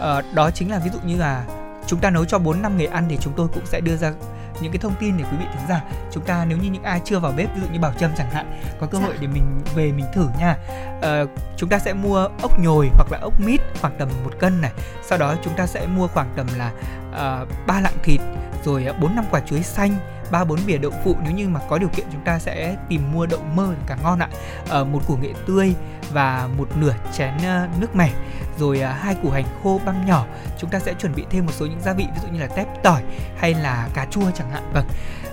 À, đó chính là ví dụ như là chúng ta nấu cho 4 năm người ăn thì chúng tôi cũng sẽ đưa ra những cái thông tin để quý vị thính giả. Chúng ta nếu như những ai chưa vào bếp ví dụ như bảo trâm chẳng hạn có cơ hội dạ. để mình về mình thử nha. À, chúng ta sẽ mua ốc nhồi hoặc là ốc mít khoảng tầm một cân này. Sau đó chúng ta sẽ mua khoảng tầm là Ờ, ba lạng thịt rồi ờ, bốn năm quả chuối xanh ba bốn bìa đậu phụ. Nếu như mà có điều kiện chúng ta sẽ tìm mua đậu mơ càng ngon ạ. À, một củ nghệ tươi và một nửa chén nước mẻ rồi hai củ hành khô băm nhỏ. Chúng ta sẽ chuẩn bị thêm một số những gia vị ví dụ như là tép tỏi hay là cà chua chẳng hạn. Vâng.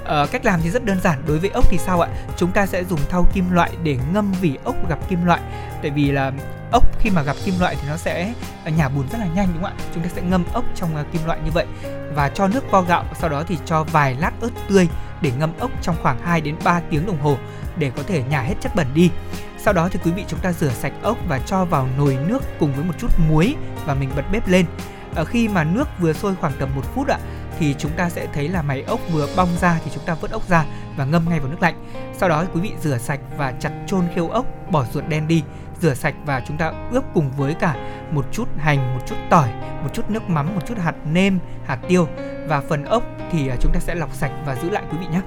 Uh, cách làm thì rất đơn giản đối với ốc thì sao ạ? Chúng ta sẽ dùng thau kim loại để ngâm vỉ ốc gặp kim loại. Tại vì là ốc khi mà gặp kim loại thì nó sẽ ờ, nhả bùn rất là nhanh đúng không ạ? Chúng ta sẽ ngâm ốc trong ờ, kim loại như vậy và cho nước vo gạo sau đó thì cho vài lát ớt tươi để ngâm ốc trong khoảng 2 đến 3 tiếng đồng hồ để có thể nhả hết chất bẩn đi. Sau đó thì quý vị chúng ta rửa sạch ốc và cho vào nồi nước cùng với một chút muối và mình bật bếp lên. Ở khi mà nước vừa sôi khoảng tầm một phút ạ thì chúng ta sẽ thấy là máy ốc vừa bong ra thì chúng ta vớt ốc ra và ngâm ngay vào nước lạnh. Sau đó quý vị rửa sạch và chặt chôn khêu ốc, bỏ ruột đen đi, rửa sạch và chúng ta ướp cùng với cả một chút hành, một chút tỏi, một chút nước mắm, một chút hạt nêm, hạt tiêu và phần ốc thì à, chúng ta sẽ lọc sạch và giữ lại quý vị nhé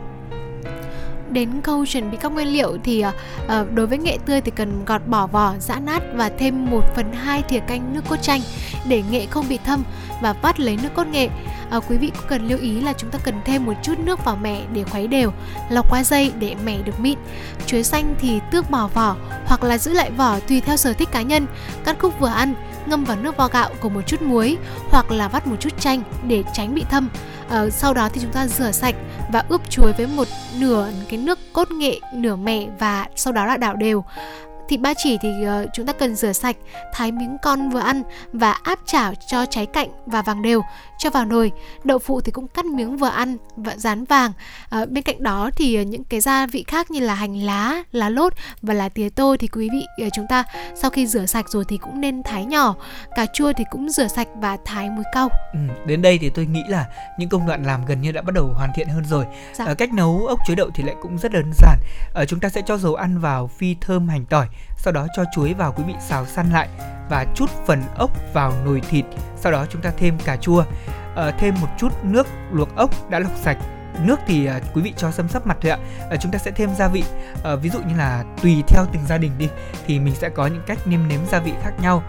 đến câu chuẩn bị các nguyên liệu thì uh, đối với nghệ tươi thì cần gọt bỏ vỏ, giã nát và thêm 1 phần 2 thìa canh nước cốt chanh để nghệ không bị thâm và vắt lấy nước cốt nghệ. À, quý vị cũng cần lưu ý là chúng ta cần thêm một chút nước vào mẻ để khuấy đều, lọc qua dây để mẻ được mịn. Chuối xanh thì tước bỏ vỏ hoặc là giữ lại vỏ tùy theo sở thích cá nhân, cắt khúc vừa ăn, ngâm vào nước vo gạo cùng một chút muối hoặc là vắt một chút chanh để tránh bị thâm uh, sau đó thì chúng ta rửa sạch và ướp chuối với một nửa cái nước cốt nghệ nửa mẻ và sau đó là đảo đều. Thịt ba chỉ thì uh, chúng ta cần rửa sạch, thái miếng con vừa ăn và áp chảo cho cháy cạnh và vàng đều, cho vào nồi. Đậu phụ thì cũng cắt miếng vừa ăn và rán vàng. Uh, bên cạnh đó thì uh, những cái gia vị khác như là hành lá, lá lốt và lá tía tô thì quý vị uh, chúng ta sau khi rửa sạch rồi thì cũng nên thái nhỏ. Cà chua thì cũng rửa sạch và thái muối cau. Ừ, đến đây thì tôi nghĩ là những công đoạn làm gần như đã bắt đầu hoàn thiện hơn rồi. Dạ. Uh, cách nấu ốc chuối đậu thì lại cũng rất đơn giản. Uh, chúng ta sẽ cho dầu ăn vào phi thơm hành tỏi sau đó cho chuối vào quý vị xào săn lại và chút phần ốc vào nồi thịt sau đó chúng ta thêm cà chua à, thêm một chút nước luộc ốc đã lọc sạch. Nước thì à, quý vị cho xâm sấp mặt thôi ạ. À, chúng ta sẽ thêm gia vị. À, ví dụ như là tùy theo từng gia đình đi thì mình sẽ có những cách nêm nếm gia vị khác nhau.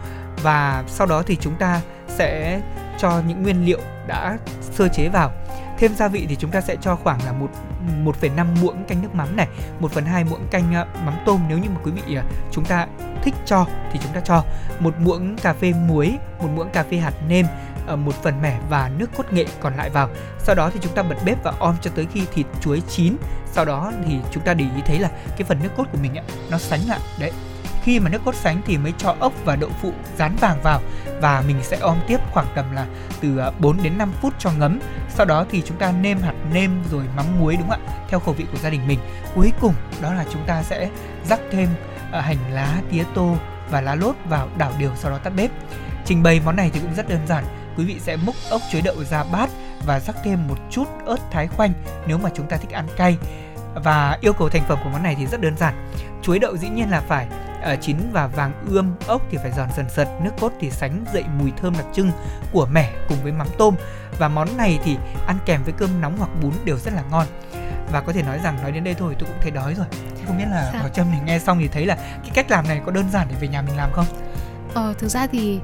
Và sau đó thì chúng ta sẽ cho những nguyên liệu đã sơ chế vào thêm gia vị thì chúng ta sẽ cho khoảng là một 1,5 muỗng canh nước mắm này 1 phần 2 muỗng canh ờ, mắm tôm. Nếu như mà quý vị ờ, chúng ta thích cho thì chúng ta cho một muỗng cà phê muối một muỗng cà phê hạt nêm ờ, một phần mẻ và nước cốt nghệ còn lại vào. Sau đó thì chúng ta bật bếp và om cho tới khi thịt chuối chín. Sau đó thì chúng ta để ý thấy là cái phần nước cốt của mình ấy, nó sánh lại. Đấy khi mà nước cốt sánh thì mới cho ốc và đậu phụ rán vàng vào và mình sẽ om tiếp khoảng tầm là từ à, 4 đến 5 phút cho ngấm. Sau đó thì chúng ta nêm hạt nêm rồi mắm muối đúng không ạ? Theo khẩu vị của gia đình mình. Cuối cùng đó là chúng ta sẽ rắc thêm à, hành lá, tía tô và lá lốt vào đảo đều sau đó tắt bếp. Trình bày món này thì cũng rất đơn giản. Quý vị sẽ múc ốc chuối đậu ra bát và rắc thêm một chút ớt thái khoanh nếu mà chúng ta thích ăn cay. Và yêu cầu thành phẩm của món này thì rất đơn giản. Chuối đậu dĩ nhiên là phải uh, chín và vàng ươm ốc thì phải giòn dần sật nước cốt thì sánh dậy mùi thơm đặc trưng của mẻ cùng với mắm tôm. Và món này thì ăn kèm với cơm nóng hoặc bún đều rất là ngon. Và có thể nói rằng nói đến đây thôi tôi cũng thấy đói rồi. Không biết là bảo trâm thì nghe xong thì thấy là cái cách làm này có đơn giản để về nhà mình làm không? Ờ thực ra thì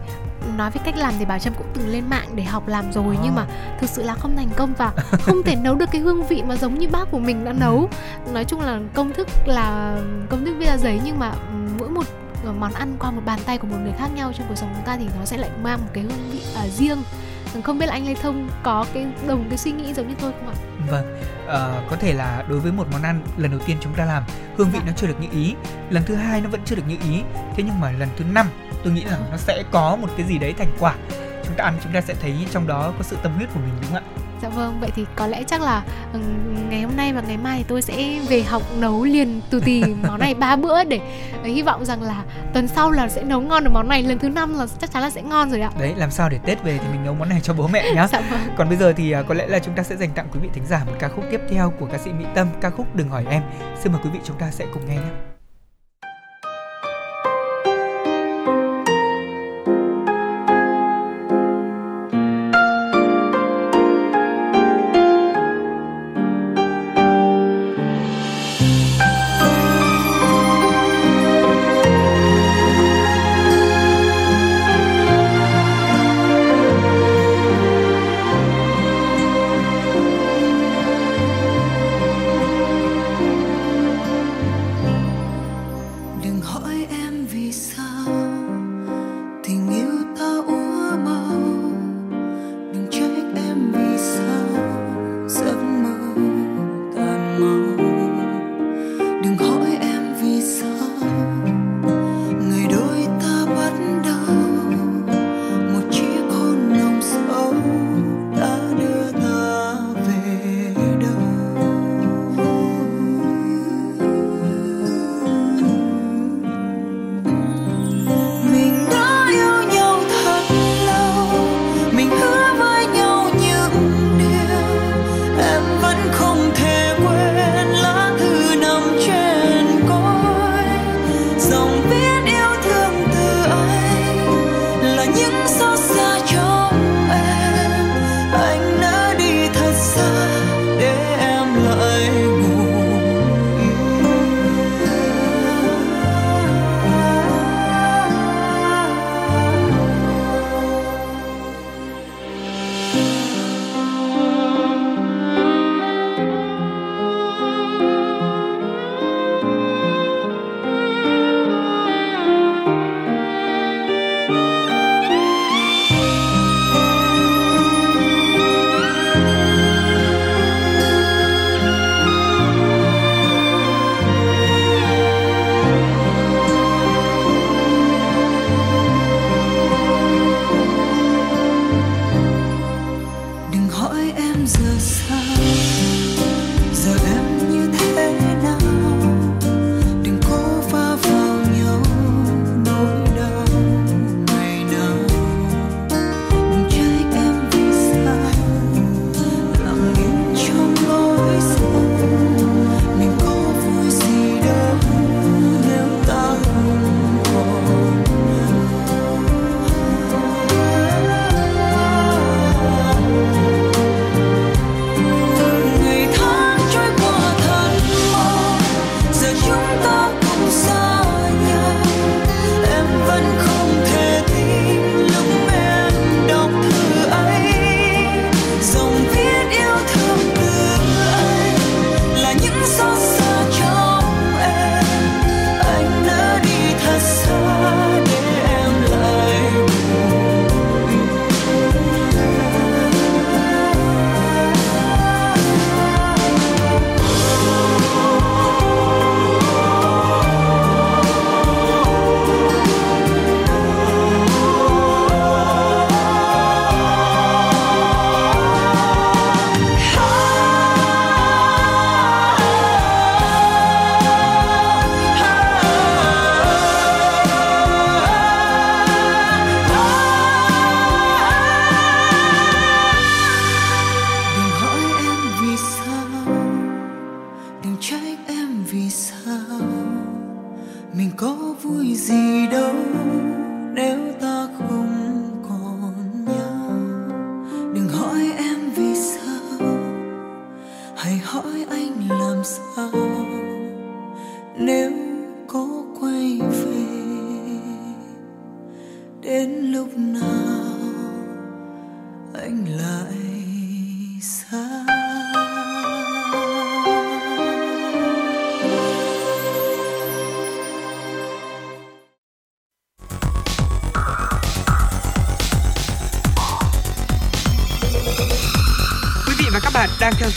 nói về cách làm thì bảo trâm cũng từng lên mạng để học làm rồi à. nhưng mà thực sự là không thành công và không thể nấu được cái hương vị mà giống như bác của mình đã nấu ừ. nói chung là công thức là công thức viết ra giấy nhưng mà mỗi một món ăn qua một bàn tay của một người khác nhau trong cuộc sống chúng ta thì nó sẽ lại mang một cái hương vị uh, riêng không biết là anh Lê Thông có cái đồng cái suy nghĩ giống như tôi không ạ? Vâng, uh, có thể là đối với một món ăn lần đầu tiên chúng ta làm hương vị dạ. nó chưa được như ý, lần thứ hai nó vẫn chưa được như ý, thế nhưng mà lần thứ năm tôi nghĩ rằng nó sẽ có một cái gì đấy thành quả chúng ta ăn chúng ta sẽ thấy trong đó có sự tâm huyết của mình đúng không ạ? Dạ vâng, vậy thì có lẽ chắc là ừ, ngày hôm nay và ngày mai thì tôi sẽ về học nấu liền từ tì món này ba bữa để hy vọng rằng là tuần sau là sẽ nấu ngon được món này lần thứ năm là chắc chắn là sẽ ngon rồi ạ. Đấy, làm sao để Tết về thì mình nấu món này cho bố mẹ nhá. dạ vâng. Còn bây giờ thì à, có lẽ là chúng ta sẽ dành tặng quý vị thính giả một ca khúc tiếp theo của ca sĩ Mỹ Tâm, ca khúc Đừng hỏi em. Xin mời quý vị chúng ta sẽ cùng nghe nhé.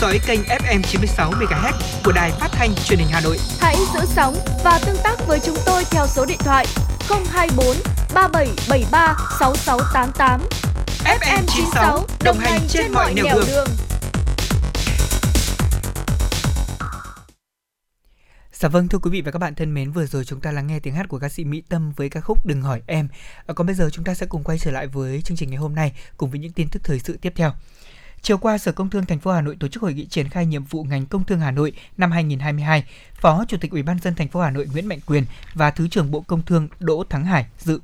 Dõi kênh FM 96 MHz của đài phát thanh truyền hình Hà Nội. Hãy giữ sóng và tương tác với chúng tôi theo số điện thoại 024 3773 6688. FM 96 đồng hành trên mọi nẻo đường. Dạ vâng thưa quý vị và các bạn thân mến, vừa rồi chúng ta lắng nghe tiếng hát của ca sĩ Mỹ Tâm với ca khúc Đừng hỏi em. À, còn bây giờ chúng ta sẽ cùng quay trở lại với chương trình ngày hôm nay cùng với những tin tức thời sự tiếp theo. Chiều qua, Sở Công Thương thành phố Hà Nội tổ chức hội nghị triển khai nhiệm vụ ngành Công Thương Hà Nội năm 2022. Phó Chủ tịch Ủy ban dân thành phố Hà Nội Nguyễn Mạnh Quyền và Thứ trưởng Bộ Công Thương Đỗ Thắng Hải dự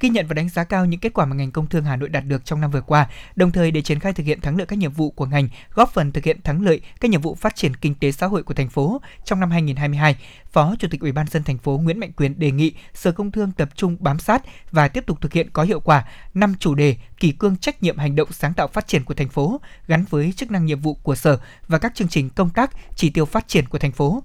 ghi nhận và đánh giá cao những kết quả mà ngành công thương Hà Nội đạt được trong năm vừa qua, đồng thời để triển khai thực hiện thắng lợi các nhiệm vụ của ngành, góp phần thực hiện thắng lợi các nhiệm vụ phát triển kinh tế xã hội của thành phố trong năm 2022. Phó Chủ tịch Ủy ban dân thành phố Nguyễn Mạnh Quyền đề nghị Sở Công Thương tập trung bám sát và tiếp tục thực hiện có hiệu quả năm chủ đề kỳ cương trách nhiệm hành động sáng tạo phát triển của thành phố gắn với chức năng nhiệm vụ của sở và các chương trình công tác chỉ tiêu phát triển của thành phố.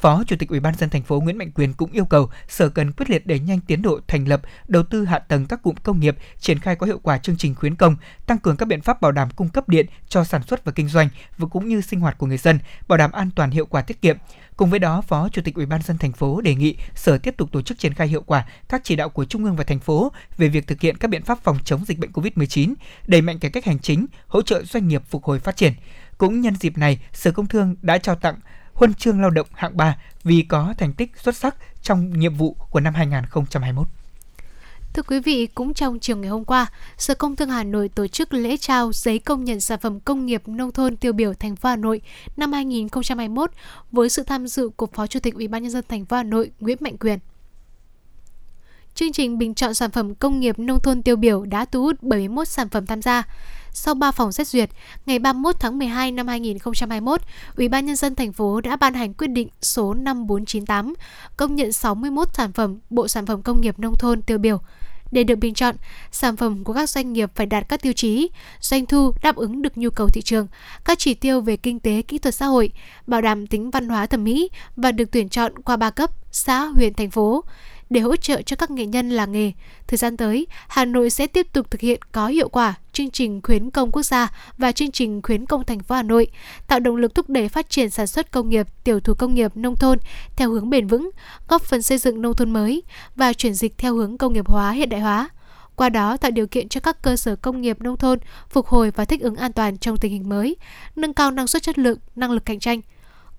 Phó Chủ tịch Ủy ban dân thành phố Nguyễn Mạnh Quyền cũng yêu cầu Sở cần quyết liệt đẩy nhanh tiến độ thành lập, đầu tư hạ tầng các cụm công nghiệp, triển khai có hiệu quả chương trình khuyến công, tăng cường các biện pháp bảo đảm cung cấp điện cho sản xuất và kinh doanh và cũng như sinh hoạt của người dân, bảo đảm an toàn hiệu quả tiết kiệm. Cùng với đó, Phó Chủ tịch Ủy ban dân thành phố đề nghị Sở tiếp tục tổ chức triển khai hiệu quả các chỉ đạo của Trung ương và thành phố về việc thực hiện các biện pháp phòng chống dịch bệnh COVID-19, đẩy mạnh cải cách hành chính, hỗ trợ doanh nghiệp phục hồi phát triển. Cũng nhân dịp này, Sở Công Thương đã trao tặng huân chương lao động hạng 3 vì có thành tích xuất sắc trong nhiệm vụ của năm 2021. Thưa quý vị, cũng trong chiều ngày hôm qua, Sở Công Thương Hà Nội tổ chức lễ trao giấy công nhận sản phẩm công nghiệp nông thôn tiêu biểu thành phố Hà Nội năm 2021 với sự tham dự của Phó Chủ tịch Ủy ban nhân dân thành phố Hà Nội Nguyễn Mạnh Quyền. Chương trình bình chọn sản phẩm công nghiệp nông thôn tiêu biểu đã thu hút 71 sản phẩm tham gia. Sau 3 phòng xét duyệt, ngày 31 tháng 12 năm 2021, Ủy ban nhân dân thành phố đã ban hành quyết định số 5498 công nhận 61 sản phẩm bộ sản phẩm công nghiệp nông thôn tiêu biểu. Để được bình chọn, sản phẩm của các doanh nghiệp phải đạt các tiêu chí, doanh thu đáp ứng được nhu cầu thị trường, các chỉ tiêu về kinh tế kỹ thuật xã hội, bảo đảm tính văn hóa thẩm mỹ và được tuyển chọn qua ba cấp, xã, huyện, thành phố để hỗ trợ cho các nghệ nhân làng nghề. Thời gian tới, Hà Nội sẽ tiếp tục thực hiện có hiệu quả chương trình khuyến công quốc gia và chương trình khuyến công thành phố Hà Nội, tạo động lực thúc đẩy phát triển sản xuất công nghiệp, tiểu thủ công nghiệp nông thôn theo hướng bền vững, góp phần xây dựng nông thôn mới và chuyển dịch theo hướng công nghiệp hóa hiện đại hóa qua đó tạo điều kiện cho các cơ sở công nghiệp nông thôn phục hồi và thích ứng an toàn trong tình hình mới, nâng cao năng suất chất lượng, năng lực cạnh tranh.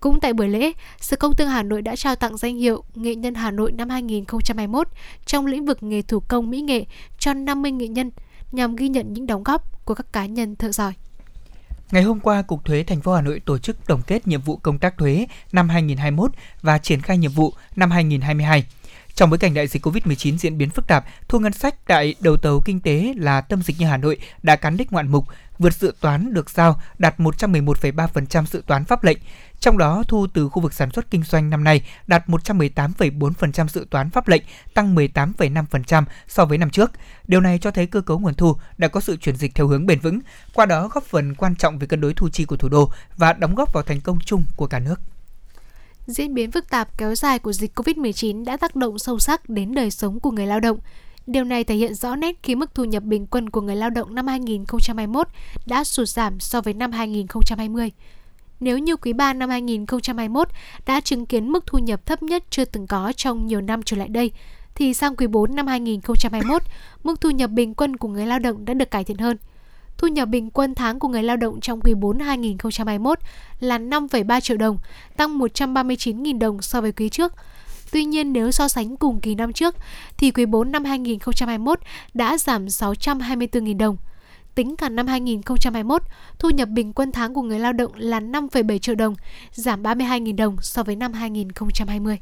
Cũng tại buổi lễ, Sở Công Thương Hà Nội đã trao tặng danh hiệu Nghệ nhân Hà Nội năm 2021 trong lĩnh vực nghề thủ công mỹ nghệ cho 50 nghệ nhân nhằm ghi nhận những đóng góp của các cá nhân thợ giỏi. Ngày hôm qua, Cục Thuế thành phố Hà Nội tổ chức tổng kết nhiệm vụ công tác thuế năm 2021 và triển khai nhiệm vụ năm 2022. Trong bối cảnh đại dịch Covid-19 diễn biến phức tạp, thu ngân sách tại đầu tàu kinh tế là tâm dịch như Hà Nội đã cán đích ngoạn mục, vượt dự toán được giao đạt 111,3% dự toán pháp lệnh. Trong đó, thu từ khu vực sản xuất kinh doanh năm nay đạt 118,4% dự toán pháp lệnh, tăng 18,5% so với năm trước. Điều này cho thấy cơ cấu nguồn thu đã có sự chuyển dịch theo hướng bền vững, qua đó góp phần quan trọng về cân đối thu chi của thủ đô và đóng góp vào thành công chung của cả nước. Diễn biến phức tạp kéo dài của dịch COVID-19 đã tác động sâu sắc đến đời sống của người lao động. Điều này thể hiện rõ nét khi mức thu nhập bình quân của người lao động năm 2021 đã sụt giảm so với năm 2020. Nếu như quý 3 năm 2021 đã chứng kiến mức thu nhập thấp nhất chưa từng có trong nhiều năm trở lại đây, thì sang quý 4 năm 2021, mức thu nhập bình quân của người lao động đã được cải thiện hơn. Thu nhập bình quân tháng của người lao động trong quý 4 2021 là 5,3 triệu đồng, tăng 139.000 đồng so với quý trước. Tuy nhiên nếu so sánh cùng kỳ năm trước thì quý 4 năm 2021 đã giảm 624.000 đồng. Tính cả năm 2021, thu nhập bình quân tháng của người lao động là 5,7 triệu đồng, giảm 32.000 đồng so với năm 2020.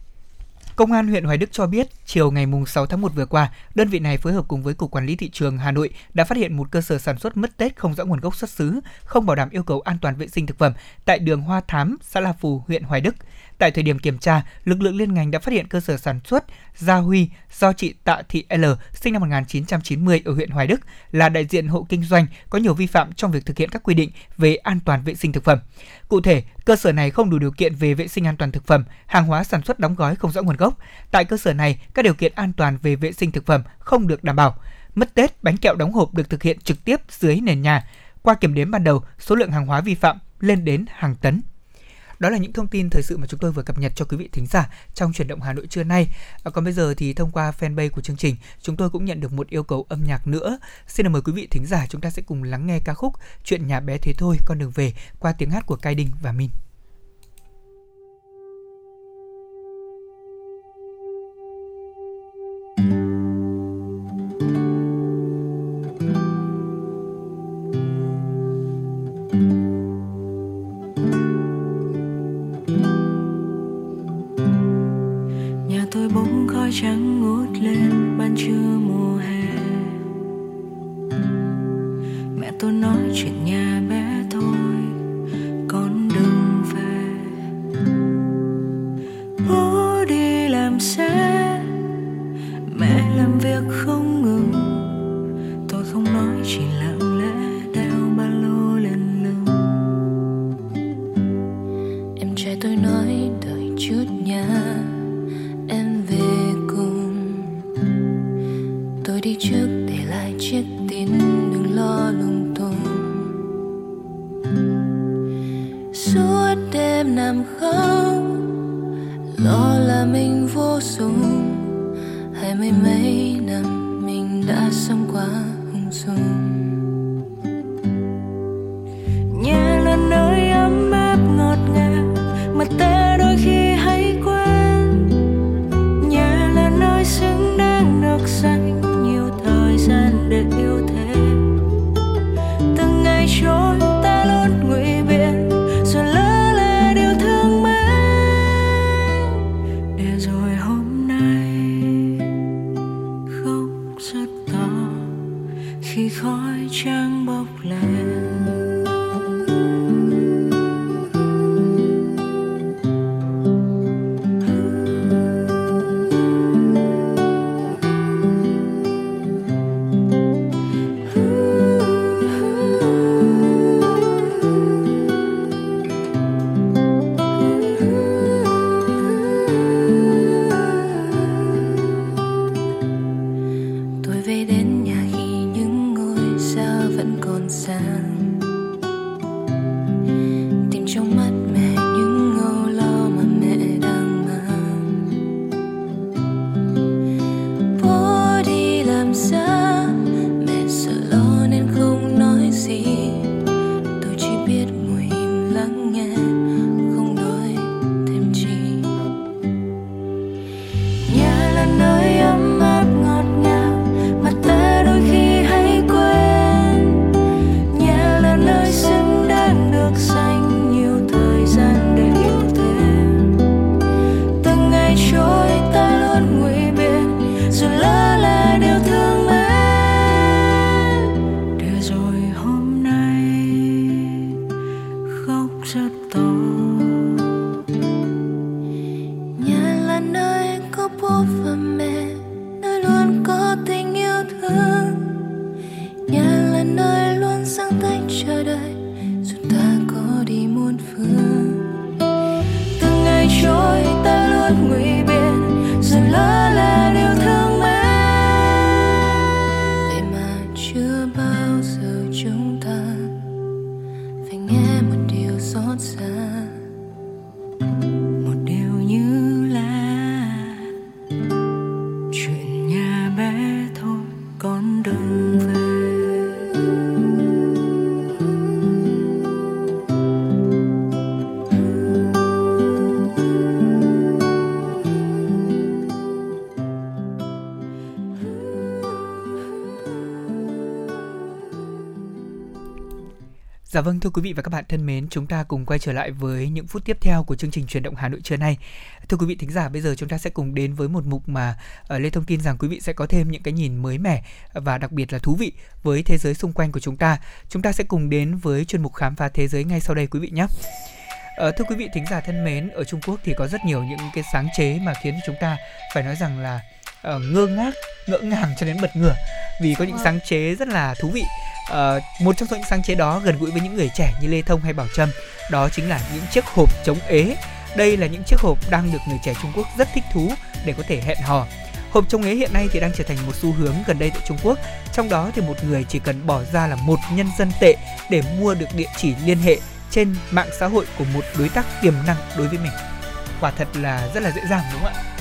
Công an huyện Hoài Đức cho biết, chiều ngày 6 tháng 1 vừa qua, đơn vị này phối hợp cùng với Cục Quản lý Thị trường Hà Nội đã phát hiện một cơ sở sản xuất mứt Tết không rõ nguồn gốc xuất xứ, không bảo đảm yêu cầu an toàn vệ sinh thực phẩm tại đường Hoa Thám, xã La Phù, huyện Hoài Đức. Tại thời điểm kiểm tra, lực lượng liên ngành đã phát hiện cơ sở sản xuất Gia Huy do chị Tạ Thị L, sinh năm 1990 ở huyện Hoài Đức, là đại diện hộ kinh doanh có nhiều vi phạm trong việc thực hiện các quy định về an toàn vệ sinh thực phẩm. Cụ thể, cơ sở này không đủ điều kiện về vệ sinh an toàn thực phẩm, hàng hóa sản xuất đóng gói không rõ nguồn gốc. Tại cơ sở này, các điều kiện an toàn về vệ sinh thực phẩm không được đảm bảo. Mất Tết, bánh kẹo đóng hộp được thực hiện trực tiếp dưới nền nhà. Qua kiểm đếm ban đầu, số lượng hàng hóa vi phạm lên đến hàng tấn. Đó là những thông tin thời sự mà chúng tôi vừa cập nhật cho quý vị thính giả trong chuyển động Hà Nội trưa nay. À, còn bây giờ thì thông qua fanpage của chương trình, chúng tôi cũng nhận được một yêu cầu âm nhạc nữa. Xin mời quý vị thính giả chúng ta sẽ cùng lắng nghe ca khúc Chuyện nhà bé thế thôi con đường về qua tiếng hát của Cai đình và minh. Suốt đêm nằm khóc. Lo là mình vô dụng. Hai mươi mấy năm mình đã sống quá hung dung Dạ vâng thưa quý vị và các bạn thân mến, chúng ta cùng quay trở lại với những phút tiếp theo của chương trình truyền động Hà Nội trưa nay. Thưa quý vị thính giả, bây giờ chúng ta sẽ cùng đến với một mục mà uh, Lê thông tin rằng quý vị sẽ có thêm những cái nhìn mới mẻ và đặc biệt là thú vị với thế giới xung quanh của chúng ta. Chúng ta sẽ cùng đến với chuyên mục khám phá thế giới ngay sau đây quý vị nhé. Uh, thưa quý vị thính giả thân mến, ở Trung Quốc thì có rất nhiều những cái sáng chế mà khiến chúng ta phải nói rằng là uh, ngơ ngác, ngỡ ngàng cho đến bật ngửa vì có những vâng. sáng chế rất là thú vị uh, một trong số những sáng chế đó gần gũi với những người trẻ như Lê Thông hay Bảo Trâm đó chính là những chiếc hộp chống ế đây là những chiếc hộp đang được người trẻ Trung Quốc rất thích thú để có thể hẹn hò Hộp chống ế hiện nay thì đang trở thành một xu hướng gần đây tại Trung Quốc. Trong đó thì một người chỉ cần bỏ ra là một nhân dân tệ để mua được địa chỉ liên hệ trên mạng xã hội của một đối tác tiềm năng đối với mình. Quả thật là rất là dễ dàng đúng không ạ?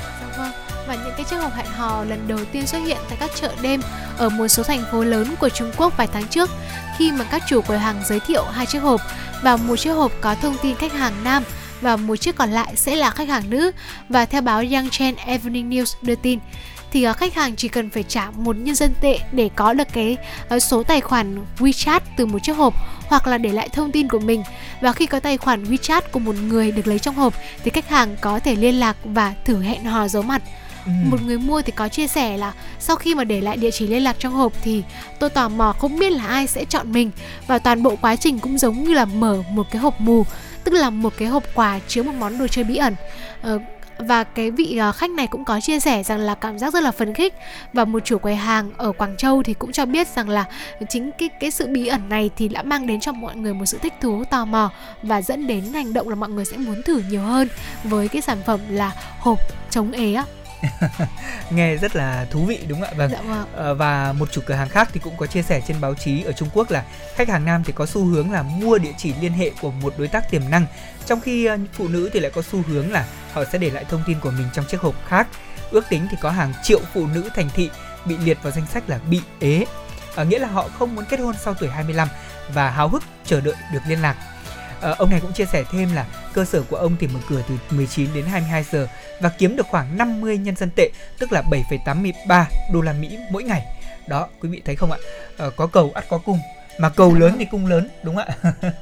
Và những cái chiếc hộp hẹn hò lần đầu tiên xuất hiện tại các chợ đêm ở một số thành phố lớn của Trung Quốc vài tháng trước. Khi mà các chủ quầy hàng giới thiệu hai chiếc hộp và một chiếc hộp có thông tin khách hàng nam và một chiếc còn lại sẽ là khách hàng nữ và theo báo Yangchen Evening News đưa tin, thì ờ, khách hàng chỉ cần phải trả một nhân dân tệ để có được cái ờ, số tài khoản WeChat từ một chiếc hộp hoặc là để lại thông tin của mình. Và khi có tài khoản WeChat của một người được lấy trong hộp thì khách hàng có thể liên lạc và thử hẹn hò giấu mặt. Ừ. một người mua thì có chia sẻ là sau khi mà để lại địa chỉ liên lạc trong hộp thì tôi tò mò không biết là ai sẽ chọn mình. Và toàn bộ quá trình cũng giống như là mở một cái hộp mù tức là một cái hộp quà chứa một món đồ chơi bí ẩn. Ờ, và cái vị ờ, khách này cũng có chia sẻ rằng là cảm giác rất là phấn khích. Và một chủ quầy hàng ở Quảng Châu thì cũng cho biết rằng là chính cái cái sự bí ẩn này thì đã mang đến cho mọi người một sự thích thú tò mò và dẫn đến hành động là mọi người sẽ muốn thử nhiều hơn với cái sản phẩm là hộp chống ế nghe rất là thú vị đúng không ạ? Vâng, dạ vâng. À, và một chủ cửa hàng khác thì cũng có chia sẻ trên báo chí ở Trung Quốc là khách hàng nam thì có xu hướng là mua địa chỉ liên hệ của một đối tác tiềm năng trong khi uh, phụ nữ thì lại có xu hướng là họ sẽ để lại thông tin của mình trong chiếc hộp khác. Ước tính thì có hàng triệu phụ nữ thành thị bị liệt vào danh sách là bị ế. À, nghĩa là họ không muốn kết hôn sau tuổi 25 và háo hức chờ đợi được liên lạc À, ông này cũng chia sẻ thêm là cơ sở của ông thì mở cửa từ 19 đến 22 giờ và kiếm được khoảng 50 nhân dân tệ, tức là 7,83 đô la Mỹ mỗi ngày. Đó, quý vị thấy không ạ? À, có cầu ắt có cung, mà cầu lớn thì cung lớn, đúng không ạ?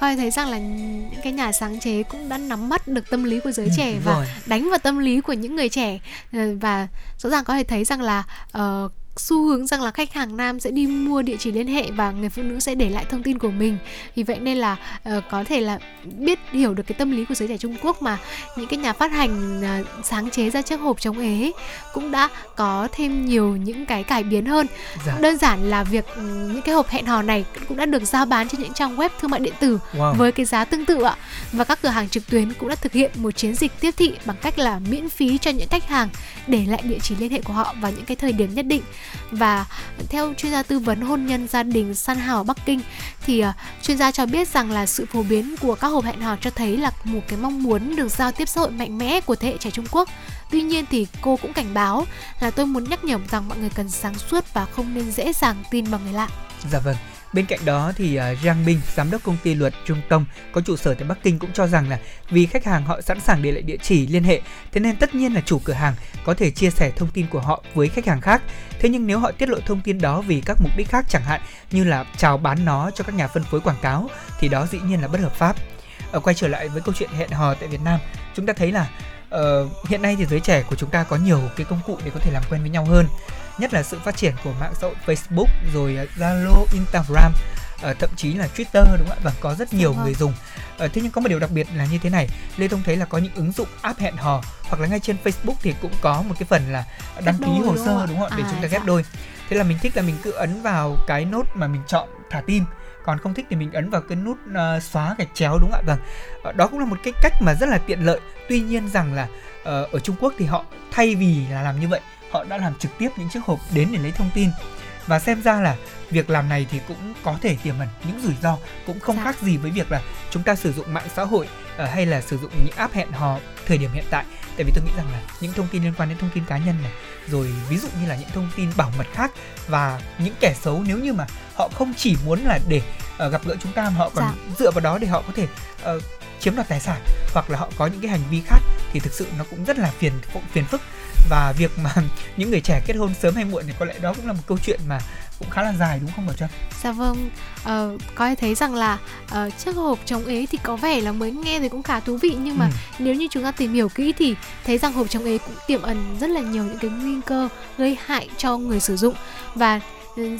Thôi thấy rằng là những cái nhà sáng chế cũng đã nắm bắt được tâm lý của giới ừ, trẻ và rồi. đánh vào tâm lý của những người trẻ ờ, và rõ ràng có thể thấy rằng là uh, xu hướng rằng là khách hàng nam sẽ đi mua địa chỉ liên hệ và người phụ nữ sẽ để lại thông tin của mình vì vậy nên là uh, có thể là biết hiểu được cái tâm lý của giới trẻ Trung Quốc mà những cái nhà phát hành uh, sáng chế ra chiếc hộp chống ế cũng đã có thêm nhiều những cái cải biến hơn dạ. đơn giản là việc ừ, những cái hộp hẹn hò này cũng đã được giao bán trên những trang web thương mại điện tử wow. với cái giá tương tự ạ và các cửa hàng trực tuyến cũng đã thực hiện một chiến dịch tiếp thị bằng cách là miễn phí cho những khách hàng để lại địa chỉ liên hệ của họ vào những cái thời điểm nhất định và theo chuyên gia tư vấn hôn nhân gia đình San Hào Bắc Kinh thì uh, chuyên gia cho biết rằng là sự phổ biến của các hộp hẹn hò cho thấy là một cái mong muốn được giao tiếp xã hội mạnh mẽ của thế hệ trẻ Trung Quốc. Tuy nhiên thì cô cũng cảnh báo là tôi muốn nhắc nhở rằng mọi người cần sáng suốt và không nên dễ dàng tin vào người lạ. Dạ vâng. Bên cạnh đó thì uh, Giang Minh, giám đốc công ty luật Trung Tông có trụ sở tại Bắc Kinh cũng cho rằng là vì khách hàng họ sẵn sàng để lại địa chỉ liên hệ, thế nên tất nhiên là chủ cửa hàng có thể chia sẻ thông tin của họ với khách hàng khác. Thế nhưng nếu họ tiết lộ thông tin đó vì các mục đích khác chẳng hạn như là chào bán nó cho các nhà phân phối quảng cáo thì đó dĩ nhiên là bất hợp pháp. Ở quay trở lại với câu chuyện hẹn hò tại Việt Nam, chúng ta thấy là uh, hiện nay thì giới trẻ của chúng ta có nhiều cái công cụ để có thể làm quen với nhau hơn nhất là sự phát triển của mạng xã hội Facebook rồi ờ, Zalo, Instagram uh, thậm chí là Twitter đúng không ạ? Và có rất nhiều người dùng. Uh, thế nhưng có một điều đặc biệt là như thế này. Lê Thông thấy là có những ứng dụng app hẹn hò hoặc là ngay trên Facebook thì cũng có một cái phần là đăng ký hồ sơ đúng không ạ? Để à, chúng ta ghép dạ. đôi. Thế là mình thích là mình cứ ấn vào cái nốt mà mình chọn thả tim. Còn không thích thì mình ấn vào cái nút uh, xóa gạch chéo đúng không ạ? Vâng. Đó cũng là một cái cách mà rất là tiện lợi. Tuy nhiên rằng là uh, ở Trung Quốc thì họ thay vì là làm như vậy họ đã làm trực tiếp những chiếc hộp đến để lấy thông tin và xem ra là việc làm này thì cũng có thể tiềm ẩn những rủi ro cũng không dạ. khác gì với việc là chúng ta sử dụng mạng xã hội uh, hay là sử dụng những app hẹn hò thời điểm hiện tại tại vì tôi nghĩ rằng là những thông tin liên quan đến thông tin cá nhân này rồi ví dụ như là những thông tin bảo mật khác và những kẻ xấu nếu như mà họ không chỉ muốn là để uh, gặp gỡ chúng ta mà họ còn dạ. dựa vào đó để họ có thể uh, chiếm đoạt tài sản hoặc là họ có những cái hành vi khác thì thực sự nó cũng rất là phiền phiền phức và việc mà những người trẻ kết hôn sớm hay muộn thì có lẽ đó cũng là một câu chuyện mà cũng khá là dài đúng không bảo trâm? Dạ vâng. Uh, có thấy rằng là uh, chiếc hộp chống ế thì có vẻ là mới nghe thì cũng khá thú vị nhưng mà ừ. nếu như chúng ta tìm hiểu kỹ thì thấy rằng hộp chống ế cũng tiềm ẩn rất là nhiều những cái nguy cơ gây hại cho người sử dụng. Và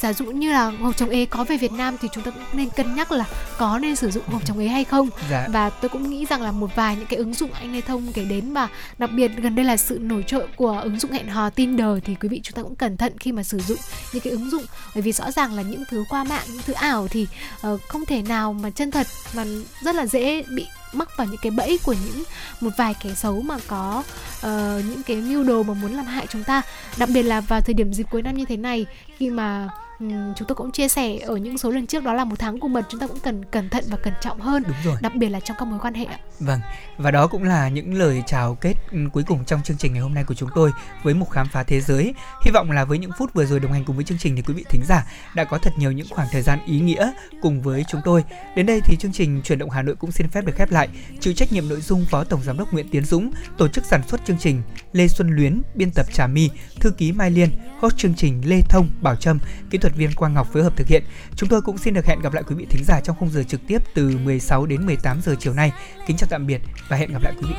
giả dụ như là hộp chống ế có về Việt Nam thì chúng ta cũng nên cân nhắc là có nên sử dụng hộp chống ế hay không dạ. và tôi cũng nghĩ rằng là một vài những cái ứng dụng anh Lê Thông kể đến mà đặc biệt gần đây là sự nổi trội của ứng dụng hẹn hò Tinder thì quý vị chúng ta cũng cẩn thận khi mà sử dụng những cái ứng dụng bởi vì rõ ràng là những thứ qua mạng những thứ ảo thì uh, không thể nào mà chân thật mà rất là dễ bị mắc vào những cái bẫy của những một vài kẻ xấu mà có uh, những cái mưu đồ mà muốn làm hại chúng ta. Đặc biệt là vào thời điểm dịp cuối năm như thế này khi mà chúng tôi cũng chia sẻ ở những số lần trước đó là một tháng của mật chúng ta cũng cần cẩn thận và cẩn trọng hơn Đúng rồi. đặc biệt là trong các mối quan hệ ạ. Vâng và đó cũng là những lời chào kết cuối cùng trong chương trình ngày hôm nay của chúng tôi với mục khám phá thế giới. Hy vọng là với những phút vừa rồi đồng hành cùng với chương trình thì quý vị thính giả đã có thật nhiều những khoảng thời gian ý nghĩa cùng với chúng tôi. Đến đây thì chương trình chuyển động Hà Nội cũng xin phép được khép lại. Chịu trách nhiệm nội dung Phó Tổng Giám đốc Nguyễn Tiến Dũng, tổ chức sản xuất chương trình Lê Xuân Luyến, biên tập Trà My, thư ký Mai Liên, host chương trình Lê Thông, Bảo Trâm, kỹ thuật viên Quang Ngọc phối hợp thực hiện. Chúng tôi cũng xin được hẹn gặp lại quý vị thính giả trong khung giờ trực tiếp từ 16 đến 18 giờ chiều nay. Kính chào tạm biệt và hẹn gặp lại quý vị.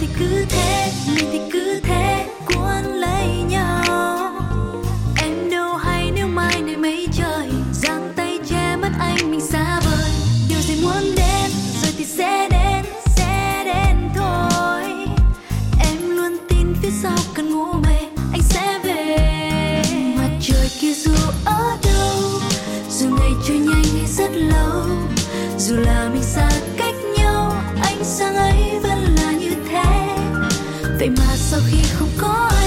Thì cứ thế, mình thì cứ dù là mình xa cách nhau, ánh sáng ấy vẫn là như thế. Vậy mà sau khi không có anh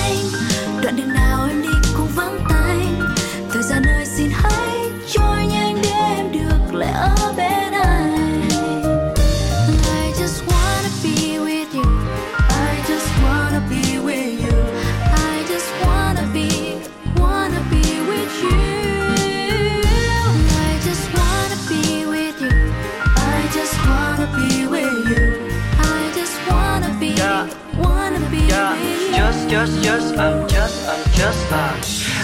just just, I'm just I'm just à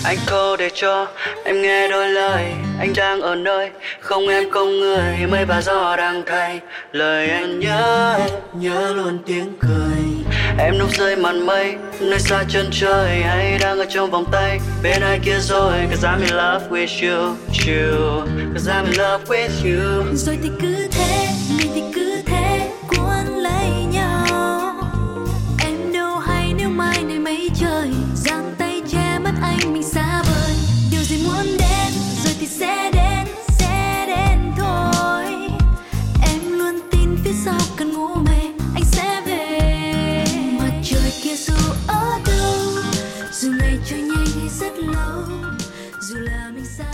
anh cô để cho em nghe đôi lời. Anh đang ở nơi không em, không người. Mây và gió đang thay lời anh nhớ nhớ luôn tiếng cười. Em lúc rơi màn mây, nơi xa chân trời. Hay đang ở trong vòng tay, bên ai kia rồi? Cause I'm in love with you you. Cause I'm in love with you. Rồi thì cứ thế mình thì cứ hay mai này mấy trời, giang tay che mất anh mình xa vời. Điều gì muốn đến, rồi thì sẽ đến sẽ đến thôi. Em luôn tin phía sau cần ngủ mê, anh sẽ về. Mặt trời kia dù ở đâu, dù ngày trôi nhanh hay rất lâu, dù là mình xa